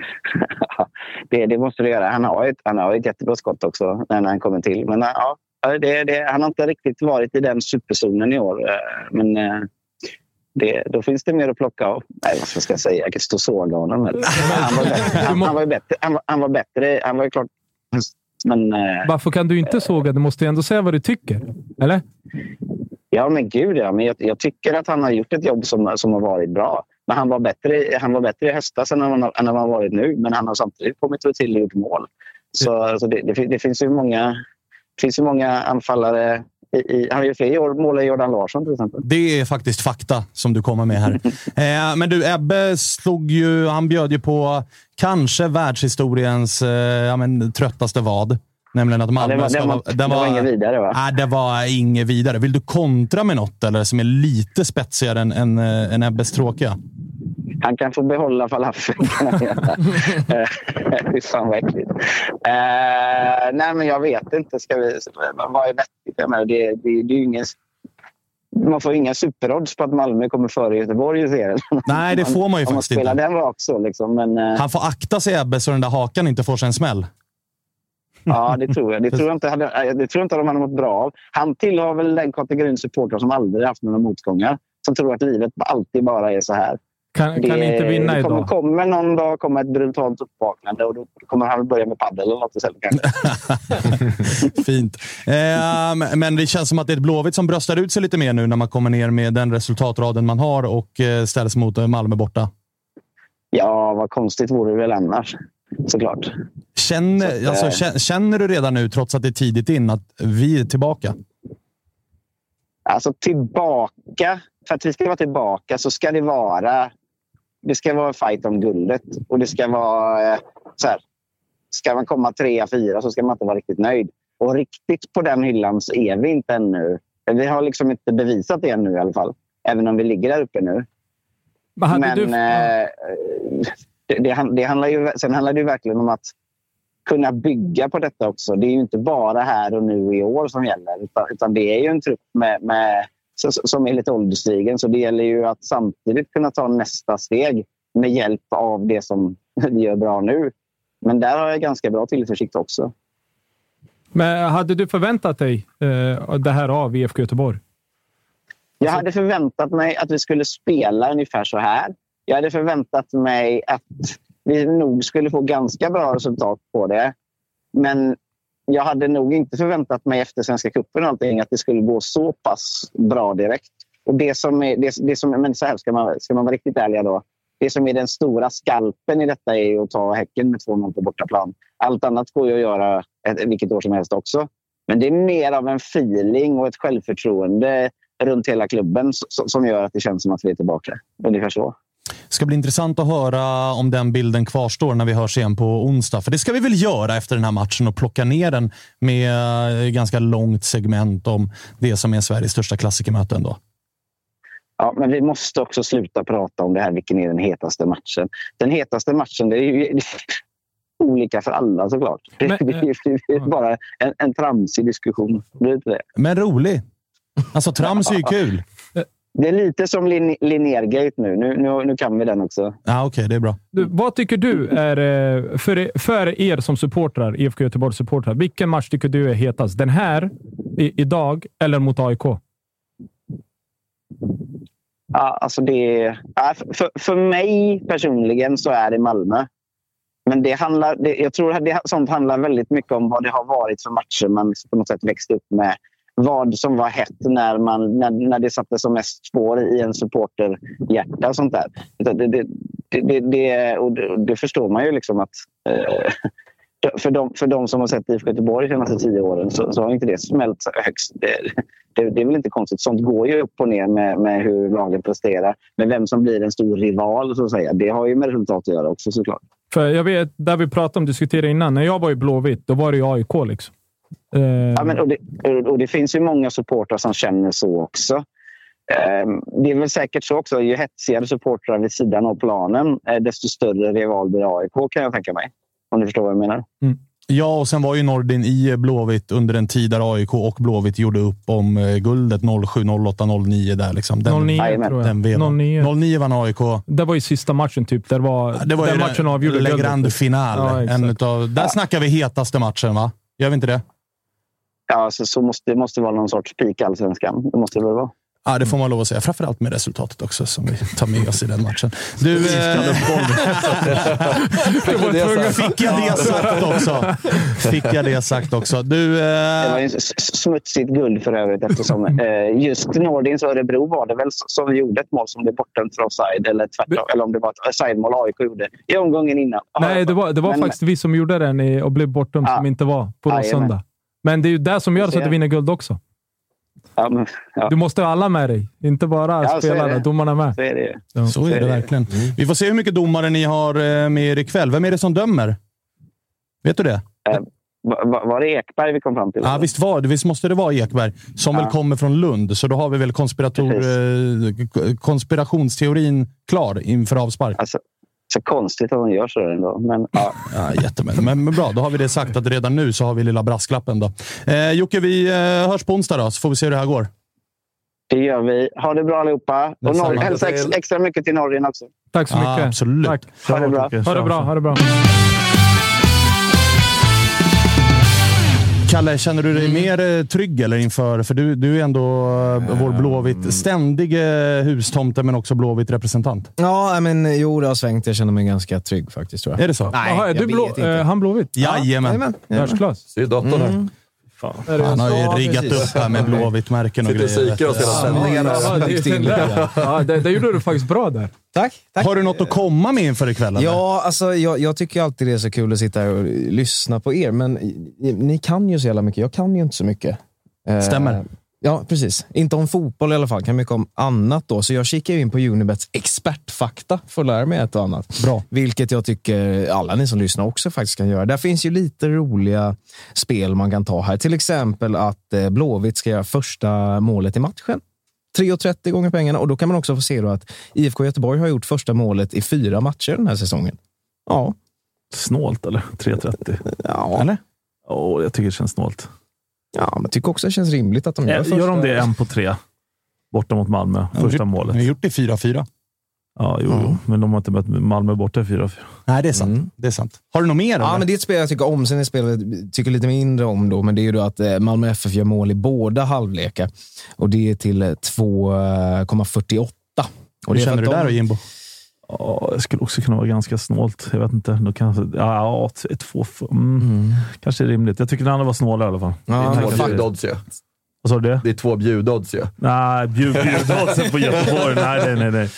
<laughs> det, det måste du göra. Han har ett, han har ett jättebra skott också när han kommer till. Men ja, det, det, han har inte riktigt varit i den superzonen i år. eh, Men eh, det, då finns det mer att plocka av. Nej, vad ska jag säga? Jag kan stå och såga honom. eller? <laughs> Han var bättre. Han, han var ju bättre. Han han var bättre. Han var ju klart... Men, eh, Varför kan du inte såga? Du måste ju ändå säga vad du tycker. Eller? ja, men gud ja. Men jag, jag tycker att han har gjort ett jobb som, som har varit bra. Men han var bättre, han var bättre i höstas än han, än han har varit nu. Men han har samtidigt kommit till och gjort mål. Så alltså det, det, det finns ju många, finns ju många anfallare. I, i, han ju fler mål än Jordan Larsson till exempel. Det är faktiskt fakta som du kommer med här. <laughs> eh, men du, Ebbe slog ju, han bjöd ju på kanske världshistoriens eh, ja, men, tröttaste vad. Nämligen att Malmö Ja, det var- ska det var- det var inget vidare, va? Nej, det var inget vidare. Vill du kontra med något eller, som är lite spetsigare än, än, eh, än Ebbes tråkiga? Han kan få behålla falafeln. kan han göra. Eh, Fy fan vad äckligt. Eh, nej, men jag vet inte. Ska vi, vad är vettigt? Jag menar, det, det, det är ju ingen, man får inga superodds på att Malmö kommer före Göteborg i serien. Nej, det får man ju Om man faktiskt spelar inte. den rakt så. Liksom. Men, eh, Han får akta sig Ebbe så den där hakan inte får sig en smäll. Ja, det tror jag. Det tror jag, inte, hade, det tror jag inte de hade mått bra av. Han tillhör väl den kategorin supportrar som aldrig haft några motgångar. Som tror att livet alltid bara är så här. Kan, kan Det- inte vinna det kommer, idag. kommer någon dag komma ett brutalt uppvaknande och då kommer han börja med padel eller något istället. <laughs> Fint. Eh, men det känns som att det är ett Blåvitt som bröstar ut sig lite mer nu när man kommer ner med den resultatraden man har och eh, ställs mot eh, Malmö borta. Ja, vad konstigt vore det väl annars. Såklart. Känner, Så att, alltså, eh, kä- känner du redan nu, trots att det är tidigt in, att vi är tillbaka? Alltså tillbaka. För att vi ska vara tillbaka så ska det vara det ska vara fight om guldet. Och det ska vara eh, så här. Ska man komma trea, fyra så ska man inte vara riktigt nöjd. Och riktigt på den hyllan så är vi inte ännu. Vi har liksom inte bevisat det ännu i alla fall. Även om vi ligger där uppe nu. Men hade Men du, eh, <laughs> det, det, han- det handlar ju, sen handlar det ju verkligen om att kunna bygga på detta också. Det är ju inte bara här och nu i år som gäller. Utan, utan det är ju en trupp med, med, som är lite ålderstigen. Så det gäller ju att samtidigt kunna ta nästa steg med hjälp av det som vi gör bra nu. Men där har jag ganska bra tillförsikt också. men hade du förväntat dig eh, det här av IFK Göteborg? Jag hade förväntat mig att vi skulle spela ungefär så här. Jag hade förväntat mig att vi nog skulle få ganska bra resultat på det. Men jag hade nog inte förväntat mig efter Svenska cupen allting att det skulle gå så pass bra direkt. Och det som är, det, det som, men så här ska man, ska man vara riktigt ärliga då. Det som är den stora skalpen i detta är att ta Häcken med 2-0 på bortaplan. Allt annat går ju att göra vilket år som helst också. Men det är mer av en feeling och ett självförtroende runt hela klubben som gör att det känns som att vi är tillbaka. Ungefär så. Det ska bli intressant att höra om den bilden kvarstår när vi hörs igen på onsdag. För det ska vi väl göra efter den här matchen och plocka ner den med eh, ganska långt segment om det som är Sveriges största klassikermöte ändå. Ja, men vi måste också sluta prata om det här, vilken är den hetaste matchen. Den hetaste matchen, det är ju <laughs> olika för alla såklart. Men, det, är- det är bara en, en tramsig diskussion. Det det. Men rolig. Alltså trams är ju kul. Det är lite som Lin- Linnér-gate nu. Nu, nu. nu kan vi den också. Ja, Okej, det är bra. Du, vad tycker du är, eh, för, er- för er som supportrar, IFK Göteborgs supportrar, vilken match tycker du är hetast? Den här, i, idag, eller mot AIK? Ja, alltså det, för, för mig personligen så är det Malmö. Men det handlar, det, jag tror att det, sånt handlar väldigt mycket om vad det har varit för matcher man på något sätt växte upp med. Vad som var hett när, man, när, när det satte som mest spår i en supporterhjärta. och Sånt där. Det, det, det, det, och det, förstår man ju liksom att eh, för, de, för de som har sett IFK Göteborg de senaste tio åren så, så har inte det smält högst. Det, det, det är väl inte konstigt. Sånt går ju upp och ner med, med hur lagen presterar. Men vem som blir en stor rival, så att säga, det har ju med resultat att göra också såklart. För jag vet, där vi pratade om, diskuterade innan, när jag var i Blåvitt, då var det ju AIK. Liksom. Eh, Ja, men, och, det, och det finns ju många supportrar som känner så också. Eh, Det är väl säkert så också. Ju hetsigare supportrar vid sidan av planen, eh, desto större rival blir AIK kan jag tänka mig. Om du förstår vad jag menar. Ja, och sen var ju Nordin i Blåvitt under en tid där AIK och Blåvitt gjorde upp om guldet 07, 08, 09. Där, liksom. den, 09 Jajamän. tror jag. den vevan. 09. 09 vann AIK. Det var ju sista matchen, typ. Där var, Det var den ju matchen avgjorde Le guldet. Grande Final. Ja, exakt. en utav, där snackar vi hetaste matchen, va? Gör vi inte det? Ja, så, så måste, det måste vara någon sorts peak allsvenskan. Det måste det väl vara. Ja, det får man lov att säga. Framförallt med resultatet också som vi tar med oss i den matchen. Du, eh, Det <laughs> var tvungen- fick jag det sagt också. Fick jag det sagt också. Du, Det var eh, ju smutsigt guld för övrigt eftersom <laughs> eh, just Nordins Örebro var det väl som gjorde ett mål som blev bortdömt för offside eller tvärtom. Eller om det var ett offside-mål AIK gjorde i omgången innan. Nej, det var, det var Men- faktiskt vi som gjorde den i, och blev bortdömd Ja. som inte var på Jajamän. Men det är ju det som gör så att du vinner guld också. Ja, men, ja. Du måste ha alla med dig. Inte bara Ja, så spelarna, domarna med. Så är det. Ja. så är det verkligen. Vi får se hur mycket domare ni har eh, med er ikväll. Vem är det som dömer? Vet du det? Va- Var det Ekberg vi kom fram till? Ja, visst, var, visst måste det vara Ekberg, som Ja. väl kommer från Lund. Så då har vi väl konspirator, eh, konspirationsteorin klar inför avspark. Alltså, så konstigt att de gör så där ändå. Men, ja. Ja, jättemän. Men, men bra, då har vi det sagt att redan nu så har vi lilla brasklappen. Då. Eh, Jocke, vi eh, hörs på onsdag då, så får vi se hur det här går. Det gör vi. Ha det bra allihopa. Och. Norr, hälsa ex, extra mycket till Norrin också. Tack så mycket. absolut. Tack. Ha det bra. Ha det bra. Ha det bra. Kalle, känner du dig mer eh, trygg eller inför? För du, du är ändå eh, vår Blåvitt ständige hustomte, men också Blåvitt-representant. Ja, men jo, det har svängt. Jag känner mig ganska trygg faktiskt. Tror jag. Är det så? Nej, jag du blå, inte. eh, han Blåvitt? Jajamän. Världsklass. Ser datorn här. Han har ju Ja, riggat precis. upp här med Blåvitt-märken och Sitter och grejer. hela sändningen. Ja, här. det, det, det, ja, det, det gjorde du faktiskt bra där. Tack. tack. Har du något att komma med inför ikväll? eller? Ja, alltså, jag, jag tycker alltid det är så kul att sitta här och lyssna på er, men ni, ni kan ju så jävla mycket. Jag kan ju inte så mycket. Eh, Stämmer. Ja, precis. Inte om fotboll i alla fall, kan mycket om annat. då. Så jag kikar in på Unibets expertfakta för att lära mig ett och annat. Bra. Vilket jag tycker alla ni som lyssnar också faktiskt kan göra. Där finns ju lite roliga spel man kan ta här. Till exempel att eh, Blåvitt ska göra första målet i matchen. 3,30 gånger pengarna. Och då kan man också få se då att IFK Göteborg har gjort första målet i fyra matcher den här säsongen. Ja. Snålt eller? 3.30? Ja, Eller? Oh, jag tycker det känns snålt. Ja men jag tycker också det känns rimligt att de gör Gör, första. gör de det en på tre? Borta mot Malmö. Första målet. Vi har gjort det 4-4. Ja, jo, jo. Men de har inte mött Malmö borta i 4-4. Nej, det är sant. Det är sant. Har du något mer? Ja, eller? men det är ett spel jag tycker om. Sen är spelet tycker lite mindre om då, men det är ju då att eh, Malmö FF gör mål i båda halvlekar. Och det är till eh, 2,48. Och Hur det känner du där de- då, Jimbo? Ja, det skulle också kunna vara ganska snålt. Jag vet inte. Då kan, ja, ja, t- två, mm, Kanske är rimligt. Jag tycker den andra var snålare i alla fall. Ja, Det är två bjudodds ju. Vad sa du? Det? Det är två bjudodds ju. Nej, bjud, bjudoddsen på Göteborg. Nej, nej, nej. nej.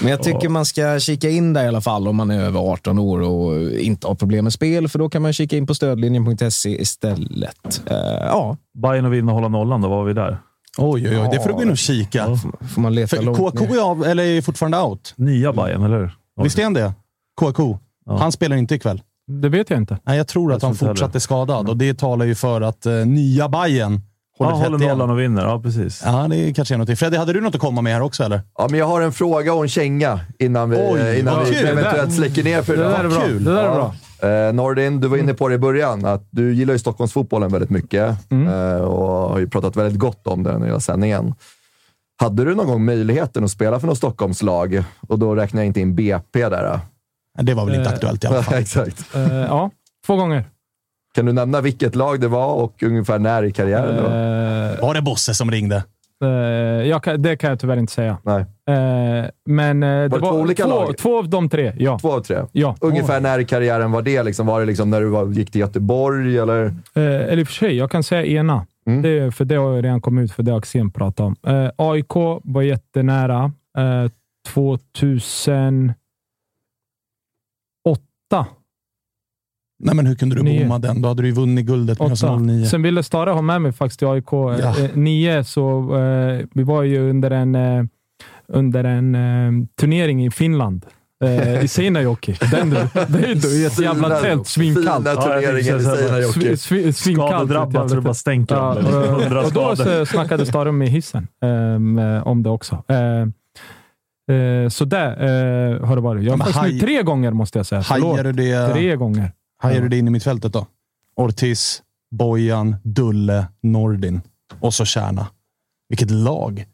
Men jag tycker man ska kika in där i alla fall om man är över 18 år och inte har problem med spel, för då kan man kika in på stödlinjen.se istället. Eh, ja, Bayern och vinna och hålla nollan då. Var vi där? Oj, oj, oj. Det får du gå in och kika. får man leta För långt KK ner. är, av, eller är fortfarande out. Nya Bayern, eller hur? Visst är han det? KK. Ja. Han spelar inte ikväll. Det vet jag inte. Nej, jag tror Jag att han fortsatt är skadad och det talar ju för att eh, nya Bayern Ja, håller tätt håller nollan och vinner. Ja, precis. Ja, det kanske är någonting. Freddy, hade du något att komma med här också eller? Ja, men jag har en fråga och en känga innan vi, Oj, innan vad vi kul. eventuellt släcker ner för Det idag. där är bra. kul. Det där är Ja. bra. Eh, Nordin, du var inne på det i början, att du gillar ju Stockholmsfotbollen väldigt mycket Mm. eh, och har ju pratat väldigt gott om den i hela sändningen. Hade du någon gång möjligheten att spela för något Stockholmslag? Och då räknar jag inte in BP där. då. Det var väl inte Eh, aktuellt i alla fall. <laughs> Exakt. Eh, ja, två gånger. Kan du nämna vilket lag det var och ungefär när i karriären det var? Eh, Var det Bosse som ringde? Eh, jag det kan jag tyvärr inte säga. Nej, Eh, men eh, det det två olika två, lag? två av de tre, ja. två av tre. ja. Ungefär när i karriären var det? Liksom, var det liksom när du var, gick till Göteborg eller? Eller i och för sig, jag kan säga ena. Mm. Det, för det har jag redan kommit ut, för det har Axén pratat om. AIK var jättenära. Eh, 2000... Nej, men hur kunde du Nio. bomma den? Då hade du ju vunnit guldet med Åtta. 09. Sen ville Stare ha med mig faktiskt till AIK. Ja. Eh, nio, så eh, vi var ju under en, eh, under en eh, turnering i Finland. Eh, I Seinäjoki. <laughs> Den du. Det är ju i ett jävla tält, svinkallt. Fina turneringen i Seinäjoki. Svi- svi-. Skadedrabbat så det bara stänker. Ja, om och, då så snackade Stare med hissen ehm, eh, om det också. Så det eh, har det varit. Jag har Men faktiskt tre gånger, måste jag säga. Hajar du det, Tre gånger. Hajar du det in i mittfältet då? Ortiz, Bojan, Dulle, Nordin och så Kärna. Vilket lag!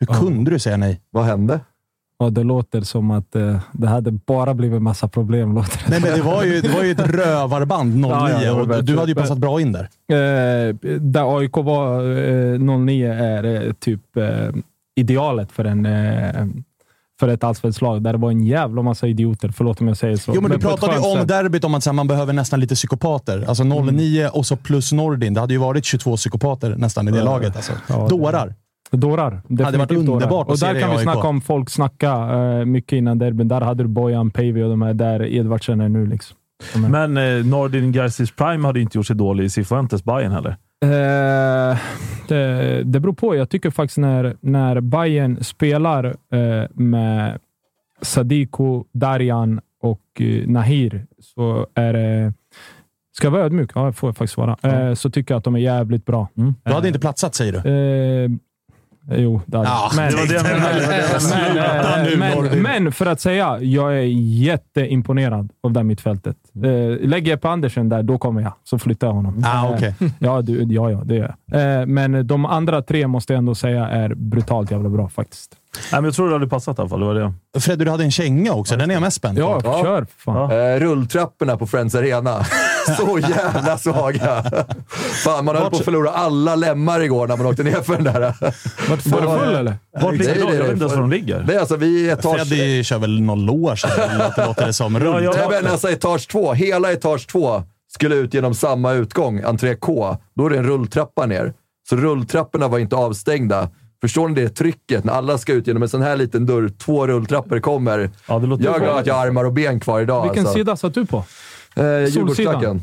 Hur Ja. kunde du säga nej? Vad hände? Ja, det låter som att eh, det hade bara blivit massa problem. Låter det. Nej, men det var ju, det var ju ett <laughs> rövarband 09 Ja, ja, och du hade ju passat bra in där. Eh, där AIK var eh, 09 är eh, typ eh, idealet för, en, eh, för ett allsvenskt lag. Där det var en jävla massa idioter. Förlåt om jag säger så. Jo, men du på ett pratade ju om derbyt om att här, man behöver nästan lite psykopater. Alltså 09 och så plus Nordin. Det hade ju varit 22 psykopater nästan i det Ja. laget. Alltså. Ja, det- Dårar. Dårar. varit Definitivt underbart dårar. Och där det kan vi snacka om folk snacka eh, mycket innan derbyn. Där hade du Bojan, Päivi och de här där Edvardsen är nu. Liksom. Men eh, Nordin Garcis Prime hade inte gjort sig dålig i Cifuentes Bayern heller. Eh, det, det beror på. Jag tycker faktiskt när, när Bayern spelar eh, med Sadiko, Darjan och eh, Nahir så är det... Ska jag vara ödmjuk? Ja, det får jag faktiskt vara. Eh, så tycker jag att de är jävligt bra. Du hade inte platsat, säger du? Eh, jo, hade Ja, men, det var det men, eh, men, Nordin. men för att säga, jag är jätteimponerad av det mittfältet. Eh, lägger jag på Andersen där, då kommer jag. Så flyttar jag honom. Ah, Eh, okej. ja, du, ja, ja, det gör jag. Eh, men de andra tre måste jag ändå säga är brutalt jävla bra faktiskt. Nej, men jag tror det hade passat i alla fall. Det var det. Freddy, du hade en känga också. Den är jag mest spänd på. Ja, Ja. kör fan. Eh, rulltrapporna på Friends Arena. <laughs> Så jävla svaga. Fan, man höll på att förlora alla lemmar igår när man åkte ner för den där. Var du full eller? Vart ligger Nej, de? nej, Jag vet inte nej. ens var de ligger. Det är alltså, vi är etage... Freddy kör väl någon loge, låter, det som. Ja, ja. Nej, men alltså etage två. Hela etage två skulle ut genom samma utgång, entré K. Då är det en rulltrappa ner. Så rulltrapporna var inte avstängda. Förstår ni det trycket? När alla ska ut genom en sån här liten dörr, två rulltrappor kommer. Ja, Jag är glad att jag har armar och ben kvar idag. Vilken alltså. sida satt du på? Eh, Solsidan? Djurgårdsklacken.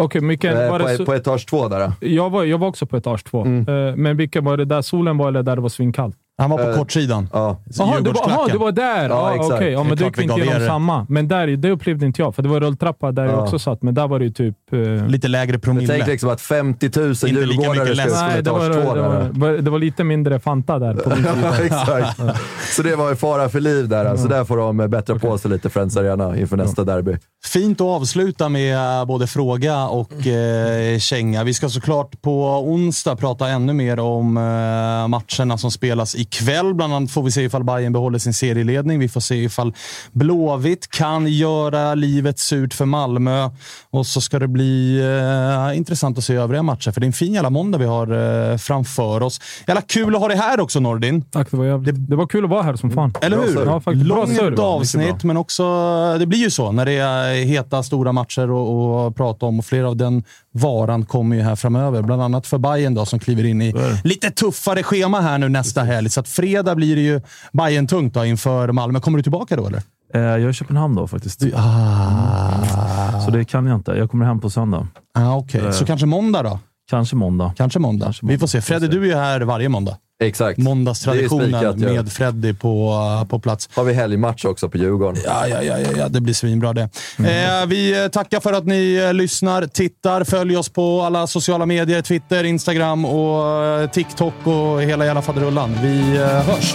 Okej, vilken Eh, var det? på, på etage två där. jag, var, jag var också på etage två. Eh, men vilken var det? Där solen var eller där det var svinkallt? Han var på Eh, kortsidan. Ja. Jaha, du, var- du var där? Ja, Ja, exakt. Okej, ja, Det är men klart gick inte igenom samma. Men där, det upplevde inte jag, för det var rulltrappa där jag Ja. också satt. Men där var det ju typ... eh, Lite lägre promille. Tänk liksom att 50 000 lika djurgårdare på Nej, det var, det, var, det var lite mindre Fanta där på <laughs> min Ja, sida. exakt. Så det var ju fara för liv där. Så där får de bättra på sig lite, Friends Arena, inför nästa derby. Fint att avsluta med eh, både fråga och eh, känga. Vi ska såklart på onsdag prata ännu mer om eh, matcherna som spelas ikväll. Bland annat får vi se ifall Bayern behåller sin serieledning. Vi får se ifall Blåvitt kan göra livet surt för Malmö. Och så ska det bli eh, intressant att se övriga matcher, för det är en fin jävla måndag vi har eh, framför oss. Jävla kul att ha dig här också Nordin. Tack, det var, jävligt, det var kul att vara här som fan. Eller hur? Ja, faktiskt. Långt avsnitt, men också... Det blir ju så när det är heta, stora matcher att prata om och flera av den varan kommer ju här framöver. Bland annat för Bayern då, som kliver in i lite tuffare schema här nu nästa helg. Så att fredag blir det ju Bayern tungt då inför Malmö. Kommer du tillbaka då, eller? Eh, jag är i Köpenhamn då faktiskt. Ah, Så det kan jag inte. Jag kommer hem på söndag. ah okej. Så kanske måndag då? Kanske måndag. Kanske måndag. Kanske måndag. Vi får se. Freddy, du är ju här varje måndag. Exakt. Måndagstraditionen spikat, ja. med Freddy på, på plats. Har vi helgmatch också på Djurgården. Ja, ja, ja, ja, ja, det blir svinbra det. Eh, vi eh, tackar för att ni eh, lyssnar, tittar, följ oss på alla sociala medier, Twitter, Instagram och eh, TikTok och hela jävla faderullan. Vi eh, hörs!